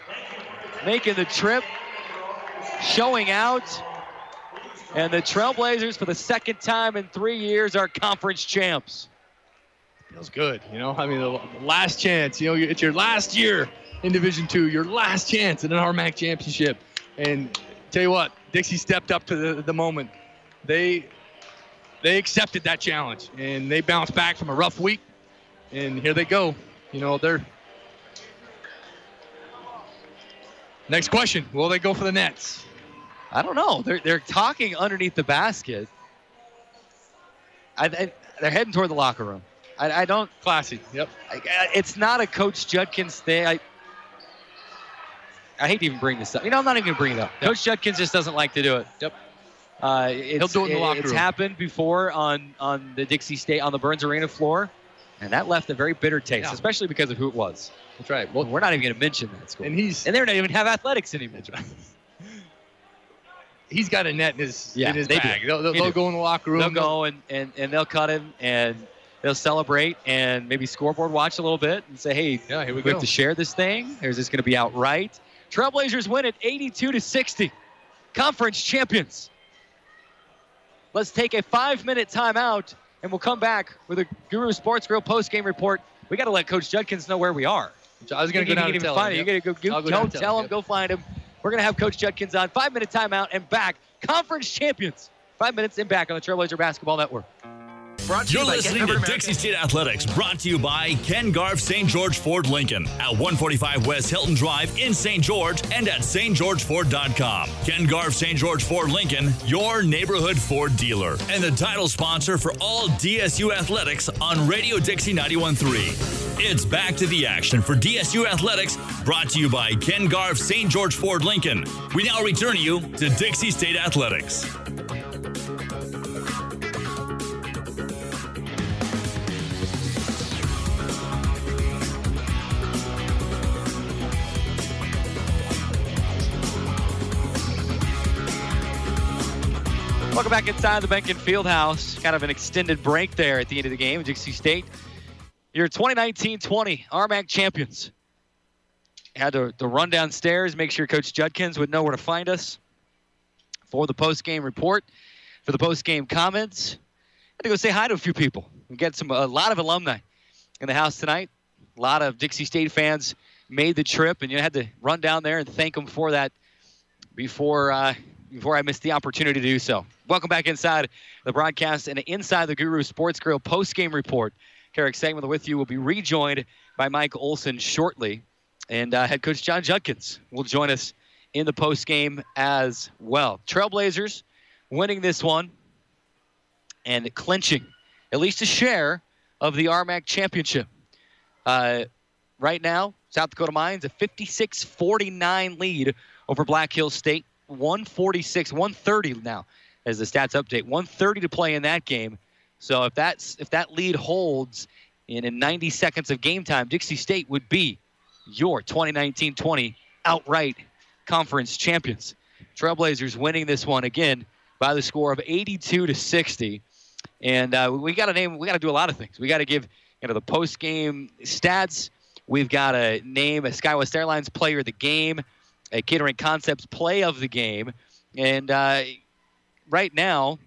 Speaker 2: making the trip, showing out. And the Trailblazers, for the second time in three years, are conference champs.
Speaker 3: Feels good, you know. I mean, the last chance. You know, it's your last year in Division Two, your last chance at an RMAC championship. And tell you what, Dixie stepped up to the, the moment. They they accepted that challenge and they bounced back from a rough week. And here they go. You know, they're. Next question: Will they go for the Nets?
Speaker 2: I don't know. They're, they're talking underneath the basket. I, I, they're heading toward the locker room. I, I don't.
Speaker 3: Classy. Yep.
Speaker 2: I, it's not a Coach Judkins thing. I, I hate to even bring this up. You know, I'm not even going to bring it up. Coach Judkins just doesn't like to do it.
Speaker 3: Yep.
Speaker 2: Uh, it's,
Speaker 3: do it in the locker
Speaker 2: It's
Speaker 3: room.
Speaker 2: happened before on on the Dixie State on the Burns Arena floor, and that left a very bitter taste,
Speaker 3: Yeah.
Speaker 2: especially because of who it was.
Speaker 3: That's right.
Speaker 2: Well, we're not even going to mention that school,
Speaker 3: And he's
Speaker 2: and they don't even have athletics anymore.
Speaker 3: He's got a net in his
Speaker 2: Yeah,
Speaker 3: in his
Speaker 2: they do.
Speaker 3: bag. They'll, they'll,
Speaker 2: They
Speaker 3: they'll go in the locker room.
Speaker 2: They'll go and, and, and they'll cut him and they'll celebrate and maybe scoreboard watch a little bit and say, hey,
Speaker 3: Yeah, here we
Speaker 2: we
Speaker 3: go.
Speaker 2: have to share this thing, or is this going to be outright? Trailblazers win it 82 to 60. Conference champions. Let's take a five-minute timeout, and we'll come back with a Guru Sports Grill post-game report. We got to let Coach Judkins know where we are.
Speaker 3: I was going to go down and tell
Speaker 2: find
Speaker 3: him.
Speaker 2: You got to go.
Speaker 3: I'll go
Speaker 2: Don't tell,
Speaker 3: tell him,
Speaker 2: him. Go find him. We're gonna have Coach Judkins on. Five-minute timeout and back. Conference champions. Five minutes and back on the Trailblazer Basketball Network.
Speaker 10: Brought to
Speaker 1: You're
Speaker 10: you by
Speaker 1: listening to Dixie State Athletics, brought to you by Ken Garff St. George Ford Lincoln at 145 West Hilton Drive in St. George and at stgeorgeford.com. Ken Garff St. George Ford Lincoln, your neighborhood Ford dealer, and the title sponsor for all DSU athletics on Radio Dixie 91.3. It's back to the action for DSU Athletics, brought to you by Ken Garff St. George Ford Lincoln. We now return you to Dixie State Athletics.
Speaker 2: Back inside the Behnken Fieldhouse. Kind of an extended break there at the end of the game. Dixie State, your 2019-20 RMAC champions. Had to, to run downstairs, make sure Coach Judkins would know where to find us for the post-game report, for the post-game comments. Had to go say hi to a few people. We got some a lot of alumni in the house tonight. A lot of Dixie State fans made the trip, and you had to run down there and thank them for that before uh, before I miss the opportunity to do so. Welcome back inside the broadcast and inside the Guru Sports Grill post-game report. Carrick Sagman with you will be rejoined by Mike Olson shortly, and uh, head coach Jon Judkins will join us in the post-game as well. Trailblazers winning this one and clinching at least a share of the RMAC championship. Uh, right now, South Dakota Mines a 56-49 lead over Black Hills State. 146, 130 now as the stats update. 130 to play in that game. So if that's if that lead holds in, in 90 seconds of game time, Dixie State would be your 2019-20 outright conference champions. Trailblazers winning this one again by the score of 82 to 60. And uh, we got to name. We got to do a lot of things. We got to give you know the post game stats. We've got to name a SkyWest Airlines player of the game, a Catering Concepts play of the game, and uh, right now,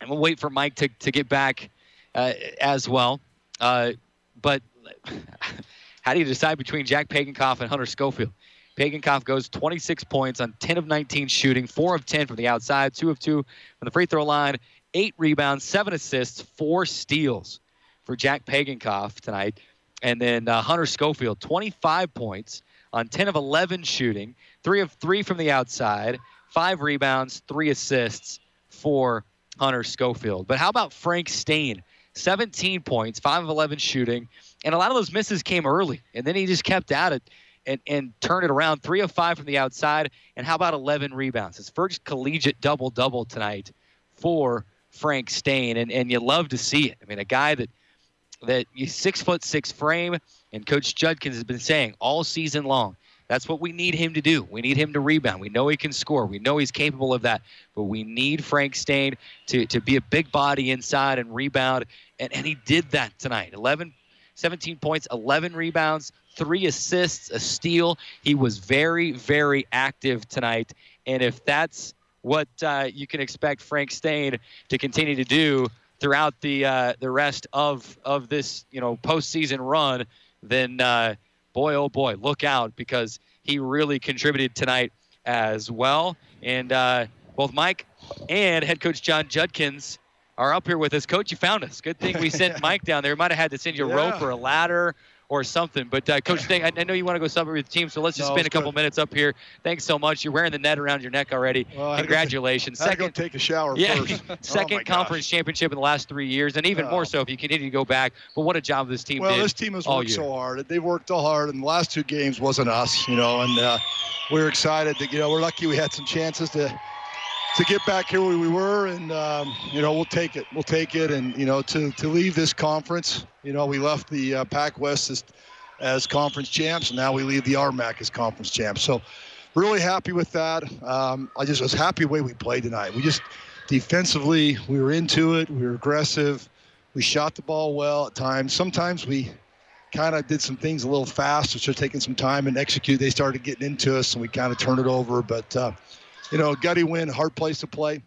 Speaker 2: and we'll wait for Mike to, to get back uh, as well. Uh, but how do you decide between Jack Pagenkopf and Hunter Schofield? Pagenkopf goes 26 points on 10 of 19 shooting, 4 of 10 from the outside, 2 of 2 from the free throw line, 8 rebounds, 7 assists, 4 steals for Jack Pagenkopf tonight. And then uh, Hunter Schofield, 25 points on 10 of 11 shooting, 3 of 3 from the outside, 5 rebounds, 3 assists for Hunter Schofield. But how about Frank Staine? 17 points, 5 of 11 shooting, and a lot of those misses came early, and then he just kept at it and, and turned it around. 3 of 5 from the outside, and how about 11 rebounds? His first collegiate double double tonight for Frank Staine, and, and you love to see it. I mean, a guy that that you six foot six frame, and Coach Judkins has been saying all season long. That's what we need him to do. We need him to rebound. We know he can score. We know he's capable of that. But we need Frank Staine to, to be a big body inside and rebound. And, and he did that tonight. 11, 17 points, 11 rebounds, three assists, a steal. He was very, very active tonight. And if that's what uh, you can expect Frank Staine to continue to do throughout the uh, the rest of of this you know postseason run, then uh, boy oh boy, look out because he really contributed tonight as well. And uh, both Mike and head coach Jon Judkins are up here with us. Coach, you found us. Good thing we sent Mike down there. Might have had to send you a
Speaker 10: Yeah.
Speaker 2: rope or a ladder or something. But uh, Coach, Sting, I, I know you want to go somewhere with the team, so let's just
Speaker 10: No,
Speaker 2: spend a couple
Speaker 10: good.
Speaker 2: minutes up here. Thanks so much. You're wearing the net around your neck already.
Speaker 10: Well, I had to go take-
Speaker 2: Congratulations.
Speaker 10: I had to go
Speaker 2: Second
Speaker 10: take a shower
Speaker 2: yeah,
Speaker 10: first. Oh,
Speaker 2: second
Speaker 10: gosh.
Speaker 2: conference championship in the last three years, and even
Speaker 10: Oh.
Speaker 2: more so if you continue to go back. But what a job this team
Speaker 10: Well,
Speaker 2: did.
Speaker 10: this team has worked
Speaker 2: year.
Speaker 10: so hard. They've worked so hard, and the last two games wasn't us, you know. And uh, we were excited that you know we're lucky we had some chances to to get back here where we were, and um, you know we'll take it. We'll take it, and you know to to leave this conference, you know we left the uh, Pac West as as conference champs, and now we leave the RMAC as conference champs. So really happy with that. Um, I just was happy the way we played tonight. We just defensively we were into it. We were aggressive. We shot the ball well at times. Sometimes we kind of did some things a little fast, which are taking some time and execute. They started getting into us, and we kind of turned it over. But uh, you know, gutty win, hard place to play.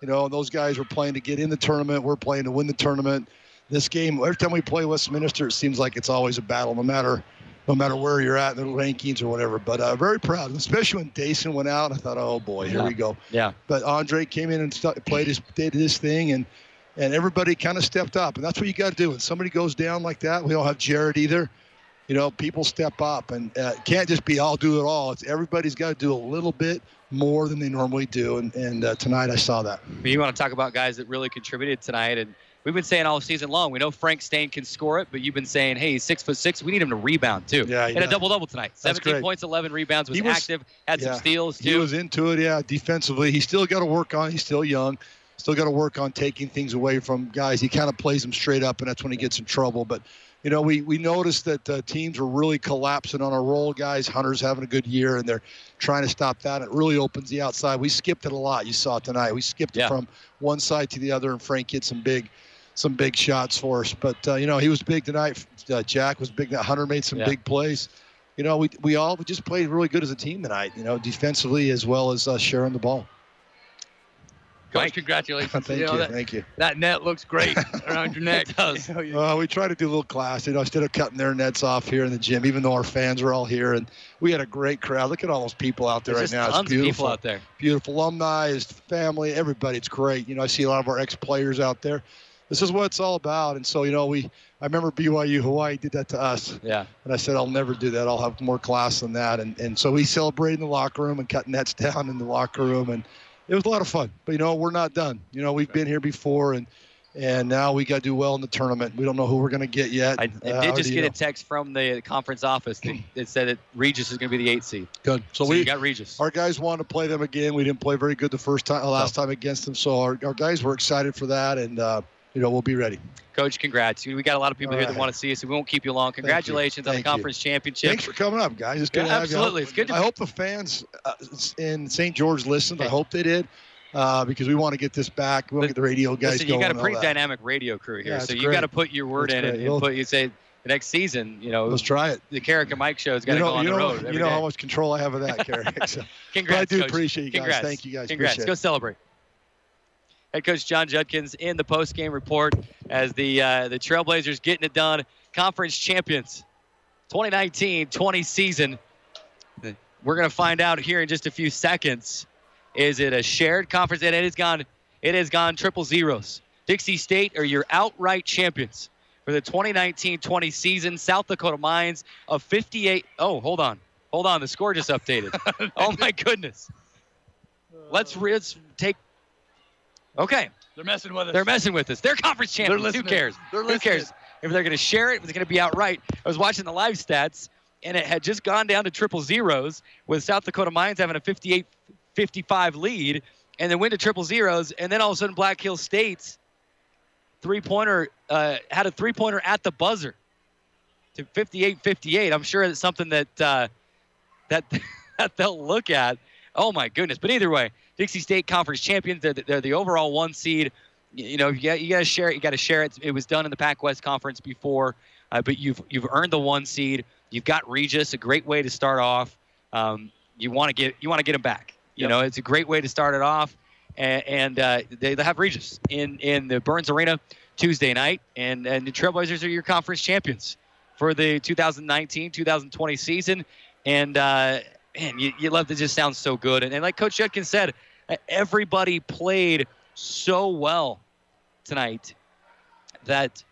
Speaker 10: You know, those guys were playing to get in the tournament. We're playing to win the tournament. This game, every time we play Westminster, it seems like it's always a battle, no matter no matter where you're at in the rankings or whatever. But uh, very proud, especially when Dason went out. I thought, oh boy, here
Speaker 2: Yeah.
Speaker 10: we go.
Speaker 2: Yeah.
Speaker 10: But Andre came in and st- played his did his thing, and and everybody kind of stepped up, and that's what you got to do. When somebody goes down like that, we don't have Jared either. You know, people step up, and uh, can't just be I'll do it all. It's everybody's got to do a little bit more than they normally do, and and uh, tonight I saw that.
Speaker 2: You want to talk about guys that really contributed tonight, and we've been saying all season long. We know Frank Staine can score it, but you've been saying, hey, he's six foot six. We need him to rebound too.
Speaker 10: Yeah, he
Speaker 2: and a double double tonight.
Speaker 10: That's
Speaker 2: 17
Speaker 10: great.
Speaker 2: points, 11 rebounds. Was,
Speaker 10: was-
Speaker 2: active. Had
Speaker 10: yeah.
Speaker 2: some steals
Speaker 10: He was into it, yeah. Defensively, he's still got to work on. He's still young. Still got to work on taking things away from guys. He kind of plays them straight up, and that's when he gets in trouble. But you know, we we noticed that uh, teams were really collapsing on a roll guys. Hunter's having a good year, and they're trying to stop that. It really opens the outside. We skipped it a lot. You saw it tonight. We skipped
Speaker 2: Yeah.
Speaker 10: it from one side to the other, and Frank hit some big. Some big shots for us, but uh, you know he was big tonight. Uh, Jack was big. Hunter made some
Speaker 2: Yeah.
Speaker 10: big plays you know, we, we all we just played really good as a team tonight, you know, defensively as well as uh, sharing the ball.
Speaker 3: Coach, congratulations.
Speaker 10: Thank
Speaker 3: you. know, that,
Speaker 10: thank you.
Speaker 3: that net looks great around your neck.
Speaker 2: It does.
Speaker 3: You know,
Speaker 10: Uh, we try to do a little class, you know, instead of cutting their nets off here in the gym, even though our fans are all here. And we had a great crowd. Look at all those people out there
Speaker 2: There's
Speaker 10: right
Speaker 2: just
Speaker 10: now.
Speaker 2: tons
Speaker 10: It's
Speaker 2: of
Speaker 10: beautiful.
Speaker 2: people out there.
Speaker 10: Beautiful alumni, his family, everybody. It's great. You know, I see a lot of our ex-players out there. This is what it's all about. And so, you know, we I remember BYU Hawaii did that to us.
Speaker 2: Yeah.
Speaker 10: And I said, I'll never do that. I'll have more class than that. And, and so we celebrated in the locker room and cut nets down in the locker room. And it was a lot of fun. But, you know, we're not done. You know, we've been here before. And, and now we got to do well in the tournament. We don't know who we're going to get yet.
Speaker 2: I, I
Speaker 10: Uh,
Speaker 2: did
Speaker 10: or
Speaker 2: just get
Speaker 10: you
Speaker 2: a text from the conference office that, that said that Regis is going to be the eight seed.
Speaker 10: Good. So,
Speaker 2: So
Speaker 10: we
Speaker 2: got Regis.
Speaker 10: Our guys wanted to play them again. We didn't play very good the first time, last time against them. So our, our guys were excited for that, and uh, you know we'll be ready.
Speaker 2: Coach, congrats. We got a lot of people
Speaker 10: All
Speaker 2: here that want to see us. So we won't keep you long.
Speaker 10: you.
Speaker 2: Congratulations on the
Speaker 10: Thank you.
Speaker 2: conference championship.
Speaker 10: Thanks for coming up, guys. It's good
Speaker 2: Yeah,
Speaker 10: to have you. I
Speaker 2: absolutely.
Speaker 10: hope-
Speaker 2: It's good to
Speaker 10: I hope the fans uh, in St. George listened. I hope they did, uh, because we want to get this back. We want to get the radio guys
Speaker 2: Listen, you got a pretty dynamic radio crew here,
Speaker 10: Yeah,
Speaker 2: so you got to put your word
Speaker 10: That's
Speaker 2: in and,
Speaker 10: great.
Speaker 2: and
Speaker 10: Well-
Speaker 2: put. You say the next season, you know,
Speaker 10: Let's try it.
Speaker 2: the Carrick and Mike show's got
Speaker 10: You
Speaker 2: to
Speaker 10: know,
Speaker 2: go on
Speaker 10: you
Speaker 2: the road.
Speaker 10: you know
Speaker 2: day.
Speaker 10: how much control I have of that, Carrick. So,
Speaker 2: Congrats,
Speaker 10: but I do
Speaker 2: Coach.
Speaker 10: appreciate you guys.
Speaker 2: Congrats.
Speaker 10: Thank you guys.
Speaker 2: Congrats.
Speaker 10: Appreciate
Speaker 2: Go
Speaker 10: it.
Speaker 2: celebrate. Head coach Jon Judkins in the post-game report as the uh, the Trailblazers getting it done. Conference champions, 2019-20 season. We're gonna find out here in just a few seconds. Is it a shared conference? And it has gone. It has gone triple zeros. Dixie State are your outright champions for the 2019-20 season. South Dakota Mines of 58. Oh, hold on, hold on. The score just updated. oh my goodness. Let's let's take. Okay,
Speaker 3: They're messing with us.
Speaker 2: they're messing with us. They're conference champions. Who cares? Who cares if they're going to share it? If it's going to be outright. I was watching the live stats, and it had just gone down to triple zeros with South Dakota Mines having a 58-55 lead, and then went to triple zeros, and then all of a sudden Black Hills State's three-pointer uh, had a three-pointer at the buzzer to 58-58. I'm sure it's something that uh, that that they'll look at. Oh my goodness! But either way, Dixie State Conference champions. They're the, they're the overall one seed. You, know, you got you got to share it. You got to share it. It was done in the Pac West Conference before, uh, but you've you've earned the one seed. You've got Regis, a great way to start off. Um, you want to get you want to get them back. You
Speaker 3: Yep.
Speaker 2: know, it's a great way to start it off. And, and uh, they, they have Regis in in the Burns Arena Tuesday night, and and the Trailblazers are your conference champions for the 2019-2020 season. And uh, man, you, you love to just sound so good. And, and like Coach Judkins said, everybody played so well tonight that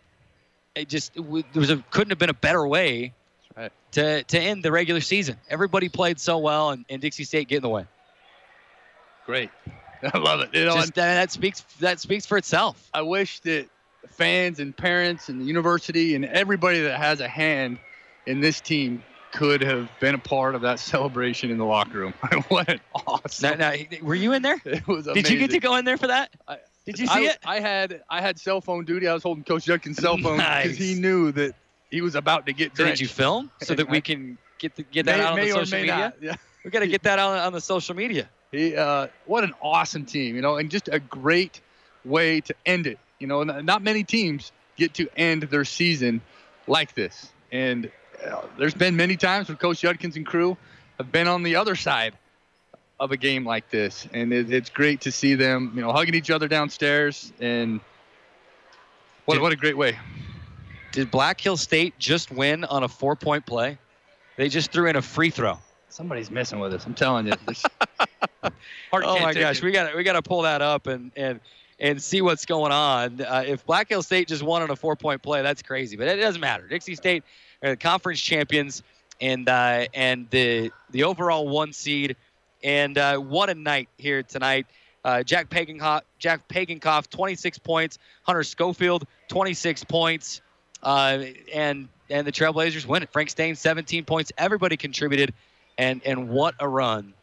Speaker 2: it just it there was a, couldn't have been a better way
Speaker 3: right.
Speaker 2: to, to end the regular season. Everybody played so well, and, and Dixie State get in the way.
Speaker 3: Great. I love it. You know,
Speaker 2: Just, uh, that speaks that speaks for itself.
Speaker 3: I wish that fans and parents and the university and everybody that has a hand in this team could have been a part of that celebration in the locker room. what an awesome!
Speaker 2: Now, now, were you in there?
Speaker 3: It was Amazing.
Speaker 2: Did you get to go in there for that?
Speaker 3: I-
Speaker 2: Did you see
Speaker 3: I,
Speaker 2: it?
Speaker 3: I had I had cell phone duty. I was holding Coach Judkins' cell phone because
Speaker 2: Nice.
Speaker 3: he knew that he was about to get
Speaker 2: So did you film so that we can get the, get that
Speaker 3: may,
Speaker 2: out on the social media?
Speaker 3: not. Yeah.
Speaker 2: We got to get that out on the social media.
Speaker 3: He, uh, what an awesome team, you know, and just a great way to end it. You know, not many teams get to end their season like this. And there's been many times when Coach Judkins and crew have been on the other side of a game like this, and it, it's great to see them, you know, hugging each other downstairs. And what,
Speaker 2: Did-
Speaker 3: what a great way.
Speaker 2: Did Black Hill State just win on a four-point play? They just threw in a free throw.
Speaker 3: Somebody's messing with us. I'm telling you. Heart
Speaker 2: Oh my gosh,
Speaker 3: it.
Speaker 2: we got we got to pull that up and and and see what's going on. Uh, if Black Hill State just won on a four-point play, that's crazy. But it doesn't matter. Dixie State are the conference champions and uh, and the the overall one seed. And uh, what a night here tonight. Uh, Jack Pagenkopf, Jack Pagenkopf, 26 points. Hunter Schofield, 26 points. Uh, and and the Trailblazers win it. Frank Staine, 17 points. Everybody contributed, and and what a run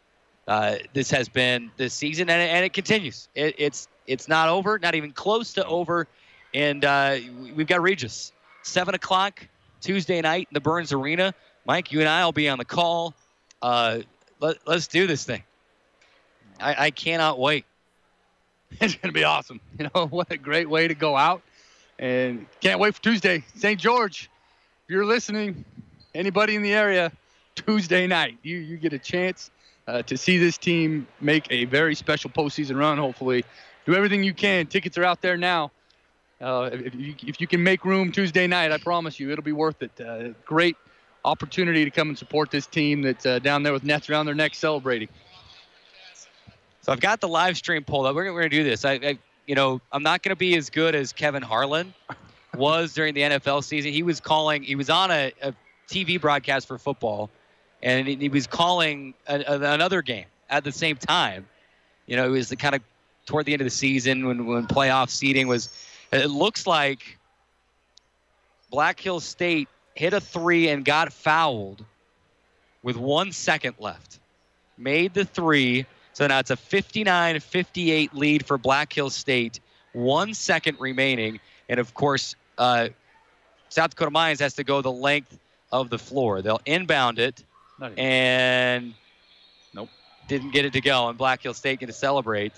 Speaker 2: uh, this has been this season, and, and it continues. It, it's it's not over, not even close to over, and uh, we've got Regis. Seven o'clock Tuesday night in the Burns Arena. Mike, you and I will be on the call. Uh, let, let's do this thing. I, I cannot wait.
Speaker 3: It's going to be awesome. You know, what a great way to go out. And can't wait for Tuesday. St. George, if you're listening, anybody in the area, Tuesday night, you, you get a chance uh, to see this team make a very special postseason run, hopefully. Do everything you can. Tickets are out there now. Uh, if, you, if you can make room Tuesday night, I promise you, it'll be worth it. Uh, great opportunity to come and support this team that's uh, down there with nets around their neck celebrating.
Speaker 2: So I've got the live stream pulled up. We're, going to do this. I, I, you know, I'm not going to be as good as Kevin Harlan was during the NFL season. He was calling. He was on a, a TV broadcast for football, and he, he was calling a, a- another game at the same time. You know, it was the kind of toward the end of the season when when playoff seeding was It looks like Black Hills State hit a three and got fouled with one second left. Made the three. So now it's a 59 58 lead for Black Hills State. One second remaining. And of course, uh, South Dakota Mines has to go the length of the floor. They'll inbound it and nope, didn't get it to go. And Black Hills State get to celebrate.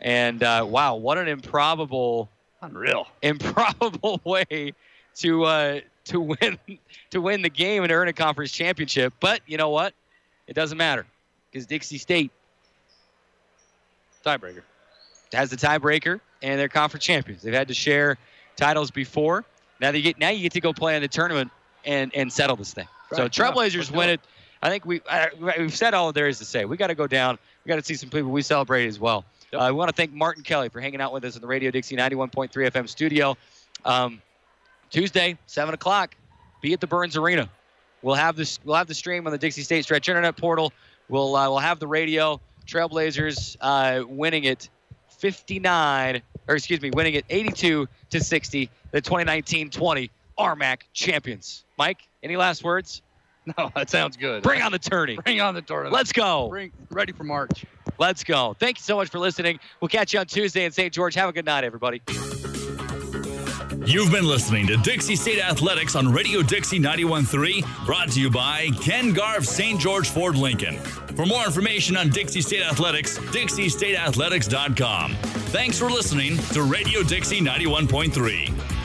Speaker 2: And uh, wow, what an improbable,
Speaker 3: Unreal.
Speaker 2: improbable way to uh, to win to win the game and earn a conference championship. But you know what? It doesn't matter because Dixie State
Speaker 3: Tiebreaker.
Speaker 2: has the tiebreaker and they're conference champions. They've had to share titles before. Now they get now you get to go play in the tournament and and settle this thing. So
Speaker 3: Right, yeah,
Speaker 2: Trailblazers
Speaker 3: let's
Speaker 2: win
Speaker 3: it.
Speaker 2: it. I think we I, we've said all there is to say. We got to go down. We got to see some people we celebrate as well.
Speaker 3: Yep.
Speaker 2: Uh, we want to thank Martin Kelly for hanging out with us in the Radio Dixie 91.3 FM studio. Um, Tuesday, seven o'clock. Be at the Burns Arena. We'll have this. We'll have the stream on the Dixie State Stretch Internet portal. We'll uh, we'll have the radio. Trailblazers uh, winning it 59, or excuse me, winning it 82 to 60. The 2019-20 RMAC champions. Mike, any last words?
Speaker 3: No, that sounds good.
Speaker 2: Bring on the tourney.
Speaker 3: Bring on the tournament.
Speaker 2: Let's go.
Speaker 3: Bring ready for March.
Speaker 2: Let's go. Thank you so much for listening. We'll catch you on Tuesday in St. George. Have a good night, everybody.
Speaker 1: You've been listening to Dixie State Athletics on Radio Dixie 91.3, brought to you by Ken Garff St. George Ford Lincoln. For more information on Dixie State Athletics, dixie stateathletics.com. Thanks for listening to Radio Dixie 91.3.